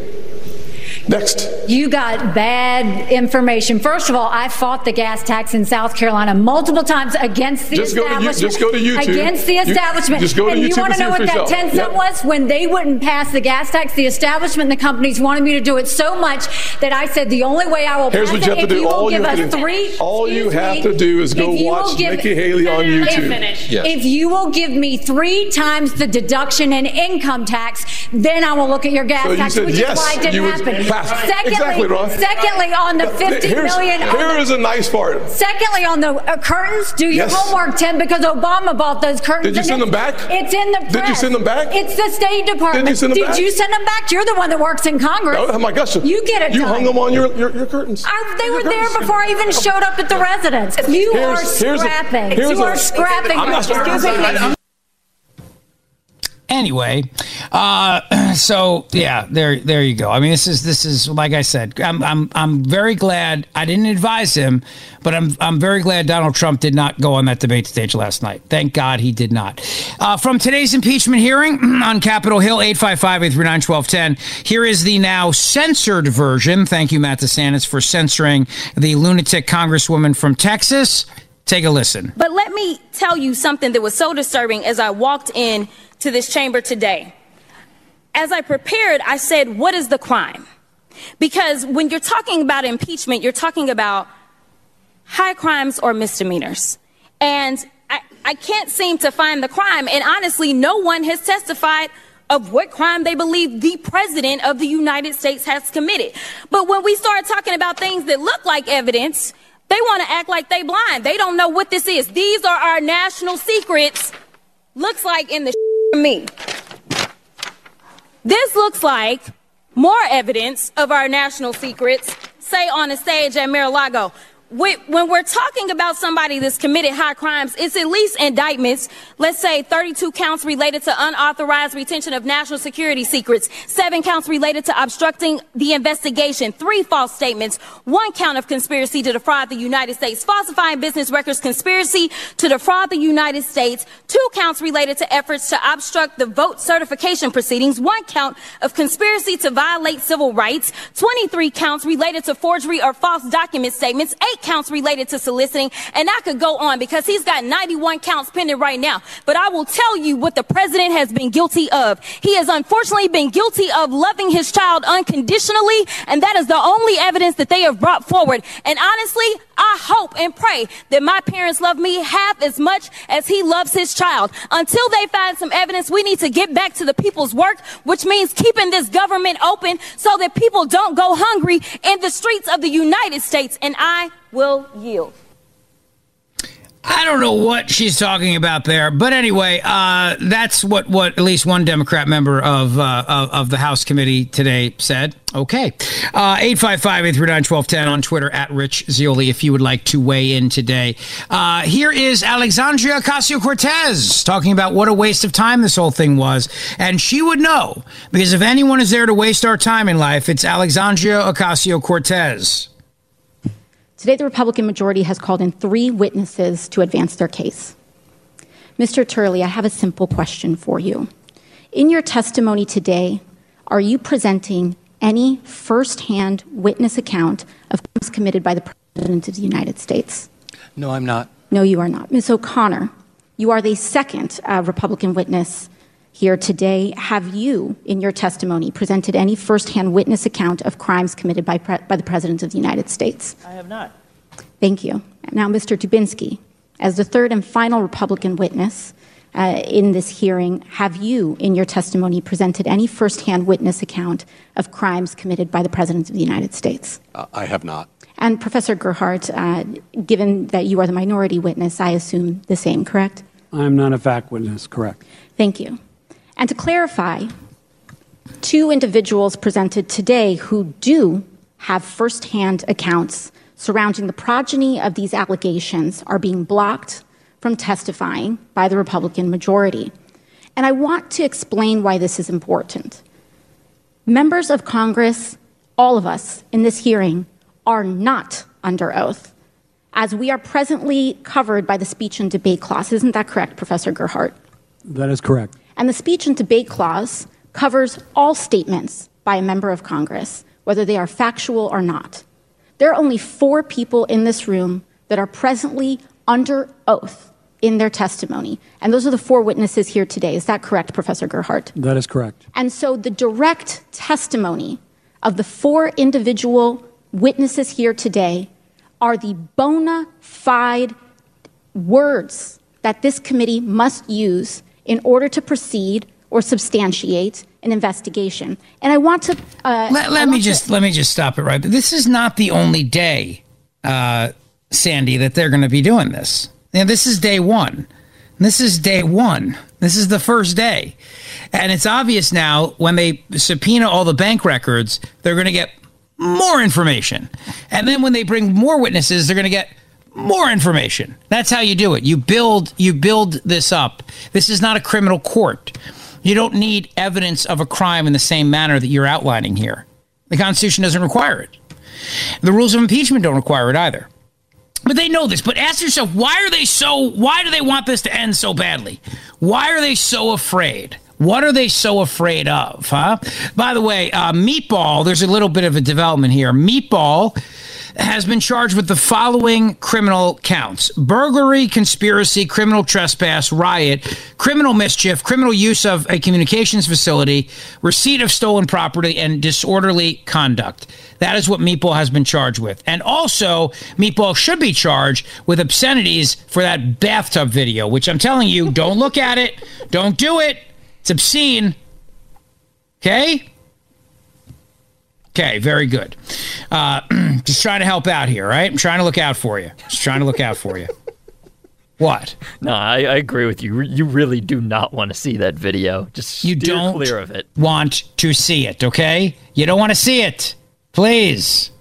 Next. You got bad information. First of all, I fought the gas tax in South Carolina multiple times against the Just go to you- establishment. just go to YouTube. Against the You- establishment. just go to and you want to know what for that yourself. 10 cent Yep. was? When they wouldn't pass the gas tax, the establishment and the companies wanted me to do it so much that I said the only way I will Here's pass what you it have to if do. will All you give have us to do- three. all you have me, to do is go if you will watch give- Nikki Haley on If- YouTube. Yes. If you will give me three times the deduction in income tax, then I will look at your gas So you tax, said which yes, is why it didn't you would happen. Pass. Secondly, Exactly, Ron. secondly, on the fifty Here's- million. on Here is a nice part. Secondly, on the uh, curtains, do your Yes. homework, Tim, because Obama bought those curtains. Did you send them back? It's in the press. Did you send them back? It's the State Department. Did you send them Did back? you send them back? You're the one that works in Congress. Oh my gosh. You get it You hung them on your, your, your curtains. I, they were there before I even showed up at the residence. You Here's- are here's a- scrapping. here's you a- are scrapping. I'm not scrapping. Anyway, uh, so yeah, there there you go. I mean, this is this is like I said. I'm I'm I'm very glad I didn't advise him, but I'm I'm very glad Donald Trump did not go on that debate stage last night. Thank God he did not. Uh, from today's impeachment hearing on Capitol Hill, 855-839-1210, here is the now censored version. Thank you, Matt DeSantis, for censoring the lunatic congresswoman from Texas. Take a listen. But let me tell you something that was so disturbing as I walked in to this chamber today. As I prepared, I said, what is the crime? Because when you're talking about impeachment, you're talking about high crimes or misdemeanors. And I, I can't seem to find the crime. And honestly, no one has testified of what crime they believe the president of the United States has committed. But when we start talking about things that look like evidence, they want to act like they blind. They don't know what this is. These are our national secrets. Looks like in the me. This looks like more evidence of our national secrets, say on a stage at Mar-a-Lago when we're talking about somebody that's committed high crimes, it's at least indictments. Let's say 32 counts related to unauthorized retention of national security secrets, seven counts related to obstructing the investigation, three false statements, one count of conspiracy to defraud the United States, falsifying business records, conspiracy to defraud the United States, two counts related to efforts to obstruct the vote certification proceedings, one count of conspiracy to violate civil rights, 23 counts related to forgery or false document statements, eight counts related to soliciting, and I could go on because he's got 91 counts pending right now. But I will tell you what the president has been guilty of. He has unfortunately been guilty of loving his child unconditionally, and that is the only evidence that they have brought forward. And honestly, I hope and pray that my parents love me half as much as he loves his child. Until they find some evidence, we need to get back to the people's work, which means keeping this government open so that people don't go hungry in the streets of the United States. And I will yield. I don't know what she's talking about there, but anyway, uh, that's what, what at least one Democrat member of, uh, of, of the House committee today said. Okay, uh, eight five five eight three nine twelve ten on Twitter at Rich Zeoli if you would like to weigh in today. Uh, here is Alexandria Ocasio Cortez talking about what a waste of time this whole thing was, and she would know because if anyone is there to waste our time in life, it's Alexandria Ocasio Cortez. Today, the Republican majority has called in three witnesses to advance their case. Mr. Turley, I have a simple question for you. In your testimony today, are you presenting any firsthand witness account of crimes committed by the President of the United States? No, I'm not. No, you are not. Ms. O'Connor, you are the second uh, Republican witness here today. Have you, in your testimony, presented any firsthand witness account of crimes committed by, pre- by the President of the United States? I have not. Thank you. Now, Mr. Dubinsky, as the third and final Republican witness uh, in this hearing, have you, in your testimony, presented any firsthand witness account of crimes committed by the President of the United States? Uh, I have not. And Professor Gerhardt, uh, given that you are the minority witness, I assume the same, correct? I am not a fact witness, correct. Thank you. And to clarify, two individuals presented today who do have firsthand accounts surrounding the progeny of these allegations are being blocked from testifying by the Republican majority. And I want to explain why this is important. Members of Congress, all of us in this hearing, are not under oath, as we are presently covered by the speech and debate clause. Isn't that correct, Professor Gerhardt? That is correct. And the speech and debate clause covers all statements by a member of Congress, whether they are factual or not. There are only four people in this room that are presently under oath in their testimony. And those are the four witnesses here today. Is that correct, Professor Gerhardt? That is correct. And so the direct testimony of the four individual witnesses here today are the bona fide words that this committee must use in order to proceed or substantiate an investigation. And I want to uh, let, let me just to, let me just stop it right. But this is not the only day, uh, Sandy, that they're going to be doing this. Now, this is day one. This is day one. This is the first day, and it's obvious now when they subpoena all the bank records, they're going to get more information, and then when they bring more witnesses, they're going to get more information. That's how you do it. You build you build this up. This is not a criminal court. You don't need evidence of a crime in the same manner that you're outlining here. The Constitution doesn't require it. The rules of impeachment don't require it either. But they know this. But ask yourself, why are they so, why do they want this to end so badly? Why are they so afraid? What are they so afraid of, huh? By the way, uh, Meatball, there's a little bit of a development here. Meatball has been charged with the following criminal counts burglary, conspiracy, criminal trespass, riot, criminal mischief, criminal use of a communications facility, receipt of stolen property, and disorderly conduct. That is what Meatball has been charged with. And also, Meatball should be charged with obscenities for that bathtub video, which I'm telling you, don't look at it, don't do it. It's obscene. Okay? Okay, very good. Uh, just trying to help out here, right? I'm trying to look out for you. Just trying to look out for you. What? No, I, I agree with you. You really do not want to see that video. Just You don't clear of it. want to see it, okay? You don't want to see it. Please.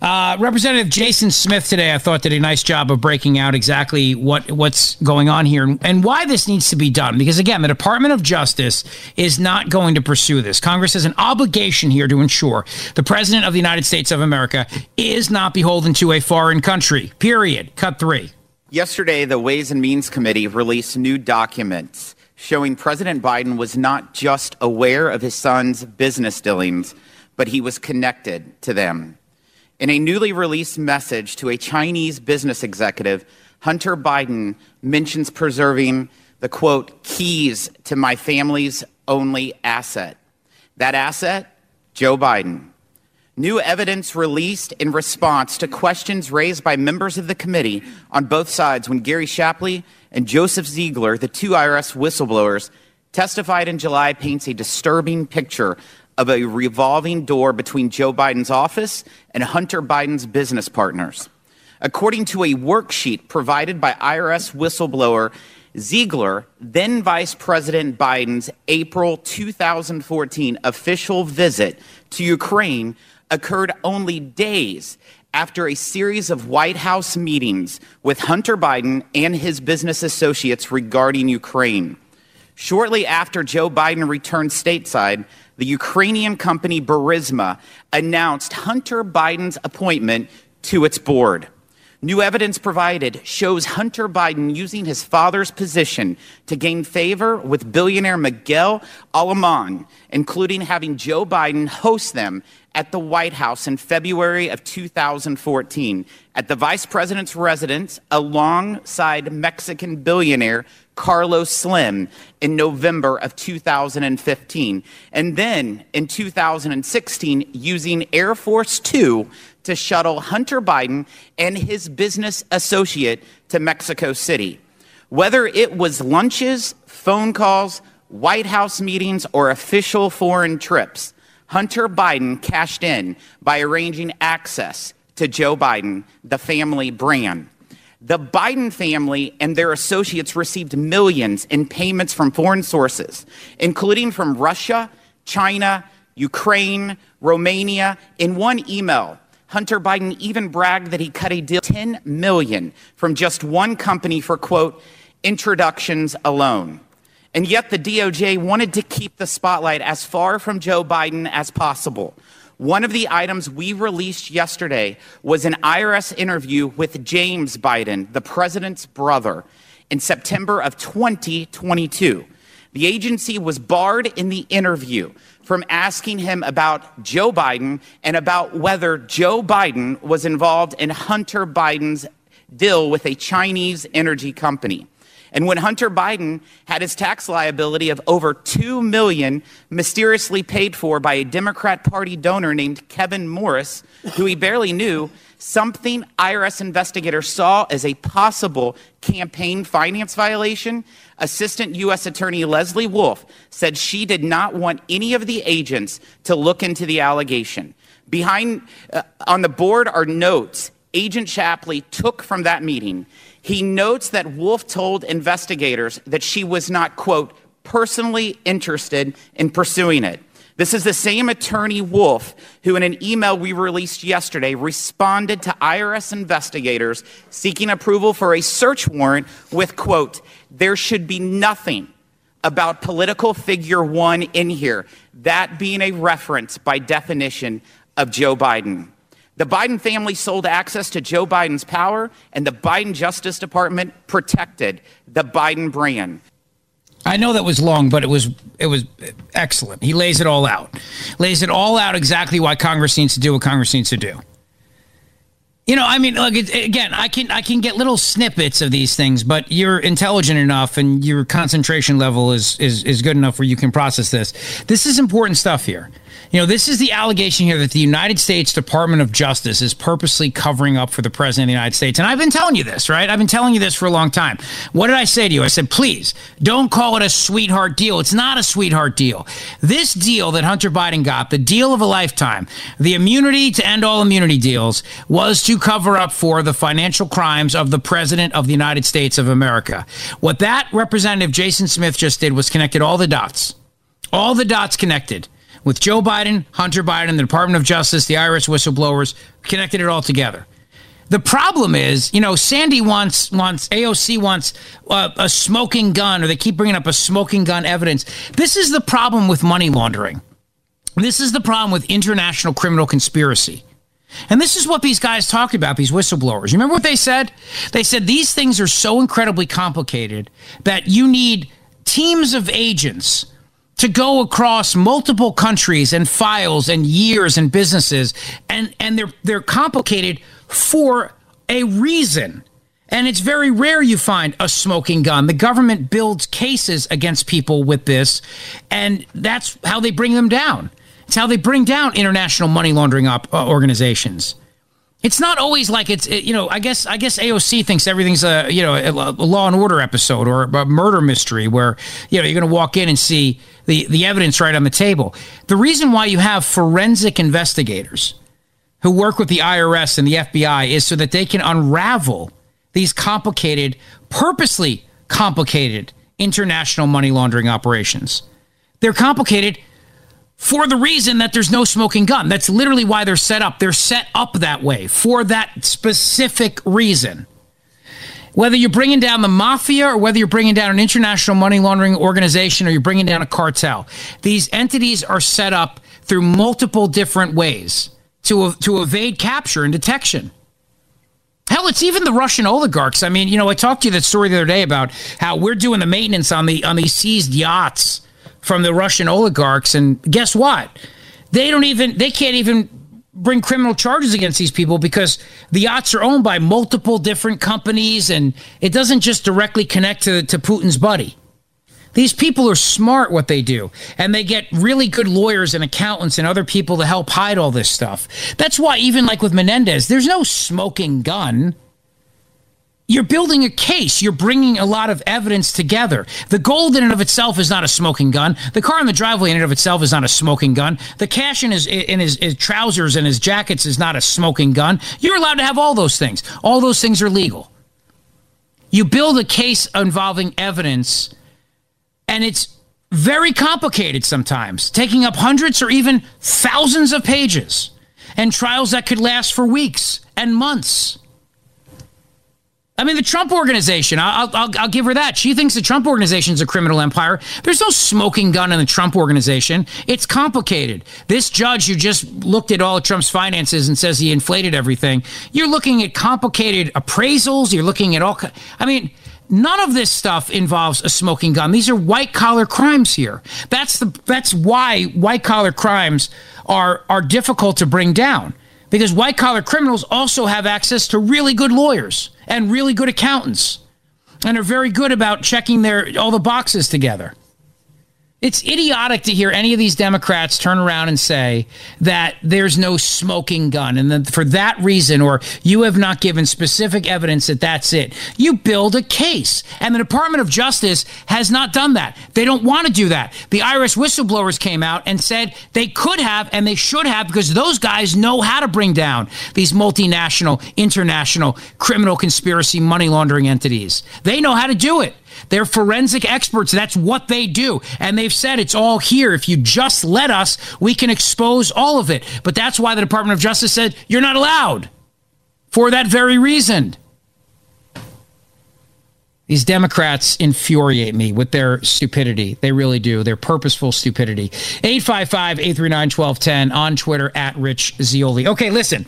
Uh, Representative Jason Smith today, I thought, did a nice job of breaking out exactly what what's going on here and, and why this needs to be done. Because again, the Department of Justice is not going to pursue this. Congress has an obligation here to ensure the President of the United States of America is not beholden to a foreign country. Period. Cut three. Yesterday, the Ways and Means Committee released new documents showing President Biden was not just aware of his son's business dealings, but he was connected to them. In a newly released message to a Chinese business executive, Hunter Biden mentions preserving the quote, keys to my family's only asset. That asset, Joe Biden. New evidence released in response to questions raised by members of the committee on both sides when Gary Shapley and Joseph Ziegler, the two IRS whistleblowers, testified in July paints a disturbing picture of a revolving door between Joe Biden's office and Hunter Biden's business partners. According to a worksheet provided by IRS whistleblower Ziegler, then Vice President Biden's April 2014 official visit to Ukraine occurred only days after a series of White House meetings with Hunter Biden and his business associates regarding Ukraine. Shortly after Joe Biden returned stateside, the Ukrainian company Burisma announced Hunter Biden's appointment to its board. New evidence provided shows Hunter Biden using his father's position to gain favor with billionaire Miguel Alemán, including having Joe Biden host them at the White House in February of 2014 at the vice president's residence alongside Mexican billionaire Carlos Slim in November of 2015. And then in 2016, using Air Force Two to shuttle Hunter Biden and his business associate to Mexico City. Whether it was lunches, phone calls, White House meetings, or official foreign trips, Hunter Biden cashed in by arranging access to Joe Biden, the family brand. The Biden family and their associates received millions in payments from foreign sources, including from Russia, China, Ukraine, Romania. In one email, Hunter Biden even bragged that he cut a deal 10 million from just one company for quote introductions alone. And yet the DOJ wanted to keep the spotlight as far from Joe Biden as possible. One of the items we released yesterday was an IRS interview with James Biden, the president's brother, in September of 2022. The agency was barred in the interview from asking him about Joe Biden and about whether Joe Biden was involved in Hunter Biden's deal with a Chinese energy company. And when Hunter Biden had his tax liability of over 2 million mysteriously paid for by a Democrat Party donor named Kevin Morris, who he barely knew, something IRS investigators saw as a possible campaign finance violation, Assistant U.S. Attorney Leslie Wolf said she did not want any of the agents to look into the allegation. Behind uh, on the board are notes Agent Shapley took from that meeting. He notes that Wolf told investigators that she was not, quote, personally interested in pursuing it. This is the same attorney Wolf who, in an email we released yesterday, responded to IRS investigators seeking approval for a search warrant with, quote, there should be nothing about political figure one in here, that being a reference by definition of Joe Biden. The Biden family sold access to Joe Biden's power, and the Biden Justice Department protected the Biden brand. I know that was long, but it was it was excellent. He lays it all out, lays it all out exactly why Congress needs to do what Congress needs to do. You know, I mean, look again. I can I can get little snippets of these things, but you're intelligent enough, and your concentration level is is is good enough where you can process this. This is important stuff here. You know, this is the allegation here that the United States Department of Justice is purposely covering up for the President of the United States. And I've been telling you this, right? I've been telling you this for a long time. What did I say to you? I said, please don't call it a sweetheart deal. It's not a sweetheart deal. This deal that Hunter Biden got, the deal of a lifetime, the immunity to end all immunity deals, was to cover up for the financial crimes of the President of the United States of America. What that Representative Jason Smith just did was connected all the dots. All the dots connected with Joe Biden, Hunter Biden, the Department of Justice, the IRS whistleblowers, connected it all together. The problem is, you know, Sandy wants wants AOC wants uh, a smoking gun, or they keep bringing up a smoking gun evidence. This is the problem with money laundering. This is the problem with international criminal conspiracy. And this is what these guys talked about, these whistleblowers. You remember what they said? They said these things are so incredibly complicated that you need teams of agents to go across multiple countries and files and years and businesses and and they're they're complicated for a reason. And it's very rare you find a smoking gun. The government builds cases against people with this and that's how they bring them down. It's how they bring down international money laundering op- uh, organizations it's not always like it's you know I guess I guess AOC thinks everything's a you know a, a Law and Order episode or a murder mystery where you know you're going to walk in and see the the evidence right on the table. The reason why you have forensic investigators who work with the IRS and the FBI is so that they can unravel these complicated, purposely complicated international money laundering operations. They're complicated for the reason that there's no smoking gun. That's literally why they're set up. They're set up that way for that specific reason. Whether you're bringing down the mafia or whether you're bringing down an international money laundering organization or you're bringing down a cartel, these entities are set up through multiple different ways to, to evade capture and detection. Hell, it's even the Russian oligarchs. I mean, you know, I talked to you that story the other day about how we're doing the maintenance on the on these seized yachts from the Russian oligarchs, and guess what? They don't even they can't even bring criminal charges against these people because the yachts are owned by multiple different companies, and it doesn't just directly connect to, to Putin's buddy. These people are smart what they do, and they get really good lawyers and accountants and other people to help hide all this stuff. That's why, even like with Menendez, there's no smoking gun. You're building a case. You're bringing a lot of evidence together. The gold in and of itself is not a smoking gun. The car in the driveway in and of itself is not a smoking gun. The cash in his in his, his trousers and his jackets is not a smoking gun. You're allowed to have all those things. All those things are legal. You build a case involving evidence and it's very complicated sometimes, taking up hundreds or even thousands of pages, and trials that could last for weeks and months. I mean, the Trump organization, I'll, I'll, I'll, give her that. She thinks the Trump organization is a criminal empire. There's no smoking gun in the Trump organization. It's complicated. This judge who just looked at all of Trump's finances and says he inflated everything, you're looking at complicated appraisals. You're looking at all, I mean, None of this stuff involves a smoking gun. These are white collar crimes here. That's the that's why white collar crimes are are difficult to bring down because white collar criminals also have access to really good lawyers and really good accountants and are very good about checking their all the boxes together. It's idiotic to hear any of these Democrats turn around and say that there's no smoking gun. And then for that reason, or you have not given specific evidence that that's it. You build a case. And the Department of Justice has not done that. They don't want to do that. The IRS whistleblowers came out and said they could have and they should have because those guys know how to bring down these multinational, international criminal conspiracy money laundering entities. They know how to do it. They're forensic experts. That's what they do. And they've said it's all here. If you just let us, we can expose all of it. But that's why the Department of Justice said you're not allowed for that very reason. These Democrats infuriate me with their stupidity. They really do. Their purposeful stupidity. 855 839 1210 on Twitter at Rich Zeoli. Okay, listen.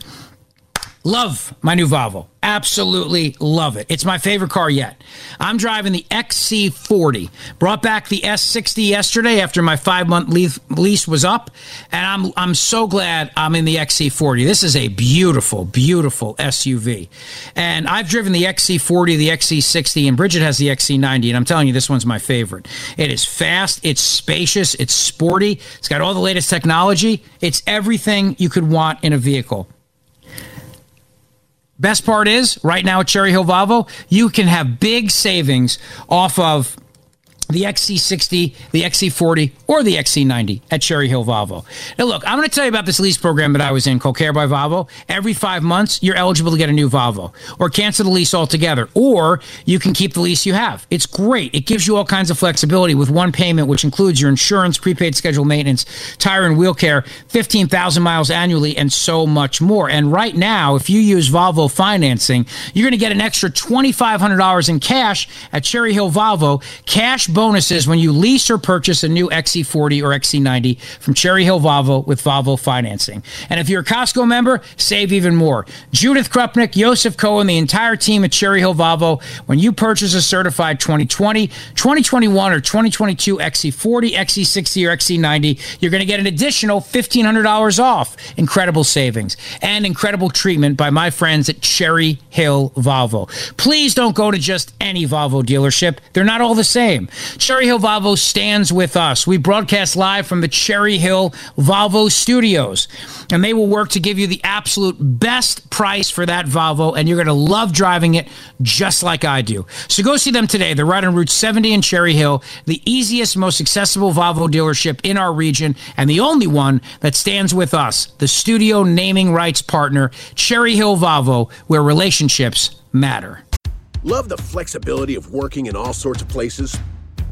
Love my new Volvo. Absolutely love it. It's my favorite car yet. I'm driving the XC40. Brought back the S60 yesterday after my five month lease was up, and I'm I'm so glad I'm in the XC40. This is a beautiful, beautiful SUV, and I've driven the XC40, the XC60, and Bridget has the XC90, and I'm telling you, this one's my favorite. It is fast, it's spacious, it's sporty, it's got all the latest technology. It's everything you could want in a vehicle. Best part is, right now at Cherry Hill Volvo, you can have big savings off of the XC60, the XC40, or the XC90 at Cherry Hill Volvo. Now, look, I'm going to tell you about this lease program that I was in, Co-Care by Volvo. Every five months, you're eligible to get a new Volvo or cancel the lease altogether, or you can keep the lease you have. It's great. It gives you all kinds of flexibility with one payment, which includes your insurance, prepaid schedule maintenance, tire and wheel care, 15,000 miles annually, and so much more. And right now, if you use Volvo financing, you're going to get an extra $2,500 in cash at Cherry Hill Volvo. Cash bonuses when you lease or purchase a new XC40 or XC90 from Cherry Hill Volvo with Volvo financing. And if you're a Costco member, save even more. Judith Krupnik, Joseph Cohen, the entire team at Cherry Hill Volvo, when you purchase a certified 2020, 2021, or 2022 XC40, XC60, or XC90, you're going to get an additional $1,500 off. Incredible savings and incredible treatment by my friends at Cherry Hill Volvo. Please don't go to just any Volvo dealership. They're not all the same. Cherry Hill Volvo stands with us. We broadcast live from the Cherry Hill Volvo studios, and they will work to give you the absolute best price for that Volvo, and you're going to love driving it just like I do. So go see them today. They're right on Route 70 in Cherry Hill, the easiest, most accessible Volvo dealership in our region, and the only one that stands with us, the studio naming rights partner, Cherry Hill Volvo, where relationships matter. Love the flexibility of working in all sorts of places?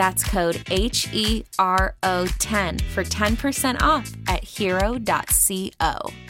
That's code H E R O 10 for 10% off at hero.co.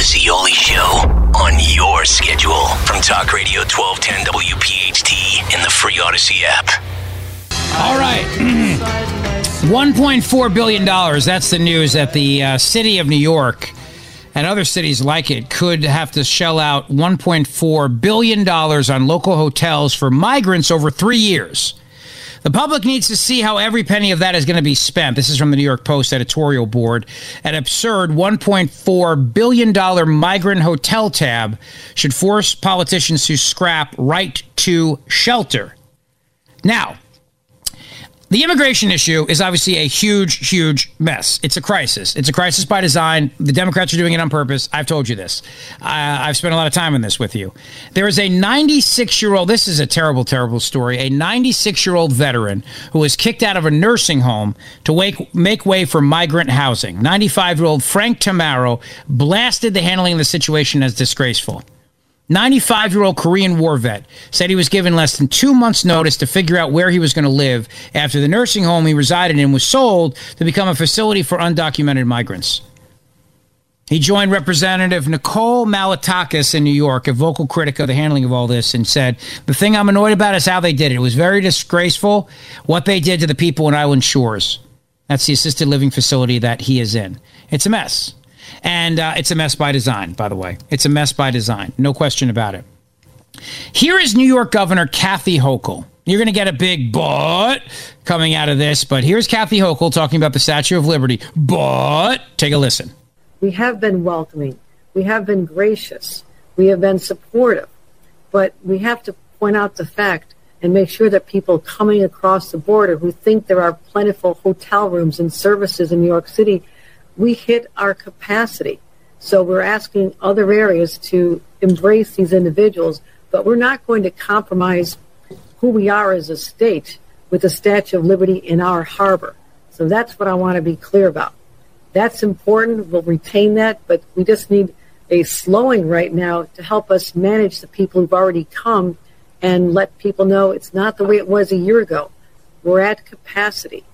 The Zeoli Show on your schedule from Talk Radio 1210 WPHT in the free Audacy app. All right. $1.4 billion. That's the news that the uh, city of New York and other cities like it could have to shell out $1.4 billion on local hotels for migrants over three years. The public needs to see how every penny of that is going to be spent. This is from the New York Post editorial board. An absurd $1.4 billion migrant hotel tab should force politicians to scrap right to shelter. Now, the immigration issue is obviously a huge, huge mess. It's a crisis. It's a crisis by design. The Democrats are doing it on purpose. I've told you this. I, I've spent a lot of time on this with you. There is a 96 year old, this is a terrible, terrible story, a 96 year old veteran who was kicked out of a nursing home to wake, make way for migrant housing. 95 year old Frank Tamaro blasted the handling of the situation as disgraceful. 95 year old Korean war vet said he was given less than two months' notice to figure out where he was going to live after the nursing home he resided in was sold to become a facility for undocumented migrants. He joined Representative Nicole Malliotakis in New York, a vocal critic of the handling of all this, and said, The thing I'm annoyed about is how they did it. It was very disgraceful what they did to the people in Island Shores. That's the assisted living facility that he is in. It's a mess. And uh, it's a mess by design, by the way. It's a mess by design. No question about it. Here is New York Governor Kathy Hochul. You're going to get a big but coming out of this, but here's Kathy Hochul talking about the Statue of Liberty. But take a listen. We have been welcoming. We have been gracious. We have been supportive. But we have to point out the fact and make sure that people coming across the border who think there are plentiful hotel rooms and services in New York City we hit our capacity. So we're asking other areas to embrace these individuals, but we're not going to compromise who we are as a state with the Statue of Liberty in our harbor. So that's what I want to be clear about. That's important. We'll retain that, but we just need a slowing right now to help us manage the people who've already come and let people know it's not the way it was a year ago. We're at capacity.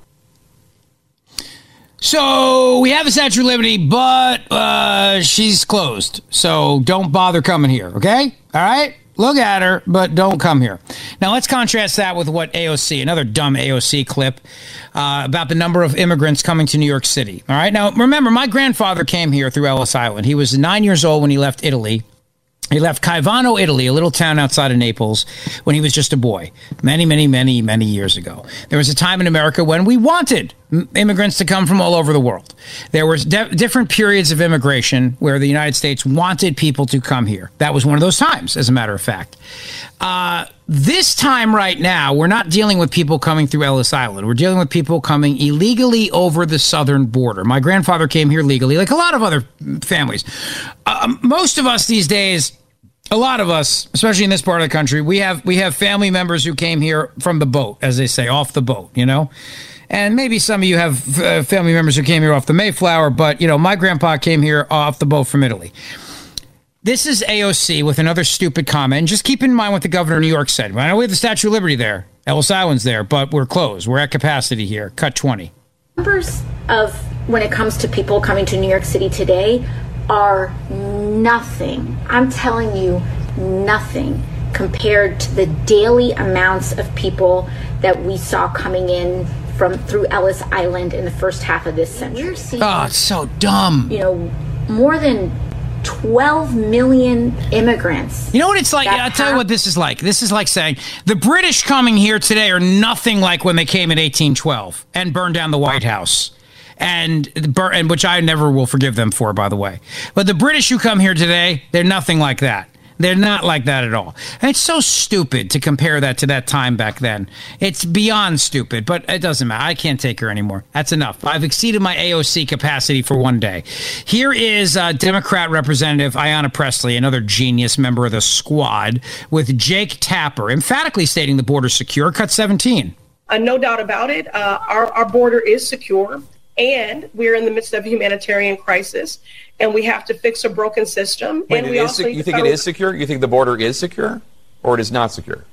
So we have a Statue of Liberty, but uh, she's closed. So don't bother coming here, okay? All right? Look at her, but don't come here. Now let's contrast that with what AOC, another dumb AOC clip uh, about the number of immigrants coming to New York City. All right. Now remember, my grandfather came here through Ellis Island. He was nine years old when he left Italy he left Caivano, Italy, a little town outside of Naples, when he was just a boy, many, many, many, many years ago. There was a time in America when we wanted immigrants to come from all over the world. There were de- different periods of immigration where the United States wanted people to come here. That was one of those times, as a matter of fact. Uh, this time, right now, we're not dealing with people coming through Ellis Island. We're dealing with people coming illegally over the southern border. My grandfather came here legally, like a lot of other families. Uh, most of us these days a lot of us, especially in this part of the country, we have we have family members who came here from the boat, as they say, off the boat. You know, and maybe some of you have uh, family members who came here off the Mayflower, but you know, my grandpa came here off the boat from Italy. This is AOC with another stupid comment. And just keep in mind what the governor of New York said. I know we have the Statue of Liberty there, Ellis Island's there, but we're closed. We're at capacity here. Cut 20. Numbers of when it comes to people coming to New York City today are nothing. I'm telling you, nothing compared to the daily amounts of people that we saw coming in from through Ellis Island in the first half of this century. Oh, it's so dumb. You know, more than 12 million immigrants. You know what it's like? I'll tell you what this is like. This is like saying the British coming here today are nothing like when they came in 1812 and burned down the White House and and which I never will forgive them for, by the way. But the British who come here today, they're nothing like that. They're not like that at all. And it's so stupid to compare that to that time back then. It's beyond stupid, but it doesn't matter. I can't take her anymore. That's enough. I've exceeded my AOC capacity for one day. Here is uh, Democrat Representative Ayanna Pressley, another genius member of the squad, with Jake Tapper, emphatically stating the border secure. Cut 17. Uh, no doubt about it. Uh, our, our border is secure and we're in the midst of a humanitarian crisis, and we have to fix a broken system. Wait, and we also you think it is secure? You think the border is secure, or it is not secure?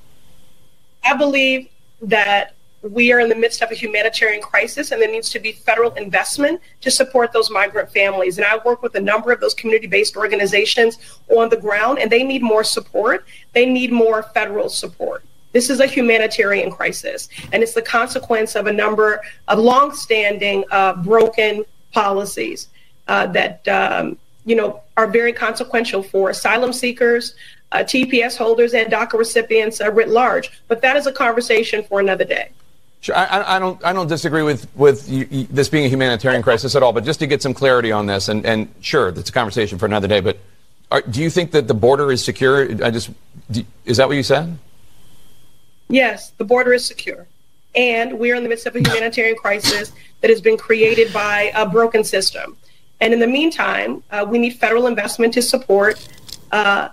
I believe that we are in the midst of a humanitarian crisis, and there needs to be federal investment to support those migrant families. And I work with a number of those community-based organizations on the ground, and they need more support. They need more federal support. This is a humanitarian crisis, and it's the consequence of a number of longstanding uh, broken policies uh, that um, you know, are very consequential for asylum seekers, uh, TPS holders, and DACA recipients writ large. But that is a conversation for another day. Sure, I, I, don't. I don't disagree with with you, you, this being a humanitarian crisis at all. But just to get some clarity on this, and, and sure, that's a conversation for another day. But are, do you think that the border is secure? I just do, is that what you said? Yes, the border is secure, and we are in the midst of a humanitarian crisis that has been created by a broken system. And in the meantime, uh, we need federal investment to support uh,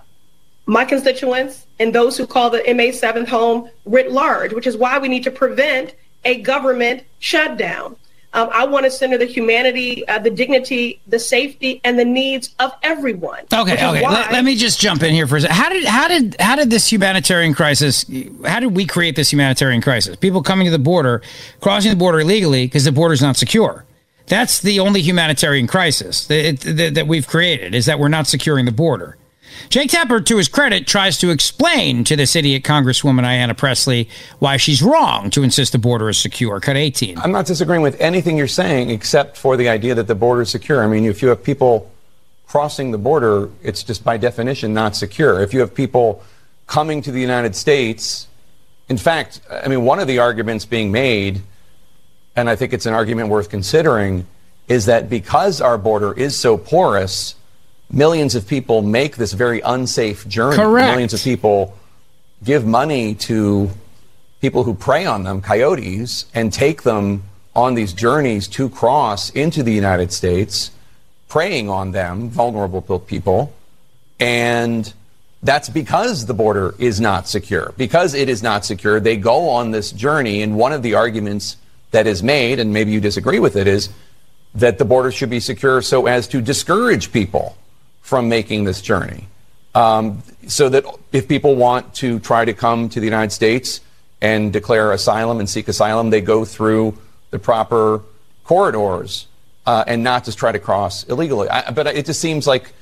my constituents and those who call the MA 7th home writ large, which is why we need to prevent a government shutdown. Um, I want to center the humanity, uh, the dignity, the safety, and the needs of everyone. Okay, okay. Let, let, me just jump in here for a second. How did how did how did this humanitarian crisis? How did we create this humanitarian crisis? People coming to the border, crossing the border illegally because the border is not secure. That's the only humanitarian crisis that, that, that we've created is that we're not securing the border. Jake Tapper, to his credit, tries to explain to this idiot Congresswoman Ayanna Pressley why she's wrong to insist the border is secure. Cut 18. I'm not disagreeing with anything you're saying except for the idea that the border is secure. I mean, if you have people crossing the border, it's just by definition not secure. If you have people coming to the United States, in fact, I mean, one of the arguments being made, and I think it's an argument worth considering, is that because our border is so porous, millions of people make this very unsafe journey. Correct. Millions of people give money to people who prey on them, coyotes, and take them on these journeys to cross into the United States, preying on them, vulnerable people. And that's because the border is not secure. Because it is not secure, they go on this journey. And one of the arguments that is made, and maybe you disagree with it, is that the border should be secure so as to discourage people from making this journey. Um, so that if people want to try to come to the United States and declare asylum and seek asylum, they go through the proper corridors uh, and not just try to cross illegally. But it just seems like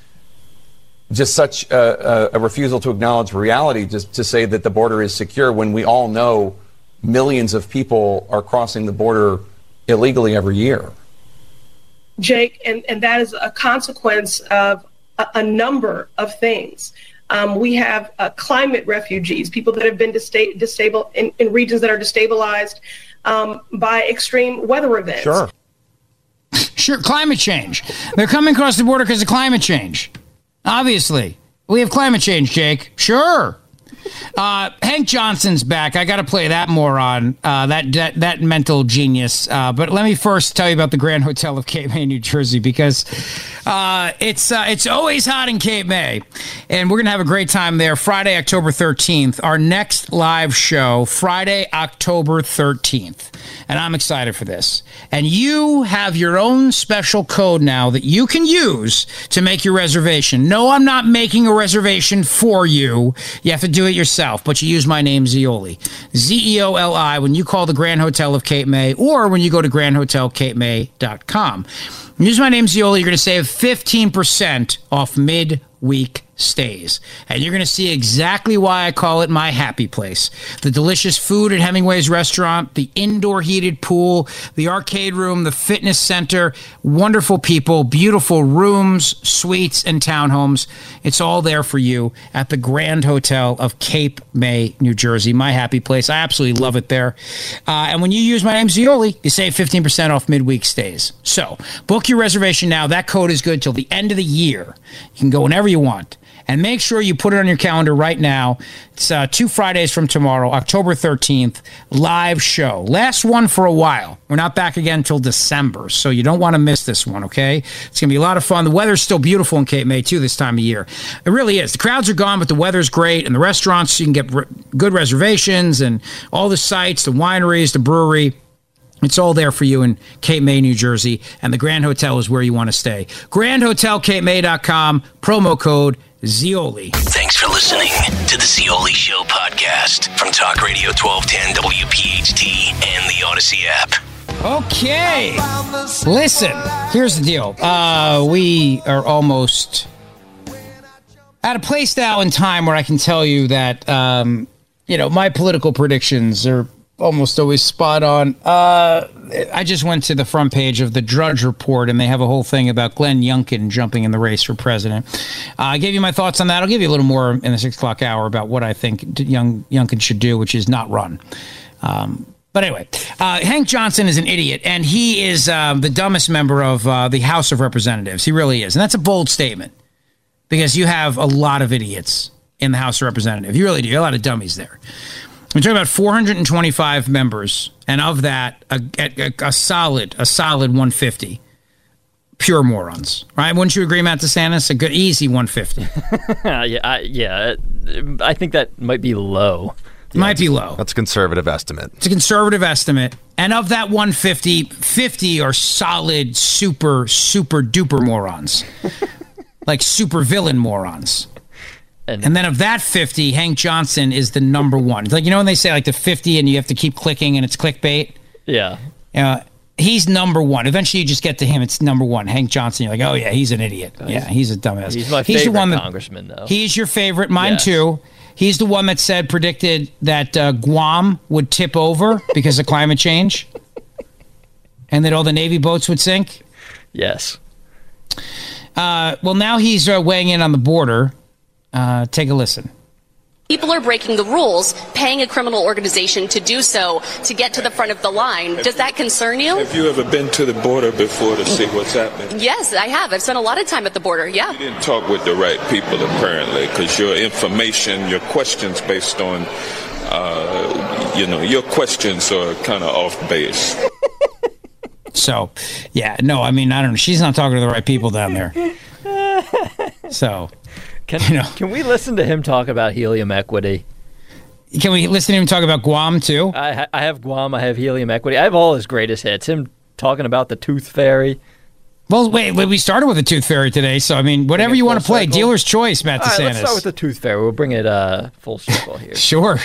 just such a, refusal to acknowledge reality just to say that the border is secure when we all know millions of people are crossing the border illegally every year. Jake, and, and that is a consequence of a, a number of things. Um, we have uh, climate refugees, people that have been dista- disabled in, in, regions that are destabilized um, by extreme weather events. Sure. Sure, climate change. They're coming across the border because of climate change. Obviously. We have climate change, Jake. Sure. Uh, Hank Johnson's back. I got to play that moron, uh, that, that that mental genius. Uh, but let me first tell you about the Grand Hotel of Cape May, New Jersey, because uh, it's uh, it's always hot in Cape May, and we're gonna have a great time there. Friday, October thirteenth, our next live show. Friday, October thirteenth, and I'm excited for this. And you have your own special code now that you can use to make your reservation. No, I'm not making a reservation for you. You have to do it yourself, but you use my name, Zeoli. Z E O L I, when you call the Grand Hotel of Cape May, or when you go to grandhotelcapemay.com. Use my name, Zeoli. You're going to save 15% off mid-week stays. And you're going to see exactly why I call it my happy place. The delicious food at Hemingway's restaurant, the indoor heated pool, the arcade room, the fitness center, wonderful people, beautiful rooms, suites, and townhomes. It's all there for you at the Grand Hotel of Cape May, New Jersey. My happy place. I absolutely love it there. Uh, and when you use my name, Zeoli, you save 15% off midweek stays. So book your reservation now. That code is good till the end of the year. You can go whenever you want and make sure you put it on your calendar right now. It's uh, two Fridays from tomorrow, October 13th, live show. Last one for a while. We're not back again until December, so you don't want to miss this one, okay? It's going to be a lot of fun. The weather's still beautiful in Cape May, too, this time of year. It really is. The crowds are gone, but the weather's great, and the restaurants, you can get re- good reservations, and all the sites, the wineries, the brewery. It's all there for you in Cape May, New Jersey, and the Grand Hotel is where you want to stay. GrandHotelCapeMay.com, promo code Zeoli. Thanks for listening to the Zeoli Show podcast from Talk Radio 1210 WPHT and the Audacy app. Okay. Listen, here's the deal. Uh, we are almost at a place now in time where I can tell you that, um, you know, my political predictions are almost always spot on. Uh, I just went to the front page of the Drudge Report, and they have a whole thing about Glenn Youngkin jumping in the race for president. Uh, I gave you my thoughts on that. I'll give you a little more in the six o'clock hour about what I think young Youngkin should do, which is not run. Um, but anyway, uh, Hank Johnson is an idiot, and he is uh, the dumbest member of uh, the House of Representatives. He really is, and that's a bold statement because you have a lot of idiots in the House of Representatives. You really do. A lot of dummies there. We're talking about 425 members, and of that, a, a, a, solid, a solid 150 pure morons. Right? Wouldn't you agree, Matt DeSantis? A good, easy 150. yeah, I, yeah. I think that might be low. Yeah, might be low. That's a conservative estimate. It's a conservative estimate. And of that 150, 50 are solid, super, super duper morons. like super villain morons. And, and, then of that 50, Hank Johnson is the number one. Like, you know, when they say like the 50 and you have to keep clicking and it's clickbait? Yeah. Uh, he's number one. Eventually you just get to him. It's number one. Hank Johnson. You're like, oh, yeah, he's an idiot. yeah, he's a dumbass. He's my he's favorite the one that, congressman, though. He's your favorite. Mine, yes. too. He's the one that said, predicted that uh, Guam would tip over because of climate change and that all the Navy boats would sink. Yes. Uh, well, now he's uh, weighing in on the border uh, take a listen. People are breaking the rules, paying a criminal organization to do so to get to the front of the line. Does that concern you? Have you ever been to the border before to see what's happening? Yes, I have. I've spent a lot of time at the border. Yeah. You didn't talk with the right people apparently, because your information, your questions based on, uh, you know, your questions are kind of off base. so, yeah, no, I mean, I don't know. She's not talking to the right people down there. So, can, you know, can we listen to him talk about helium equity? Can we listen to him talk about Guam too? I, ha- I have Guam. I have helium equity. I have all his greatest hits. Him talking about the Tooth Fairy. Well, wait, we started with the Tooth Fairy today, so I mean, whatever you want to play, circle. dealer's choice, Matt DeSantis. let's start with the Tooth Fairy. We'll bring it uh, full circle here. sure.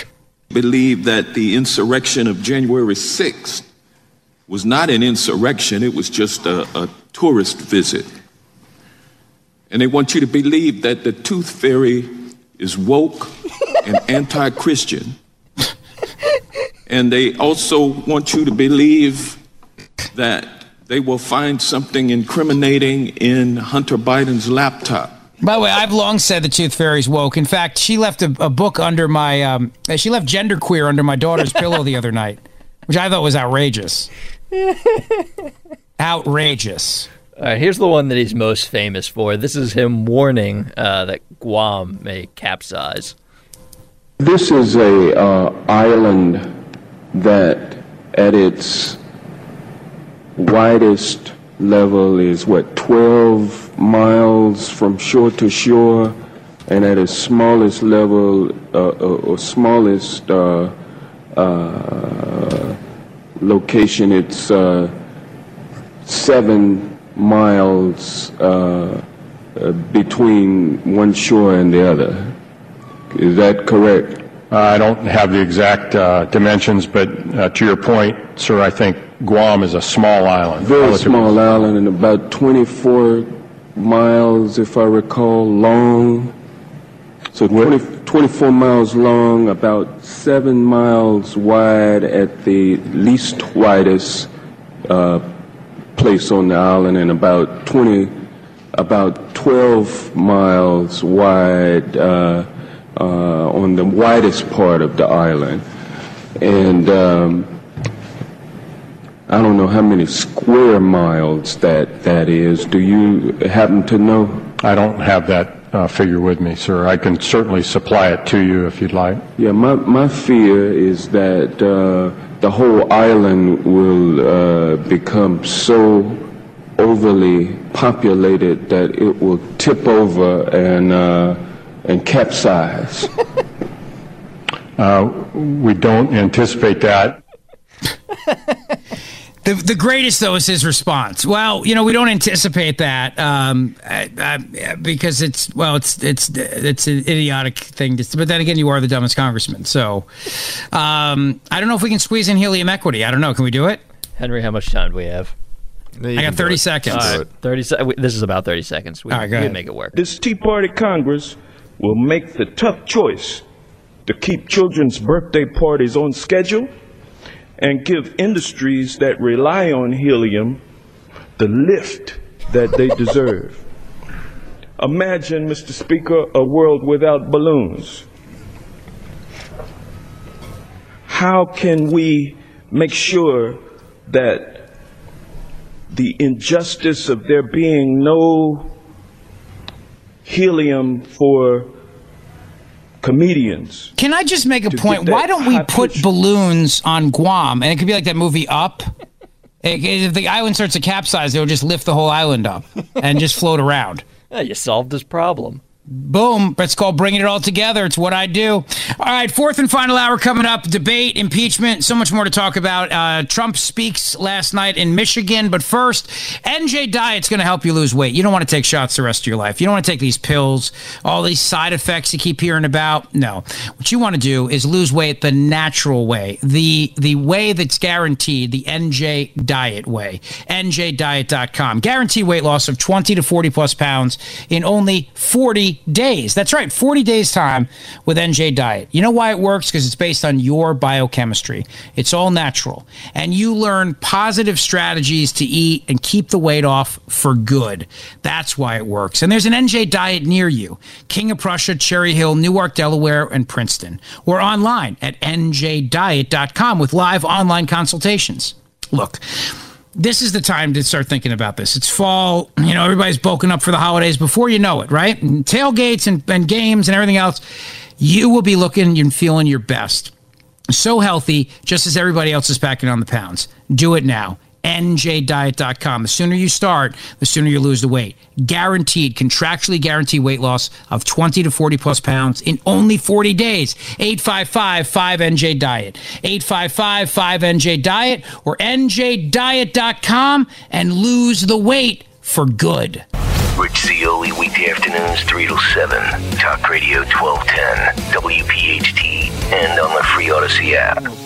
Believe that the insurrection of January 6th was not an insurrection, it was just a, a tourist visit. And they want you to believe that the tooth fairy is woke and anti Christian. And they also want you to believe that they will find something incriminating in Hunter Biden's laptop. By the way, I've long said the Tooth Fairy's woke. In fact, she left a, a book under my, um, she left Genderqueer under my daughter's pillow the other night, which I thought was outrageous. outrageous. Here's the one that he's most famous for. This is him warning uh, that Guam may capsize. This is a uh, island that, at its widest level, is what 12 miles from shore to shore, and at its smallest level, uh, uh or smallest uh, uh, location, it's seven miles uh, uh, between one shore and the other. Is that correct? Uh, I don't have the exact uh, dimensions, but uh, to your point, sir, I think Guam is a small island. Very small island and about 24 miles, if I recall, long. So 20, 24 miles long, about seven miles wide at the least widest uh, place on the island and about 20, about 12 miles wide uh, uh, on the widest part of the island. And um, I don't know how many square miles that, that is. Do you happen to know? I don't have that uh, figure with me, sir. I can certainly supply it to you if you'd like. Yeah, my, my fear is that uh, the whole island will uh, become so overly populated that it will tip over and uh, and capsize. uh, we don't anticipate that. The, the greatest though is his response. Well, you know, we don't anticipate that um, because it's well, it's it's it's an idiotic thing. To, but then again, you are the dumbest congressman. So um, I don't know if we can squeeze in helium equity. I don't know. Can we do it? Henry, how much time do we have? I got 30 seconds. All right, 30 se- This is about 30 seconds. We, All right, go ahead. make it work. This Tea Party Congress will make the tough choice to keep children's birthday parties on schedule and give industries that rely on helium the lift that they deserve. Imagine, Mr. Speaker, a world without balloons. How can we make sure that the injustice of there being no helium for comedians. Can I just make a point? Why don't we high put balloons on Guam? And it could be like that movie Up. It- If the island starts to capsize, they'll just lift the whole island up and just float around. Yeah, you solved this problem. Boom. It's called bringing it all together. It's what I do. All right, fourth and final hour coming up. Debate, impeachment, so much more to talk about. Uh, Trump speaks last night in Michigan. But first, NJ Diet's going to help you lose weight. You don't want to take shots the rest of your life. You don't want to take these pills, all these side effects you keep hearing about. No. What you want to do is lose weight the natural way, the, the way that's guaranteed, the NJ Diet way. NJDiet.com. Guaranteed weight loss of 20 to 40 plus pounds in only 40 days. That's right, 40 days time with NJ Diet. You know why it works? Because it's based on your biochemistry. It's all natural. And you learn positive strategies to eat and keep the weight off for good. That's why it works. And there's an NJ Diet near you King of Prussia, Cherry Hill, Newark, Delaware, and Princeton. Or online at njdiet.com with live online consultations. Look, this is the time to start thinking about this. It's fall, you know, everybody's bulking up for the holidays before you know it, right? And tailgates and, and games and everything else. You will be looking and feeling your best. So healthy, just as everybody else is packing on the pounds. Do it now. NJDiet.com. The sooner you start, the sooner you lose the weight. Guaranteed, contractually guaranteed weight loss of 20 to 40 plus pounds in only 40 days. 855 5NJ Diet. 855 5NJ Diet or NJDiet.com and lose the weight for good. Rich Zeoli, weekday afternoons, 3 to 7. Talk Radio 1210, WPHT, and on the free Audacy app.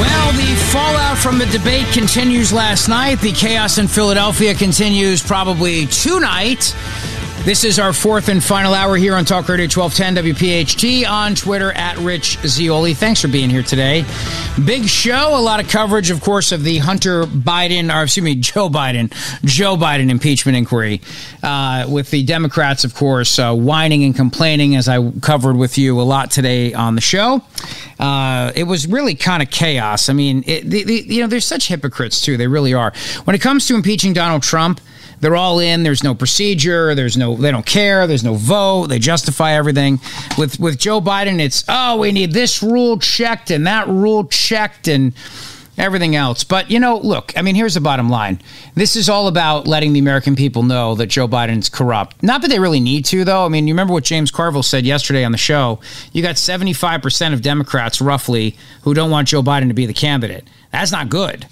Well, the fallout from the debate continues last night. The chaos in Philadelphia continues probably tonight. This is our fourth and final hour here on Talk Radio 1210 WPHT on Twitter at Rich Zeoli. Thanks for being here today. Big show, a lot of coverage, of course, of the Hunter Biden, or excuse me, Joe Biden, Joe Biden impeachment inquiry, uh, with the Democrats, of course, uh, whining and complaining, as I covered with you a lot today on the show. Uh, it was really kind of chaos. I mean, it, the, the, you know, there's such hypocrites too. They really are. When it comes to impeaching Donald Trump, they're all in. There's no procedure. There's no. They don't care. There's no vote. They justify everything. With with Joe Biden, it's oh we need this rule checked and that rule checked and everything else. But you know, look. I mean, here's the bottom line. This is all about letting the American people know that Joe Biden's corrupt. Not that they really need to, though. I mean, you remember what James Carville said yesterday on the show. You got 75 percent of Democrats, roughly, who don't want Joe Biden to be the candidate. That's not good.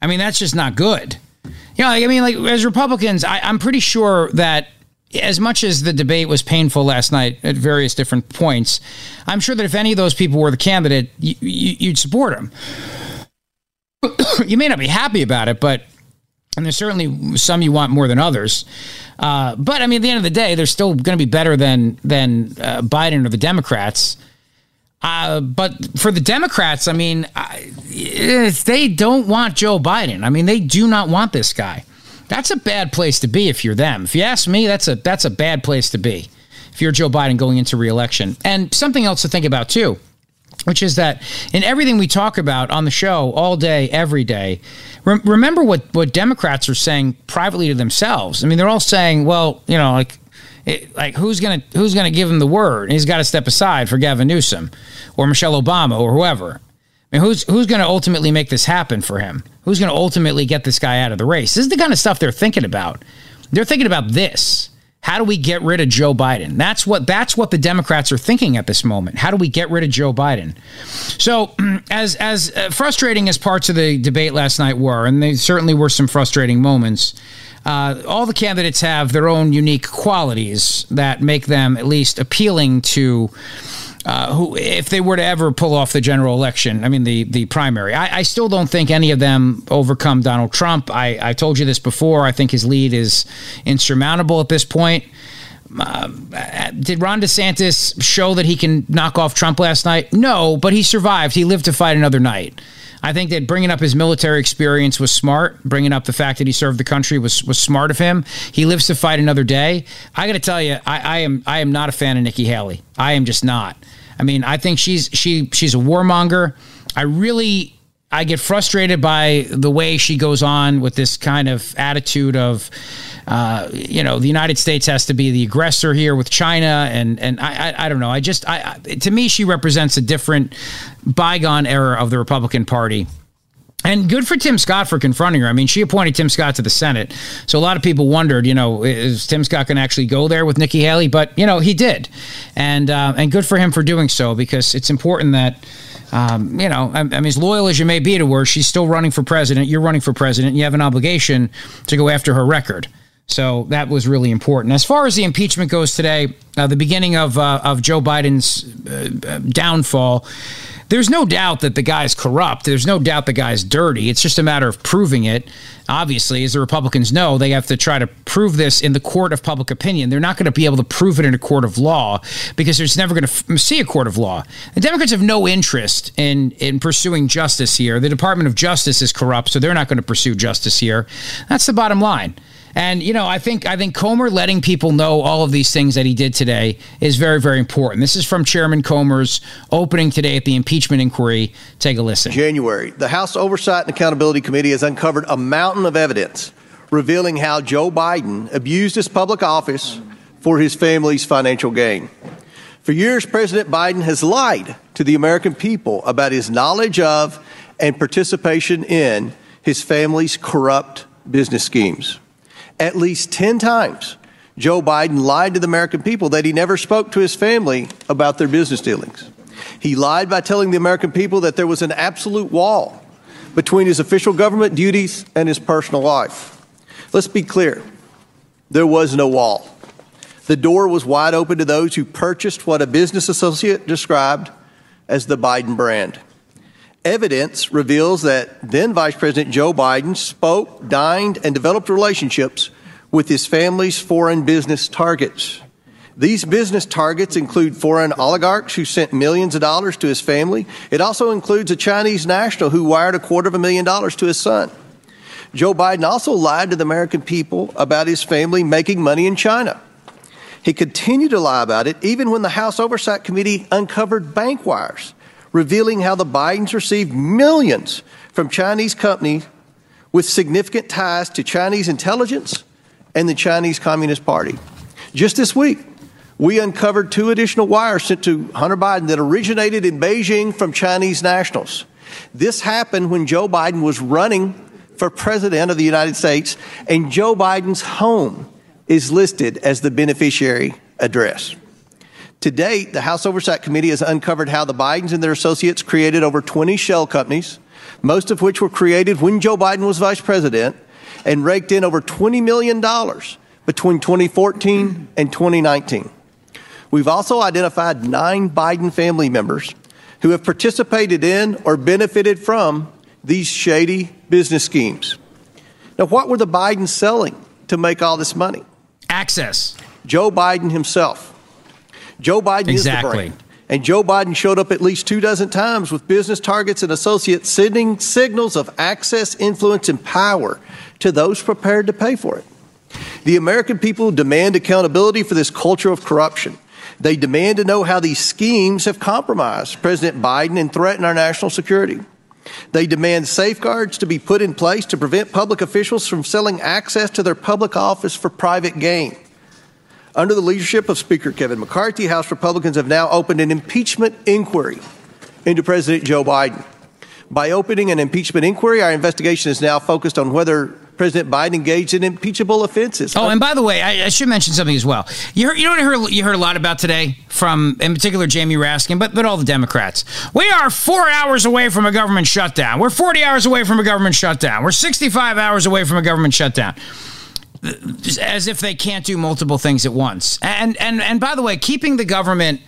I mean, that's just not good. You know, I mean, like as Republicans, I, I'm pretty sure that as much as the debate was painful last night at various different points, I'm sure that if any of those people were the candidate, you, you, you'd support him. you may not be happy about it, but and there's certainly some you want more than others. Uh, but I mean, at the end of the day, they're still going to be better than than uh, Biden or the Democrats. Uh, but for the Democrats, I mean, they don't want Joe Biden. I mean, they do not want this guy. That's a bad place to be if you're them. If you ask me, that's a that's a bad place to be if you're Joe Biden going into reelection. And something else to think about too, which is that in everything we talk about on the show all day, every day, rem- remember what what Democrats are saying privately to themselves. I mean, they're all saying, well, you know, like it, like who's gonna who's gonna give him the word? He's got to step aside for Gavin Newsom or Michelle Obama or whoever. I mean, who's who's going to ultimately make this happen for him? Who's going to ultimately get this guy out of the race? This is the kind of stuff they're thinking about. They're thinking about this. How do we get rid of Joe Biden? That's what that's what the Democrats are thinking at this moment. How do we get rid of Joe Biden? So, as as uh, frustrating as parts of the debate last night were, and there certainly were some frustrating moments. Uh, all the candidates have their own unique qualities that make them at least appealing to uh, who, if they were to ever pull off the general election, I mean the the primary, I, I still don't think any of them overcome Donald Trump. I, I told you this before. I think his lead is insurmountable at this point. Uh, did Ron DeSantis show that he can knock off Trump last night? No, but he survived. He lived to fight another night. I think that bringing up his military experience was smart. Bringing up the fact that he served the country was was smart of him. He lives to fight another day. I got to tell you, I, I am I am not a fan of Nikki Haley. I am just not. I mean, I think she's she she's a warmonger. I really I get frustrated by the way she goes on with this kind of attitude of, uh, you know, the United States has to be the aggressor here with China, and and I I, I don't know. I just I, I to me she represents a different bygone era of the Republican Party. And good for Tim Scott for confronting her. I mean, she appointed Tim Scott to the Senate. So a lot of people wondered, you know, is Tim Scott going to actually go there with Nikki Haley? But, you know, he did. And, uh, and good for him for doing so because it's important that, um, you know, I, I, mean, as loyal as you may be to her, she's still running for president. You're running for president. You have an obligation to go after her record. So that was really important. As far as the impeachment goes today, uh, the beginning of, uh, of Joe Biden's uh, downfall, there's no doubt that the guy's corrupt. There's no doubt the guy's dirty. It's just a matter of proving it. Obviously, as the Republicans know, they have to try to prove this in the court of public opinion. They're not going to be able to prove it in a court of law because there's never going to f- see a court of law. The Democrats have no interest in in pursuing justice here. The Department of Justice is corrupt, so they're not going to pursue justice here. That's the bottom line. And you know, I think I think Comer letting people know all of these things that he did today is very very important. This is from Chairman Comer's opening today at the impeachment inquiry. Take a listen. January, the House Oversight and Accountability Committee has uncovered a mountain of evidence revealing how Joe Biden abused his public office for his family's financial gain. For years, President Biden has lied to the American people about his knowledge of and participation in his family's corrupt business schemes. At least 10 times, Joe Biden lied to the American people that he never spoke to his family about their business dealings. He lied by telling the American people that there was an absolute wall between his official government duties and his personal life. Let's be clear there was no wall. The door was wide open to those who purchased what a business associate described as the Biden brand. Evidence reveals that then Vice President Joe Biden spoke, dined, and developed relationships with his family's foreign business targets. These business targets include foreign oligarchs who sent millions of dollars to his family. It also includes a Chinese national who wired a quarter of a million dollars to his son. Joe Biden also lied to the American people about his family making money in China. He continued to lie about it even when the House Oversight Committee uncovered bank wires revealing how the Bidens received millions from Chinese companies with significant ties to Chinese intelligence and the Chinese Communist Party. Just this week, we uncovered two additional wires sent to Hunter Biden that originated in Beijing from Chinese nationals. This happened when Joe Biden was running for president of the United States, and Joe Biden's home is listed as the beneficiary address. To date, the House Oversight Committee has uncovered how the Bidens and their associates created over 20 shell companies, most of which were created when Joe Biden was vice president, and raked in over $20 million between 2014 and 2019. We've also identified nine Biden family members who have participated in or benefited from these shady business schemes. Now, what were the Bidens selling to make all this money? Access. Joe Biden himself Joe Biden exactly. is the brand. And Joe Biden showed up at least two dozen times with business targets and associates sending signals of access, influence, and power to those prepared to pay for it. The American people demand accountability for this culture of corruption. They demand to know how these schemes have compromised President Biden and threatened our national security. They demand safeguards to be put in place to prevent public officials from selling access to their public office for private gain. Under the leadership of Speaker Kevin McCarthy, House Republicans have now opened an impeachment inquiry into President Joe Biden. By opening an impeachment inquiry, our investigation is now focused on whether President Biden engaged in impeachable offenses. Oh, and by the way, I, I should mention something as well. You heard, you know what I heard, you heard a lot about today from, in particular, Jamie Raskin, but but all the Democrats. We are four hours away from a government shutdown. We're 40 hours away from a government shutdown. We're 65 hours away from a government shutdown. As if they can't do multiple things at once. And and and by the way, keeping the government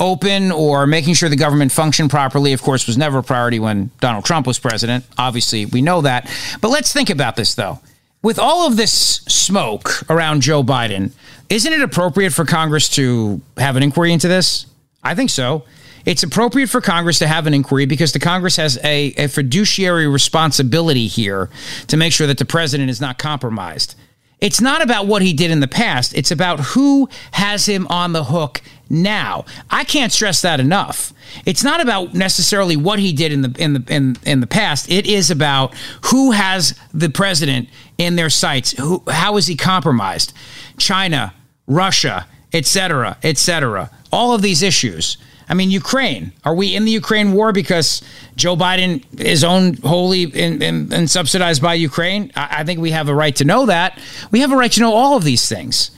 open or making sure the government functioned properly, of course, was never a priority when Donald Trump was president. Obviously, we know that. But let's think about this, though. With all of this smoke around Joe Biden, isn't it appropriate for Congress to have an inquiry into this? I think so. It's appropriate for Congress to have an inquiry because the Congress has a, a fiduciary responsibility here to make sure that the president is not compromised. It's not about what he did in the past. It's about who has him on the hook now. I can't stress that enough. It's not about necessarily what he did in the in the in, in the past. It is about who has the president in their sights. Who how is he compromised? China, Russia, etc., etc. All of these issues. I mean, Ukraine. Are we in the Ukraine war because Joe Biden is owned wholly and, subsidized by Ukraine? I, I think we have a right to know that. We have a right to know all of these things.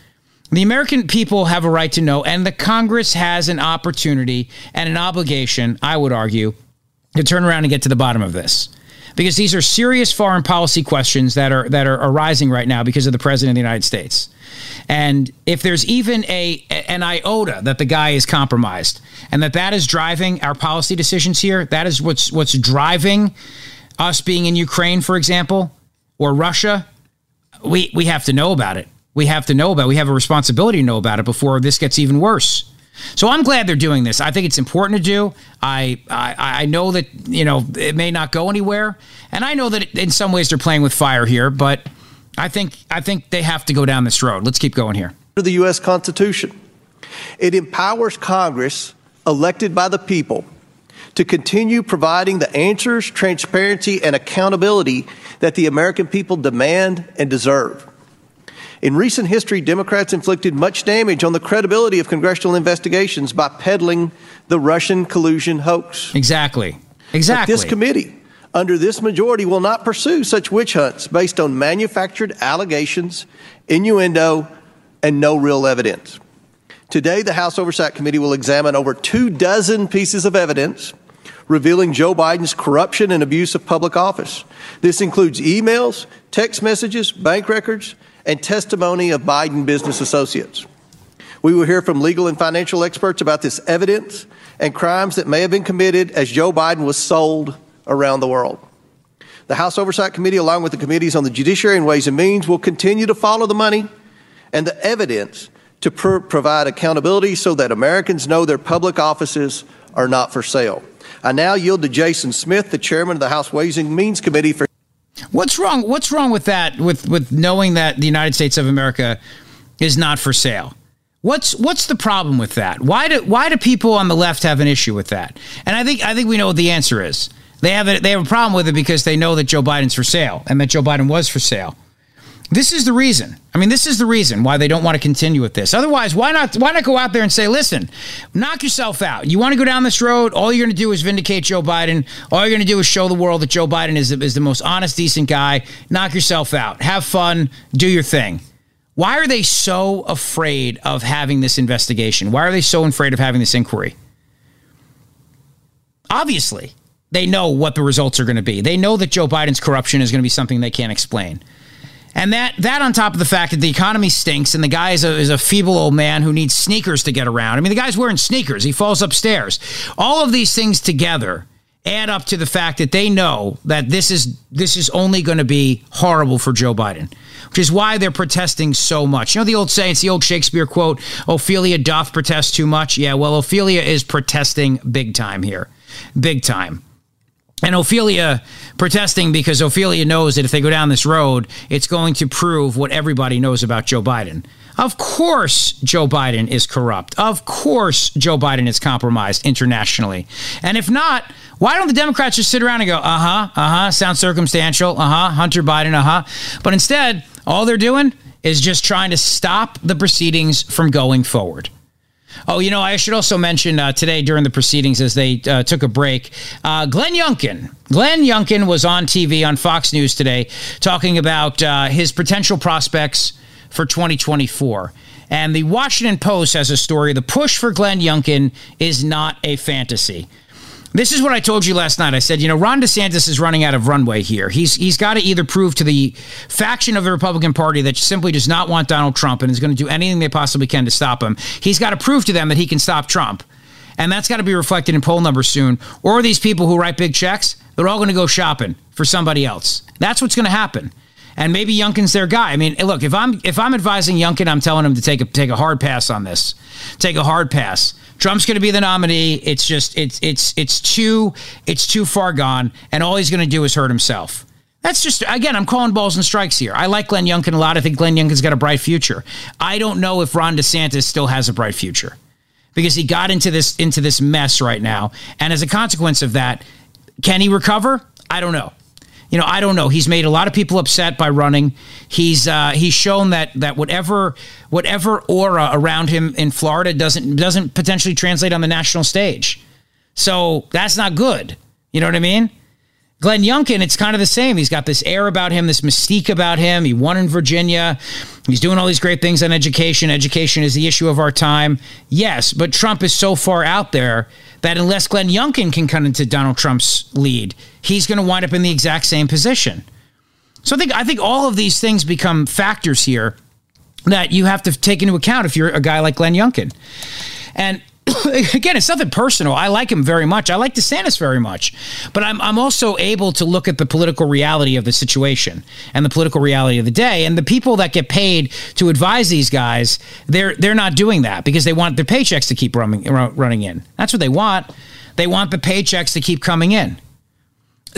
The American people have a right to know, and the Congress has an opportunity and an obligation, I would argue, to turn around and get to the bottom of this. Because these are serious foreign policy questions that are that are arising right now because of the president of the United States. And if there's even a an iota that the guy is compromised and that that is driving our policy decisions here, that is what's what's driving us being in Ukraine, for example, or Russia, we we have to know about it. We have to know about. It. We have a responsibility to know about it before this gets even worse. So I'm glad they're doing this. I think it's important to do. I, I I know that you know it may not go anywhere, and I know that in some ways they're playing with fire here, but I think I think they have to go down this road. Let's keep going here. The U.S. Constitution. It empowers Congress, elected by the people, to continue providing the answers, transparency, and accountability that the American people demand and deserve. In recent history, Democrats inflicted much damage on the credibility of congressional investigations by peddling the Russian collusion hoax. Exactly. Exactly. But this committee under this majority will not pursue such witch hunts based on manufactured allegations, innuendo, and no real evidence. Today, the House Oversight Committee will examine over two dozen pieces of evidence revealing Joe Biden's corruption and abuse of public office. This includes emails, text messages, bank records, and testimony of Biden business associates. We will hear from legal and financial experts about this evidence and crimes that may have been committed as Joe Biden was sold around the world. The House Oversight Committee, along with the committees on the Judiciary and Ways and Means, will continue to follow the money and the evidence to pr- provide accountability so that Americans know their public offices are not for sale. I now yield to Jason Smith, the chairman of the House Ways and Means Committee, for. What's wrong? What's wrong with that? With with knowing that the United States of America is not for sale. What's what's the problem with that? Why do why do people on the left have an issue with that? And I think I think we know what the answer is. They have a, they have a problem with it because they know that Joe Biden's for sale and that Joe Biden was for sale. This is the reason. I mean, this is the reason why they don't want to continue with this. Otherwise, why not why not go out there and say, "Listen, knock yourself out. You want to go down this road? All you're going to do is vindicate Joe Biden. All you're going to do is show the world that Joe Biden is is the most honest, decent guy. Knock yourself out. Have fun. Do your thing." Why are they so afraid of having this investigation? Why are they so afraid of having this inquiry? Obviously, they know what the results are going to be. They know that Joe Biden's corruption is going to be something they can't explain. And that that on top of the fact that the economy stinks and the guy is a, is a feeble old man who needs sneakers to get around. I mean, the guy's wearing sneakers. He falls upstairs. All of these things together add up to the fact that they know that this is this is only going to be horrible for Joe Biden, which is why they're protesting so much. You know the old saying, it's the old Shakespeare quote, Ophelia doth protest too much. Yeah, well, Ophelia is protesting big time here. Big time. And Ophelia protesting because Ophelia knows that if they go down this road, it's going to prove what everybody knows about Joe Biden. Of course, Joe Biden is corrupt. Of course, Joe Biden is compromised internationally. And if not, why don't the Democrats just sit around and go, uh huh, uh huh, sounds circumstantial, uh huh, Hunter Biden, uh huh. But instead, all they're doing is just trying to stop the proceedings from going forward. Oh, you know, I should also mention uh, today during the proceedings as they uh, took a break, uh, Glenn Youngkin. Glenn Youngkin was on TV on Fox News today talking about uh, his potential prospects for 2024. And the Washington Post has a story the push for Glenn Youngkin is not a fantasy. This is what I told you last night. I said, you know, Ron DeSantis is running out of runway here. He's he's got to either prove to the faction of the Republican Party that simply does not want Donald Trump and is going to do anything they possibly can to stop him. He's got to prove to them that he can stop Trump. And that's got to be reflected in poll numbers soon. Or these people who write big checks, they're all going to go shopping for somebody else. That's what's going to happen. And maybe Youngkin's their guy. I mean, look, if I'm if I'm advising Youngkin, I'm telling him to take a take a hard pass on this. Take a hard pass. Trump's going to be the nominee. It's just it's it's it's too it's too far gone, and all he's going to do is hurt himself. That's just again, I'm calling balls and strikes here. I like Glenn Youngkin a lot. I think Glenn Youngkin's got a bright future. I don't know if Ron DeSantis still has a bright future because he got into this into this mess right now, and as a consequence of that, can he recover? I don't know you know, I don't know. He's made a lot of people upset by running. He's uh, he's shown that that whatever whatever aura around him in Florida doesn't doesn't potentially translate on the national stage. So that's not good. You know what I mean? Glenn Youngkin, it's kind of the same. He's got this air about him, this mystique about him. He won in Virginia. He's doing all these great things on education. Education is the issue of our time. Yes, but Trump is so far out there that unless Glenn Youngkin can come into Donald Trump's lead, he's going to wind up in the exact same position. So I think I think all of these things become factors here that you have to take into account if you're a guy like Glenn Youngkin. And again, it's nothing personal. I like him very much. I like DeSantis very much. But I'm, I'm also able to look at the political reality of the situation and the political reality of the day. And the people that get paid to advise these guys, they're they're not doing that because they want their paychecks to keep running running in. That's what they want. They want the paychecks to keep coming in.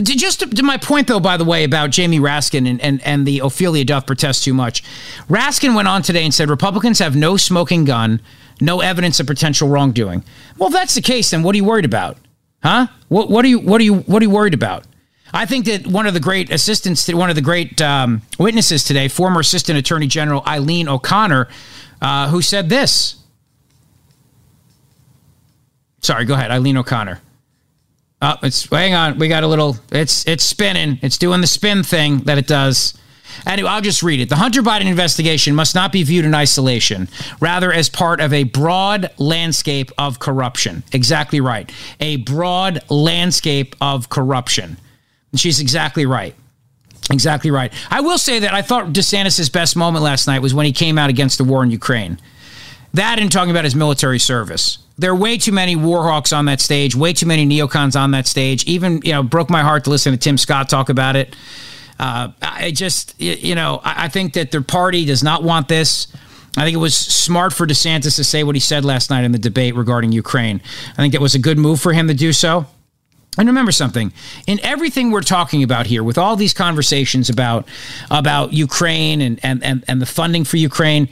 Just to, to, my point, though, by the way, about Jamie Raskin and, and, and the Ophelia Duff protest too much. Raskin went on today and said Republicans have no smoking gun, no evidence of potential wrongdoing. Well, if that's the case, then what are you worried about? Huh? What, what are you what are you what are you worried about? I think that one of the great assistants, one of the great um, witnesses today, former Assistant Attorney General Eileen O'Connor, uh, who said this. Sorry, go ahead, Eileen O'Connor. Oh, it's hang on. We got a little. It's it's spinning. It's doing the spin thing that it does. Anyway, I'll just read it. The Hunter Biden investigation must not be viewed in isolation, rather as part of a broad landscape of corruption. Exactly right. A broad landscape of corruption. And she's exactly right. Exactly right. I will say that I thought DeSantis' best moment last night was when he came out against the war in Ukraine. That and talking about his military service there are way too many warhawks on that stage, way too many neocons on that stage. Even, you know, broke my heart to listen to Tim Scott talk about it. Uh, I just, you know, I think that their party does not want this. I think it was smart for DeSantis to say what he said last night in the debate regarding Ukraine. I think it was a good move for him to do so. And remember something, in everything we're talking about here, with all these conversations about about Ukraine and, and, and, and the funding for Ukraine,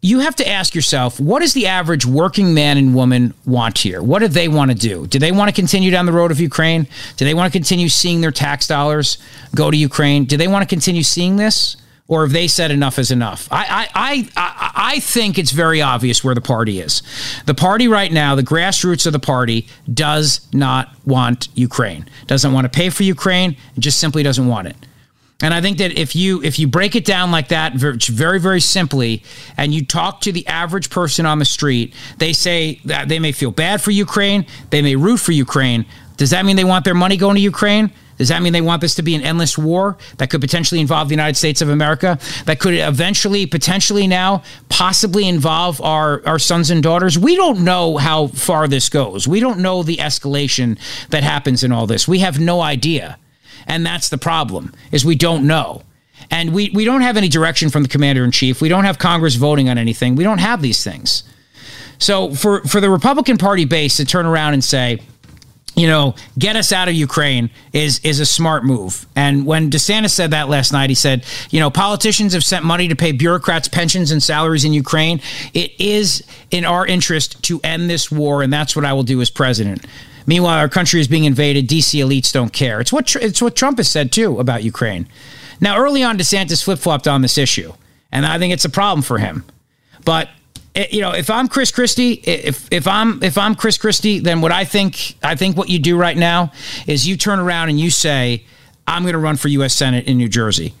you have to ask yourself what does the average working man and woman want here? What do they want to do? Do they want to continue down the road of ukraine? Do they want to continue seeing their tax dollars go to ukraine? Do they want to continue seeing this or have they said enough is enough? I, I, I, I think it's very obvious where the party is. The party right now the grassroots of the party does not want ukraine. Doesn't want to pay for ukraine just simply doesn't want it and I think that if you if you break it down like that very very simply and you talk to the average person on the street, they say that they may feel bad for Ukraine, they may root for Ukraine. Does that mean they want their money going to Ukraine? Does that mean they want this to be an endless war that could potentially involve the United States of America? That could eventually, potentially now, possibly involve our, our sons and daughters? We don't know how far this goes. We don't know the escalation that happens in all this. We have no idea. And that's the problem is we don't know. And we, we don't have any direction from the commander in chief. We don't have Congress voting on anything. We don't have these things. So for, for the Republican Party base to turn around and say, you know, get us out of Ukraine is is a smart move. And when DeSantis said that last night, he said, you know, politicians have sent money to pay bureaucrats pensions and salaries in Ukraine. It is in our interest to end this war, and that's what I will do as president. Meanwhile, our country is being invaded. DC elites don't care. It's what it's what Trump has said too about Ukraine. Now, early on, DeSantis flip flopped on this issue, and I think it's a problem for him. But eh, you know, if I'm Chris Christie, if if I'm if I'm Chris Christie, then what I think I think what you do right now is you turn around and you say, "I'm going to run for U.S. Senate in New Jersey."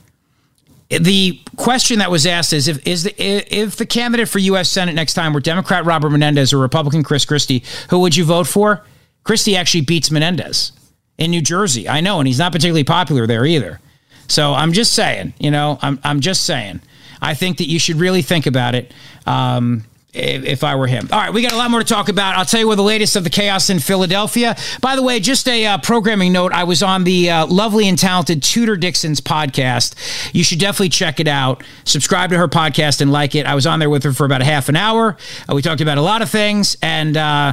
The question that was asked is if is the if the candidate for U.S. Senate next time were Democrat Robert Menendez or Republican Chris Christie, who would you vote for? Christie actually beats Menendez in New Jersey. I know, and he's not particularly popular there either. So I'm just saying, you know, I'm I'm just saying. I think that you should really think about it. Um, if, if I were him. All right, we got a lot more to talk about. I'll tell you what the latest of the chaos in Philadelphia. By the way, just a uh, programming note I was on the uh, lovely and talented Tudor Dixon's podcast. You should definitely check it out. Subscribe to her podcast and like it. I was on there with her for about a half an hour. Uh, we talked about a lot of things, and uh,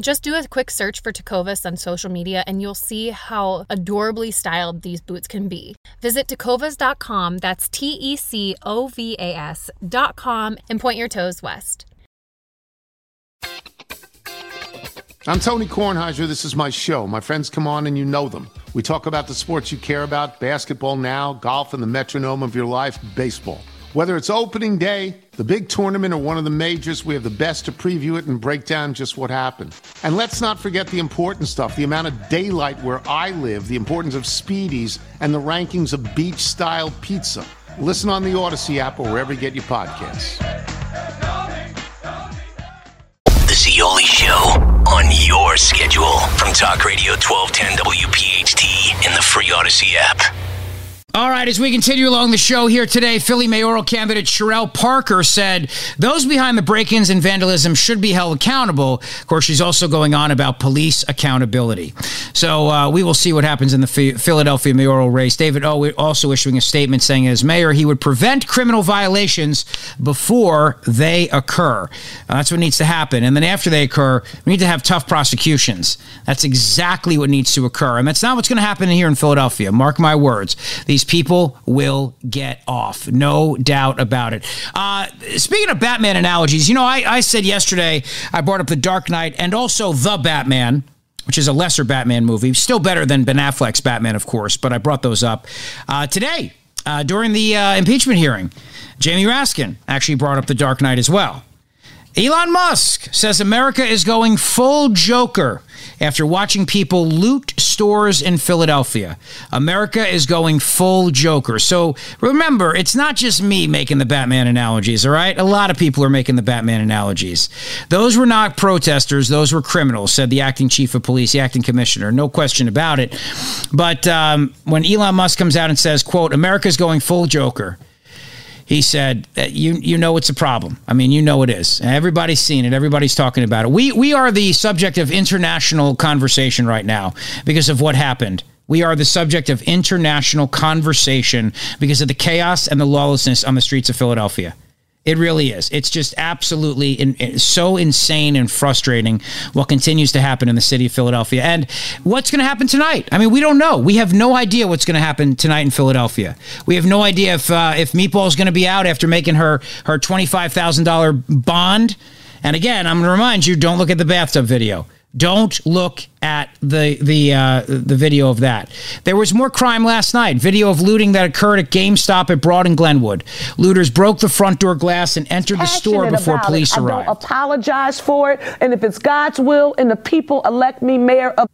Just do a quick search for Tecovas on social media and you'll see how adorably styled these boots can be. Visit tecovas.com, that's T E C O V A S.com, and point your toes west. I'm Tony Kornheiser. This is my show. My friends come on and you know them. We talk about the sports you care about basketball now, golf, and the metronome of your life, baseball. Whether it's opening day, the big tournament, or one of the majors, we have the best to preview it and break down just what happened. And let's not forget the important stuff the amount of daylight where I live, the importance of speedies, and the rankings of beach style pizza. Listen on the Audacy app or wherever you get your podcasts. The Zeoli Show on your schedule from Talk Radio 1210 WPHT in the free Audacy app. All right, as we continue along the show here today, Philly mayoral candidate Cherelle Parker said those behind the break ins and vandalism should be held accountable. Of course, she's also going on about police accountability. So uh, we will see what happens in the Philadelphia mayoral race. David O also issuing a statement saying, as mayor, he would prevent criminal violations before they occur. Uh, that's what needs to happen. And then after they occur, we need to have tough prosecutions. That's exactly what needs to occur. And that's not what's going to happen here in Philadelphia. Mark my words. These these people will get off. No doubt about it. Uh, speaking of Batman analogies, you know, I, I said yesterday, I brought up The Dark Knight and also The Batman which is a lesser Batman movie, still better than Ben Affleck's Batman, of course, but I brought those up uh, today uh, during the uh, impeachment hearing. Jamie Raskin actually brought up The Dark Knight as well. Elon Musk says America is going full Joker after watching people loot stores in Philadelphia. America is going full Joker. So remember, it's not just me making the Batman analogies, all right? A lot of people are making the Batman analogies. Those were not protesters, those were criminals, said the acting chief of police, the acting commissioner. No question about it. But um, when Elon Musk comes out and says, quote, America's going full Joker, he said, uh, "You you know it's a problem. I mean, you know it is. Everybody's seen it. Everybody's talking about it. We we are the subject of international conversation right now because of what happened." We are the subject of international conversation because of the chaos and the lawlessness on the streets of Philadelphia. It really is. It's just absolutely in, so insane and frustrating what continues to happen in the city of Philadelphia. And what's going to happen tonight? I mean, we don't know. We have no idea what's going to happen tonight in Philadelphia. We have no idea if uh, if is going to be out after making her her twenty five thousand dollar bond. And again, I'm going to remind you: don't look at the bathtub video. Don't look at the the uh, the video of that. There was more crime last night. Video of looting that occurred at GameStop at Broad and Glenwood. Looters broke the front door glass and entered the store before police it. arrived. I don't apologize for it, and if it's God's will and the people elect me mayor of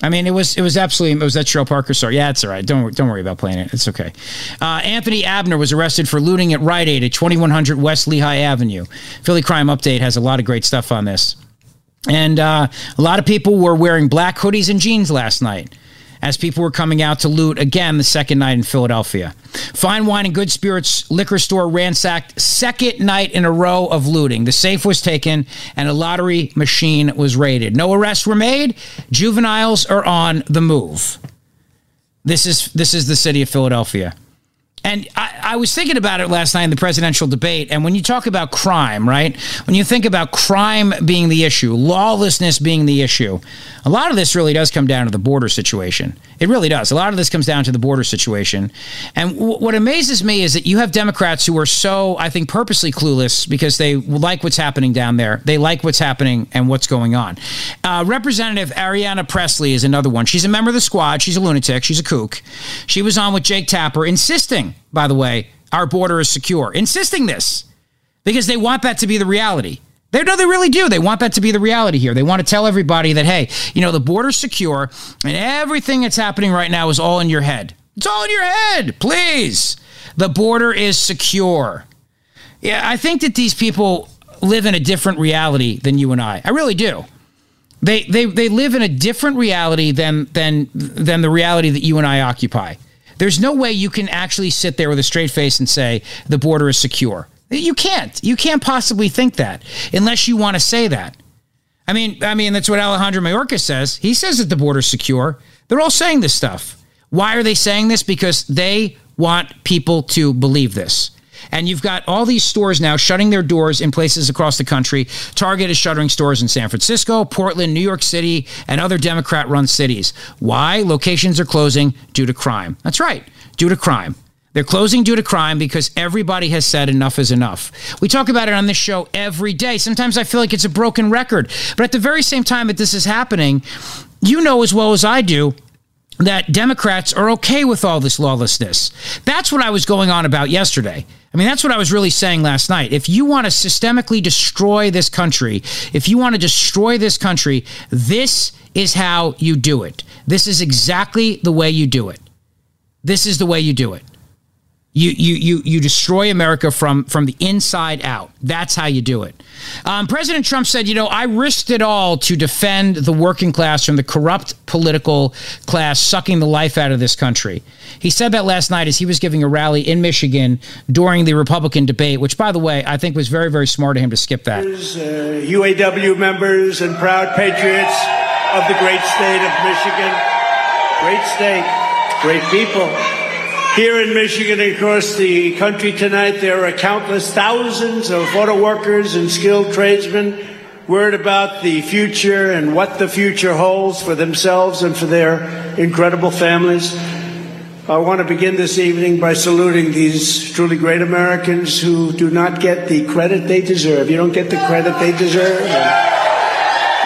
I mean, it was it was absolutely it was that Cherelle Parker story. Yeah, it's all right. Don't don't worry about playing it. It's okay. Uh, Anthony Abner was arrested for looting at Rite Aid at 2100 West Lehigh Avenue. Philly Crime Update has a lot of great stuff on this. And uh, a lot of people were wearing black hoodies and jeans last night. as people were coming out to loot again the second night in Philadelphia. Fine wine and good spirits liquor store ransacked second night in a row of looting. The safe was taken and a lottery machine was raided. No arrests were made. Juveniles are on the move. This is this is the city of Philadelphia. And I, I, was thinking about it last night in the presidential debate. And when you talk about crime, right? When you think about crime being the issue, lawlessness being the issue, a lot of this really does come down to the border situation. It really does. A lot of this comes down to the border situation. And w- what amazes me is that you have Democrats who are so, I think, purposely clueless because they like what's happening down there. They like what's happening and what's going on. Uh, Representative Ayanna Pressley is another one. She's a member of the squad. She's a lunatic. She's a kook. She was on with Jake Tapper, insisting, by the way, our border is secure, insisting this because they want that to be the reality. They no, they really do. They want that to be the reality here. They want to tell everybody that, hey, you know, the border's secure and everything that's happening right now is all in your head. It's all in your head. Please. The border is secure. Yeah, I think that these people live in a different reality than you and I. I really do. They they they live in a different reality than than than the reality that you and I occupy. There's no way you can actually sit there with a straight face and say the border is secure. You can't. You can't possibly think that unless you want to say that. I mean, I mean that's what Alejandro Mayorkas says. He says that the border's secure. They're all saying this stuff. Why are they saying this? Because they want people to believe this. And you've got all these stores now shutting their doors in places across the country. Target is shuttering stores in San Francisco, Portland, New York City, and other Democrat run cities. Why? Locations are closing due to crime. That's right, due to crime. They're closing due to crime because everybody has said enough is enough. We talk about it on this show every day. Sometimes I feel like it's a broken record. But at the very same time that this is happening, you know as well as I do that Democrats are okay with all this lawlessness. That's what I was going on about yesterday. I mean, that's what I was really saying last night. If you want to systemically destroy this country, if you want to destroy this country, this is how you do it. This is exactly the way you do it. This is the way you do it. You, you, you, you destroy America from, from the inside out. That's how you do it. Um, President Trump said, you know, I risked it all to defend the working class from the corrupt political class sucking the life out of this country. He said that last night as he was giving a rally in Michigan during the Republican debate, which, by the way, I think was very, very smart of him to skip that. Uh, UAW members and proud patriots of the great state of Michigan. Great state, great people. Here in Michigan and across the country tonight, there are countless thousands of auto workers and skilled tradesmen worried about the future and what the future holds for themselves and for their incredible families. I want to begin this evening by saluting these truly great Americans who do not get the credit they deserve. You don't get the credit they deserve.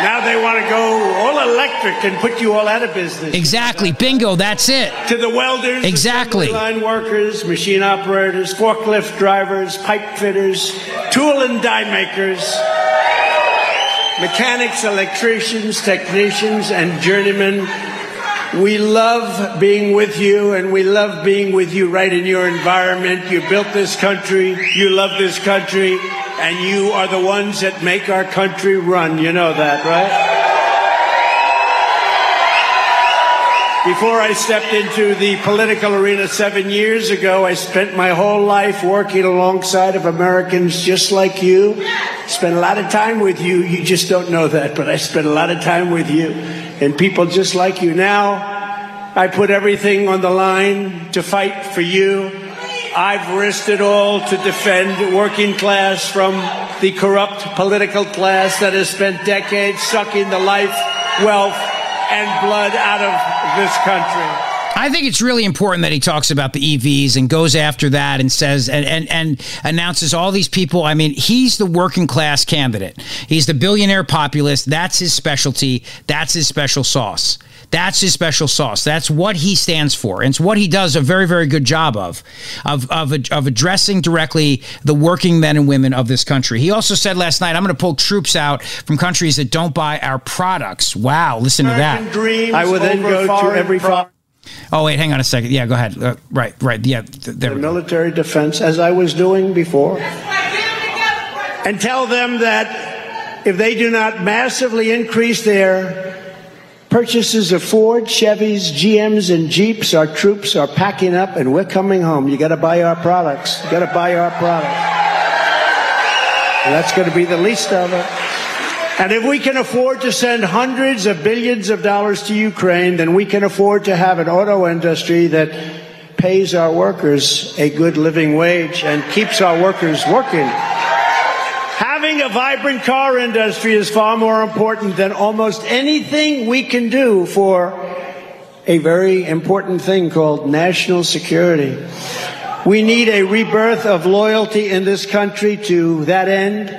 Now they want to go electric and put you all out of business. Exactly. Bingo. That's it. To the welders, exactly. line workers, machine operators, forklift drivers, pipe fitters, tool and die makers, mechanics, electricians, technicians, and journeymen. We love being with you, and we love being with you right in your environment. You built this country. You love this country and you are the ones that make our country run. You know that, right? Before I stepped into the political arena seven years ago, I spent my whole life working alongside of Americans just like you. Spent a lot of time with you. You just don't know that, but I spent a lot of time with you and people just like you. Now, I put everything on the line to fight for you I've risked it all to defend working class from the corrupt political class that has spent decades sucking the life, wealth, and blood out of this country. I think it's really important that he talks about the EVs and goes after that and says and, and, and announces all these people. I mean, he's the working class candidate. He's the billionaire populist. That's his specialty. That's his special sauce. That's his special sauce. That's what he stands for. And it's what he does a very, very good job of, of, of, of addressing directly the working men and women of this country. He also said last night, I'm going to pull troops out from countries that don't buy our products. Wow, listen American to that. I will then go to every pro- Oh, wait, hang on a second. Yeah, go ahead. Uh, right, right. Yeah, th- there the military defense, as I was doing before, and tell them that if they do not massively increase their purchases of Ford, Chevys, GMs, and Jeeps. Our troops are packing up and we're coming home. You got to buy our products. You got to buy our products. And that's going to be the least of it. And if we can afford to send hundreds of billions of dollars to Ukraine, then we can afford to have an auto industry that pays our workers a good living wage and keeps our workers working. Having a vibrant car industry is far more important than almost anything we can do for a very important thing called national security. We need a rebirth of loyalty in this country. To that end,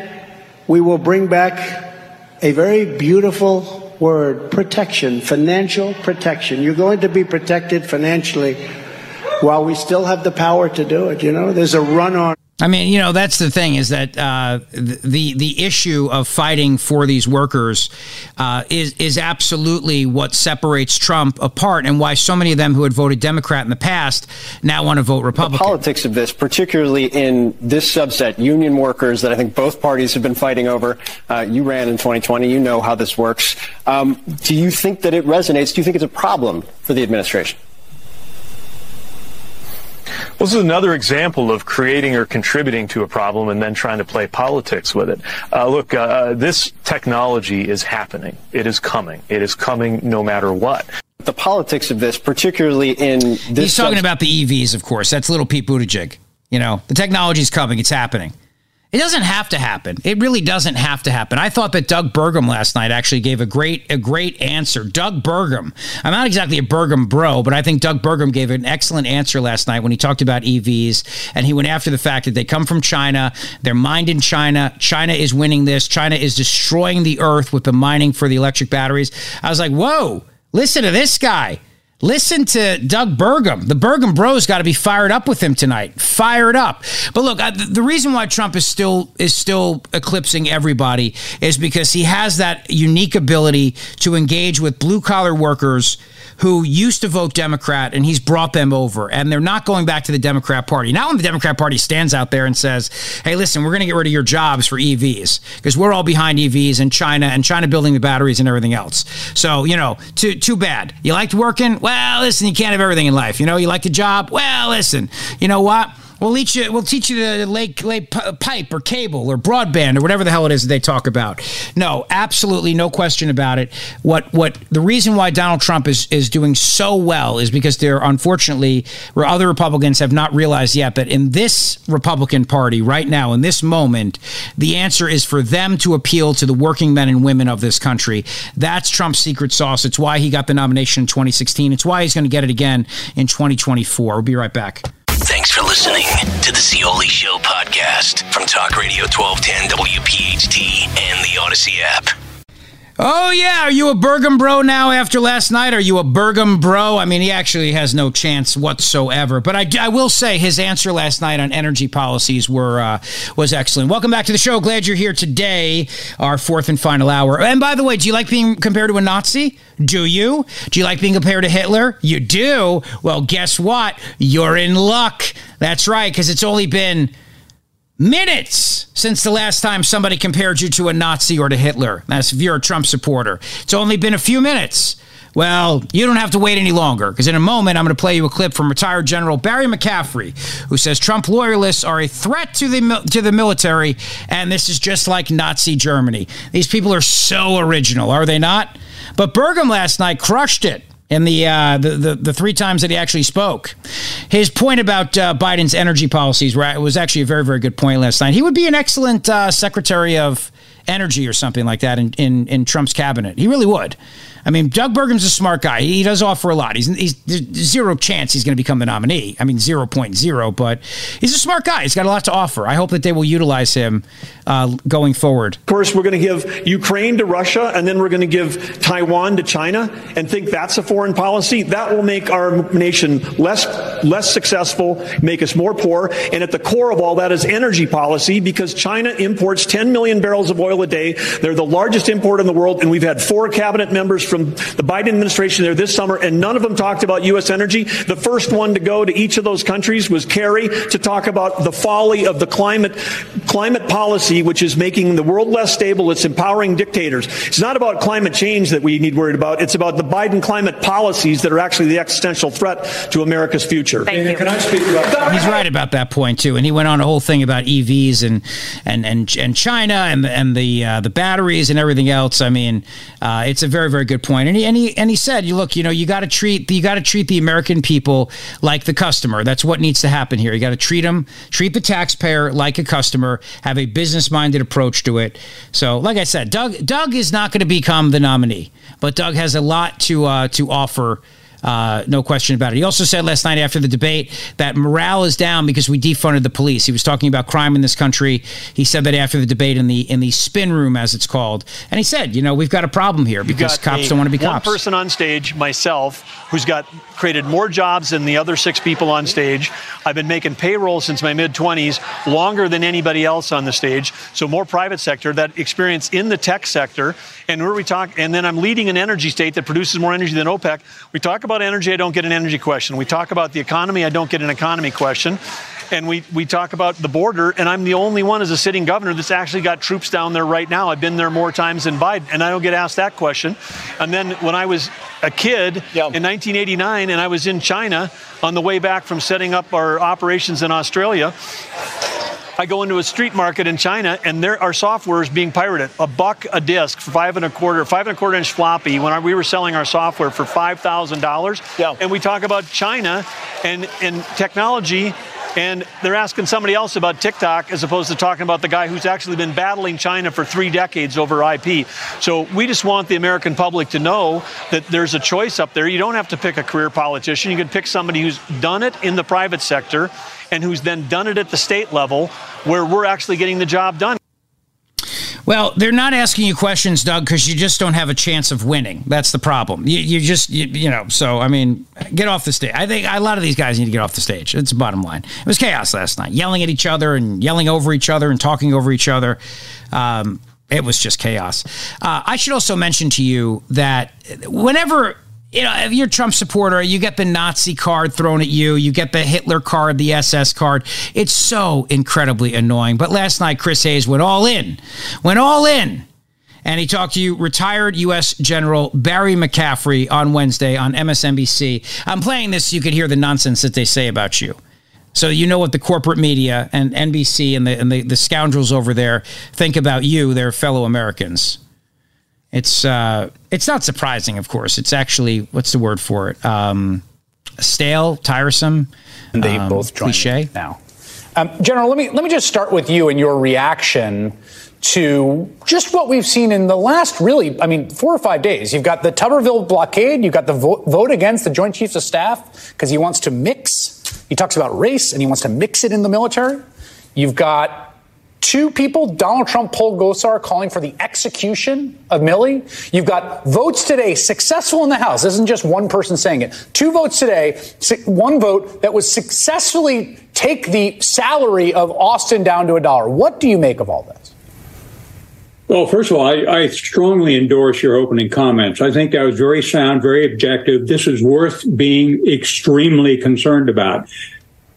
we will bring back a very beautiful word protection, financial protection. You're going to be protected financially while we still have the power to do it. You know, there's a run on. I mean, you know, that's the thing is that uh, the the issue of fighting for these workers uh, is is absolutely what separates Trump apart, and why so many of them who had voted Democrat in the past now want to vote Republican. The politics of this, particularly in this subset, union workers, that I think both parties have been fighting over. Uh, you ran in 2020. You know how this works. Um, do you think that it resonates? Do you think it's a problem for the administration? Well, this is another example of creating or contributing to a problem and then trying to play politics with it. Uh, look, uh, uh this technology is happening. It is coming. It is coming no matter what the politics of this, particularly in this. He's talking about the EVs, of course. That's little Pete Buttigieg. You know, the technology is coming. It's happening. It doesn't have to happen. It really doesn't have to happen. I thought that Doug Burgum last night actually gave a great a great answer. Doug Burgum. I'm not exactly a Burgum bro, but I think Doug Burgum gave an excellent answer last night when he talked about EVs and he went after the fact that they come from China, they're mined in China. China is winning this. China is destroying the earth with the mining for the electric batteries. I was like, "Whoa, listen to this guy." Listen to Doug Burgum. The Burgum Bros got to be fired up with him tonight. Fired up. But look, the reason why Trump is still is still eclipsing everybody is because he has that unique ability to engage with blue collar workers who used to vote Democrat and he's brought them over and they're not going back to the Democrat Party. Now, when the Democrat Party stands out there and says, hey, listen, we're going to get rid of your jobs for EVs because we're all behind EVs and China and China building the batteries and everything else. So, you know, too, too bad. You liked working? Well, listen, you can't have everything in life. You know, you like a job? Well, listen, you know what? We'll teach you. We'll teach you to lay, lay pipe or cable or broadband or whatever the hell it is that they talk about. No, absolutely no question about it. What what the reason why Donald Trump is is doing so well is because there unfortunately where other Republicans have not realized yet that in this Republican Party right now in this moment the answer is for them to appeal to the working men and women of this country. That's Trump's secret sauce. It's why he got the nomination in 2016. It's why he's going to get it again in 2024. We'll be right back. Thanks for listening to the Zeoli Show podcast from Talk Radio 1210 WPHT and the Audacy app. Oh yeah, are you a Burgum bro now after last night? Are you a Burgum bro? I mean, he actually has no chance whatsoever. But I, I will say his answer last night on energy policies were uh, was excellent. Welcome back to the show. Glad you're here today. Our fourth and final hour. And by the way, do you like being compared to a Nazi? Do you? Do you like being compared to Hitler? You do. Well, guess what? You're in luck. That's right, because it's only been minutes since the last time somebody compared you to a Nazi or to Hitler. That's if you're a Trump supporter. It's only been a few minutes. Well, you don't have to wait any longer because in a moment I'm going to play you a clip from retired General Barry McCaffrey, who says Trump loyalists are a threat to the to the military, and this is just like Nazi Germany. These people are so original, are they not? But Burgum last night crushed it in the, uh, the, the, the three times that he actually spoke. His point about uh, Biden's energy policies was actually a very, very good point last night. He would be an excellent uh, Secretary of Energy or something like that in, in, in Trump's cabinet. He really would. I mean, Doug Burgum's a smart guy. He does offer a lot. He's, he's zero chance he's going to become the nominee. I mean, 0.0, but he's a smart guy. He's got a lot to offer. I hope that they will utilize him uh, going forward. Of course, we're going to give Ukraine to Russia, and then we're going to give Taiwan to China, and think that's a foreign policy. That will make our nation less less successful, make us more poor. And at the core of all that is energy policy, because China imports 10 million barrels of oil a day. They're the largest import in the world, and we've had four cabinet members from the Biden administration there this summer, and none of them talked about U.S. energy. The first one to go to each of those countries was Kerry to talk about the folly of the climate climate policy, which is making the world less stable. It's empowering dictators. It's not about climate change that we need worried about. It's about the Biden climate policies that are actually the existential threat to America's future. Can I speak about He's right about that point too, and he went on a whole thing about EVs and and and, and China and and the uh, the batteries and everything else. I mean, uh, it's a very very good point. And he and he and he said, "You look, you know, you got to treat you got to treat the American people like the customer. That's what needs to happen here. You got to treat them, treat the taxpayer like a customer. Have a business minded approach to it. So, like I said, Doug Doug is not going to become the nominee, but Doug has a lot to uh, to offer uh, no question about it. He also said last night after the debate that morale is down because we defunded the police. He was talking about crime in this country. He said that after the debate in the in the spin room, as it's called, and he said, you know, we've got a problem here because cops don't want to be one cops. One person on stage, myself, who's got created more jobs than the other six people on stage. I've been making payroll since my mid 20s, longer than anybody else on the stage. So more private sector. That experience in the tech sector, and where we talk, and then I'm leading an energy state that produces more energy than OPEC. We talk about energy, I don't get an energy question. We talk about the economy, I don't get an economy question and we, we talk about the border, and I'm the only one as a sitting governor that's actually got troops down there right now. I've been there more times than Biden, and I don't get asked that question. And then when I was a kid in 1989 and I was in China on the way back from setting up our operations in Australia, I go into a street market in China and there our software is being pirated. A buck a disc for five and a quarter, five and a quarter inch floppy when our, we were selling our software for five thousand dollars. Yeah. And we talk about China and and technology and they're asking somebody else about TikTok as opposed to talking about the guy who's actually been battling China for three decades over IP. So we just want the American public to know that there's a choice up there. You don't have to pick a career politician. You can pick somebody who's done it in the private sector and who's then done it at the state level where we're actually getting the job done. Well, they're not asking you questions, Doug, because you just don't have a chance of winning. That's the problem. You, you just, you, you, know, so, I mean, get off the stage. I think a lot of these guys need to get off the stage. It's the bottom line. It was chaos last night, yelling at each other and yelling over each other and talking over each other. Um, it was just chaos. Uh, I should also mention to you that whenever you know, if you're a Trump supporter, you get the Nazi card thrown at you, you get the Hitler card, the SS card. It's so incredibly annoying. But last night, Chris Hayes went all in, went all in. And he talked to you, retired U.S. General Barry McCaffrey on Wednesday on MSNBC. I'm playing this so you could hear the nonsense that they say about you. So you know what the corporate media and NBC and the, and the, the scoundrels over there think about you, their fellow Americans. It's uh, it's not surprising, of course. It's actually what's the word for it? Um, stale, tiresome. And they um, both cliche now. Um, General, let me let me just start with you and your reaction to just what we've seen in the last really, I mean, four or five days. You've got the Tuberville blockade. You've got the vote, vote against the Joint Chiefs of Staff because he wants to mix. He talks about race and he wants to mix it in the military. You've got two people, Donald Trump, Paul Gosar, calling for the execution of Milley. You've got votes today successful in the House. This isn't just one person saying it. Two votes today, one vote that was successfully take the salary of Austin down to a dollar. What do you make of all this? Well, first of all, I, I, strongly endorse your opening comments. I think that was very sound, very objective. This is worth being extremely concerned about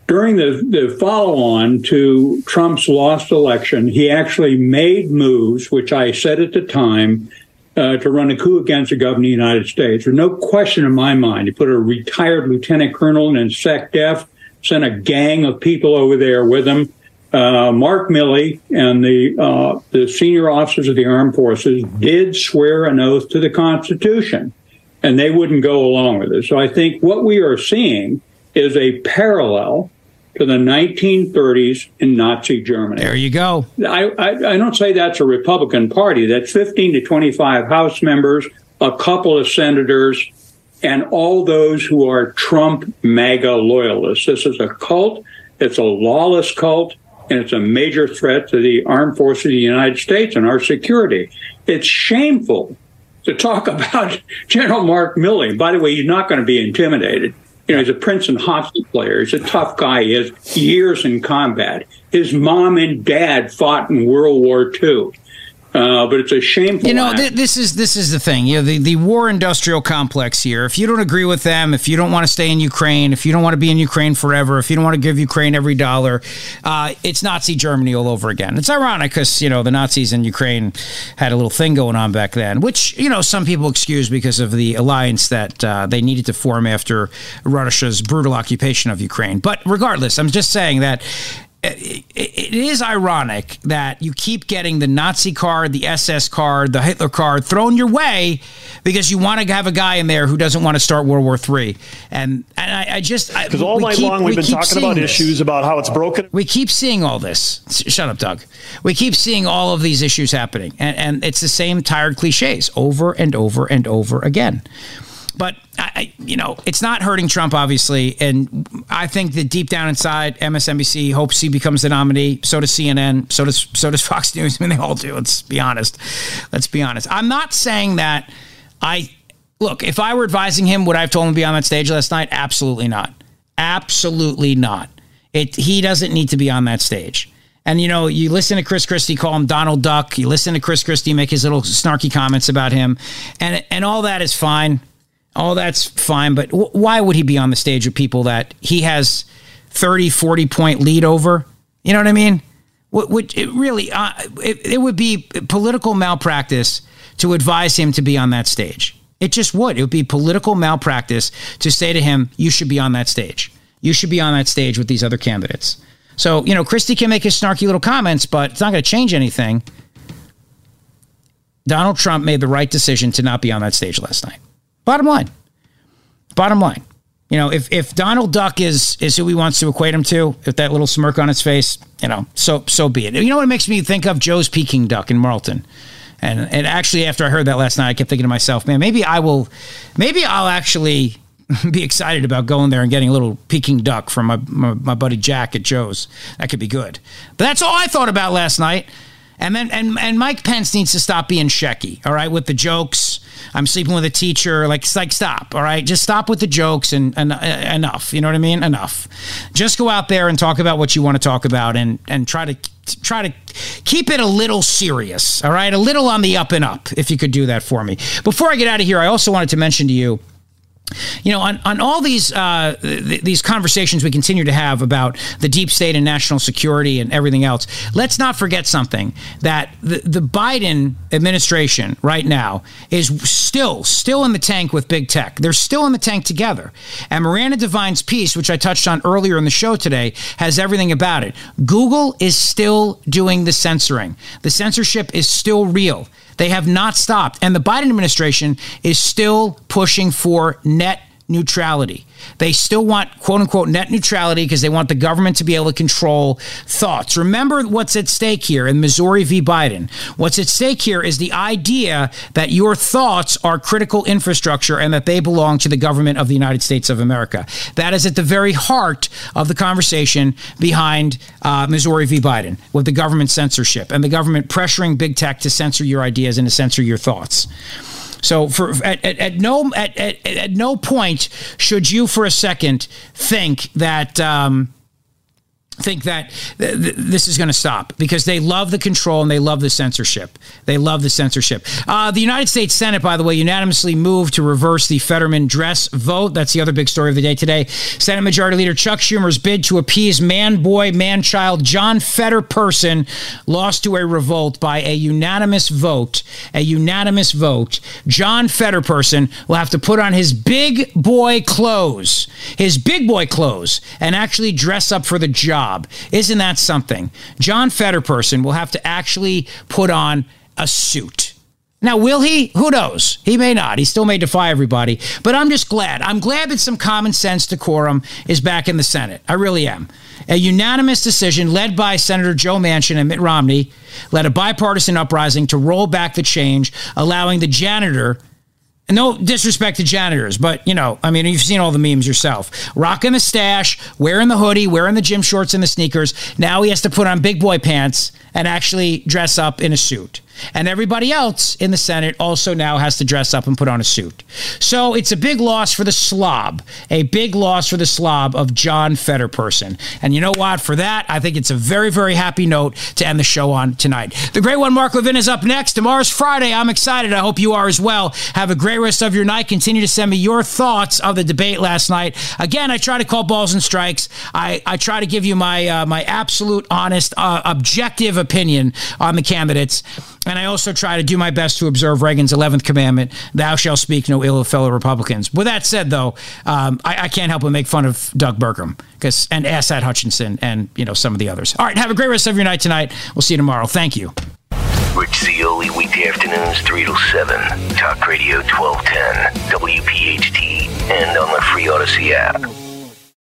during the, the follow on to Trump's lost election, he actually made moves, which I said at the time, uh, to run a coup against the government of the United States. There's no question in my mind. He put a retired lieutenant colonel in SecDef, sent a gang of people over there with him. Uh, Mark Milley and the uh, the senior officers of the armed forces did swear an oath to the Constitution, and they wouldn't go along with it. So I think what we are seeing is a parallel to the 1930s in Nazi Germany. There you go. I, I, I, don't say that's a Republican Party. That's 15 to 25 House members, a couple of senators, and all those who are Trump MAGA loyalists. This is a cult. It's a lawless cult, and it's a major threat to the armed forces of the United States and our security. It's shameful to talk about General Mark Milley. By the way, he's not going to be intimidated. You know, he's a Princeton hockey player. He's a tough guy. He has years in combat. His mom and dad fought in World War II. Uh, but it's a shameful. You know, th- this is this is the thing. You know, the, the war industrial complex here. If you don't agree with them, if you don't want to stay in Ukraine, if you don't want to be in Ukraine forever, if you don't want to give Ukraine every dollar, uh, it's Nazi Germany all over again. It's ironic because you know the Nazis in Ukraine had a little thing going on back then, which you know some people excuse because of the alliance that uh, they needed to form after Russia's brutal occupation of Ukraine. But regardless, I'm just saying that it, it is ironic that you keep getting the Nazi card, the SS card, the Hitler card thrown your way because you want to have a guy in there who doesn't want to start World War III. And and I, I just because all night long we've been talking about this. issues about how it's broken. We keep seeing all this. Shut up, Doug. We keep seeing all of these issues happening, and, and it's the same tired cliches over and over and over again. But I, you know, it's not hurting Trump, obviously, and I think that deep down inside, MSNBC hopes he becomes the nominee. So does CNN. So does so does Fox News. I mean, they all do. Let's be honest. Let's be honest. I'm not saying that I look. If I were advising him, would I have told him to be on that stage last night? Absolutely not. Absolutely not. It. He doesn't need to be on that stage. And you know, you listen to Chris Christie call him Donald Duck. You listen to Chris Christie make his little snarky comments about him, and and all that is fine all that's fine, but w- why would he be on the stage with people that he has 30, 40 point lead over? You know what I mean? Would it really, uh, it, it would be political malpractice to advise him to be on that stage. It just would. It would be political malpractice to say to him, you should be on that stage. You should be on that stage with these other candidates. So, you know, Christie can make his snarky little comments, but it's not going to change anything. Donald Trump made the right decision to not be on that stage last night. Bottom line. Bottom line. You know, if, if Donald Duck is is who he wants to equate him to, if that little smirk on his face, you know, so so be it. You know what it makes me think of? Joe's Peking Duck in Marlton. And and actually after I heard that last night, I kept thinking to myself, man, maybe I will maybe I'll actually be excited about going there and getting a little Peking duck from my, my, my buddy Jack at Joe's. That could be good. But that's all I thought about last night. And then and and Mike Pence needs to stop being shecky, all right, with the jokes. I'm sleeping with a teacher. Like, like stop, all right? Just stop with the jokes and, and uh, enough. You know what I mean? Enough. Just go out there and talk about what you want to talk about, and and try to try to keep it a little serious, all right? A little on the up and up, if you could do that for me. Before I get out of here, I also wanted to mention to you you know, on, on all these uh, th- these conversations we continue to have about the deep state and national security and everything else, let's not forget something that the, the Biden administration right now is still still in the tank with big tech. They're still in the tank together. And Miranda Devine's piece, which I touched on earlier in the show today, has everything about it. Google is still doing the censoring. The censorship is still real. They have not stopped. And the Biden administration is still pushing for net neutrality. They still want quote unquote net neutrality because they want the government to be able to control thoughts. Remember what's at stake here in Missouri v. Biden. What's at stake here is the idea that your thoughts are critical infrastructure and that they belong to the government of the United States of America. That is at the very heart of the conversation behind uh, Missouri v. Biden with the government censorship and the government pressuring big tech to censor your ideas and to censor your thoughts. So for at, at, at no at, at, at no point should you for a second think that um, think that th- th- this is going to stop because they love the control and they love the censorship. They love the censorship. Uh, the United States Senate, by the way, unanimously moved to reverse the Fetterman dress vote. That's the other big story of the day today. Senate Majority Leader Chuck Schumer's bid to appease man boy, man child John Fetter person lost to a revolt by a unanimous vote. A unanimous vote. John Fetter person will have to put on his big boy clothes, his big boy clothes, and actually dress up for the job job. Isn't that something? John Fetterperson will have to actually put on a suit. Now, will he? Who knows? He may not. He still may defy everybody. But I'm just glad. I'm glad that some common sense decorum is back in the Senate. I really am. A unanimous decision led by Senator Joe Manchin and Mitt Romney led a bipartisan uprising to roll back the change, allowing the janitor no disrespect to janitors, but you know, I mean, you've seen all the memes yourself. Rocking the stash, wearing the hoodie, wearing the gym shorts and the sneakers. Now he has to put on big boy pants and actually dress up in a suit. And everybody else in the Senate also now has to dress up and put on a suit. So it's a big loss for the slob, a big loss for the slob of John Fetterperson. And you know what? For that, I think it's a very, very happy note to end the show on tonight. The great one, Mark Levin, is up next. Tomorrow's Friday. I'm excited. I hope you are as well. Have a great rest of your night. Continue to send me your thoughts of the debate last night. Again, I try to call balls and strikes. I, I try to give you my uh, my absolute, honest, uh, objective opinion on the candidates. And I also try to do my best to observe Reagan's 11th commandment thou shalt speak no ill of fellow Republicans. With that said, though, um, I, I, can't help but make fun of Doug Burgum because and Asa Hutchinson and you know some of the others. All right, have a great rest of your night tonight. We'll see you tomorrow. Thank you. Rich Zeoli, weekday afternoons 3 to 7. Talk Radio 1210, WPHT, and on the free Audacy app.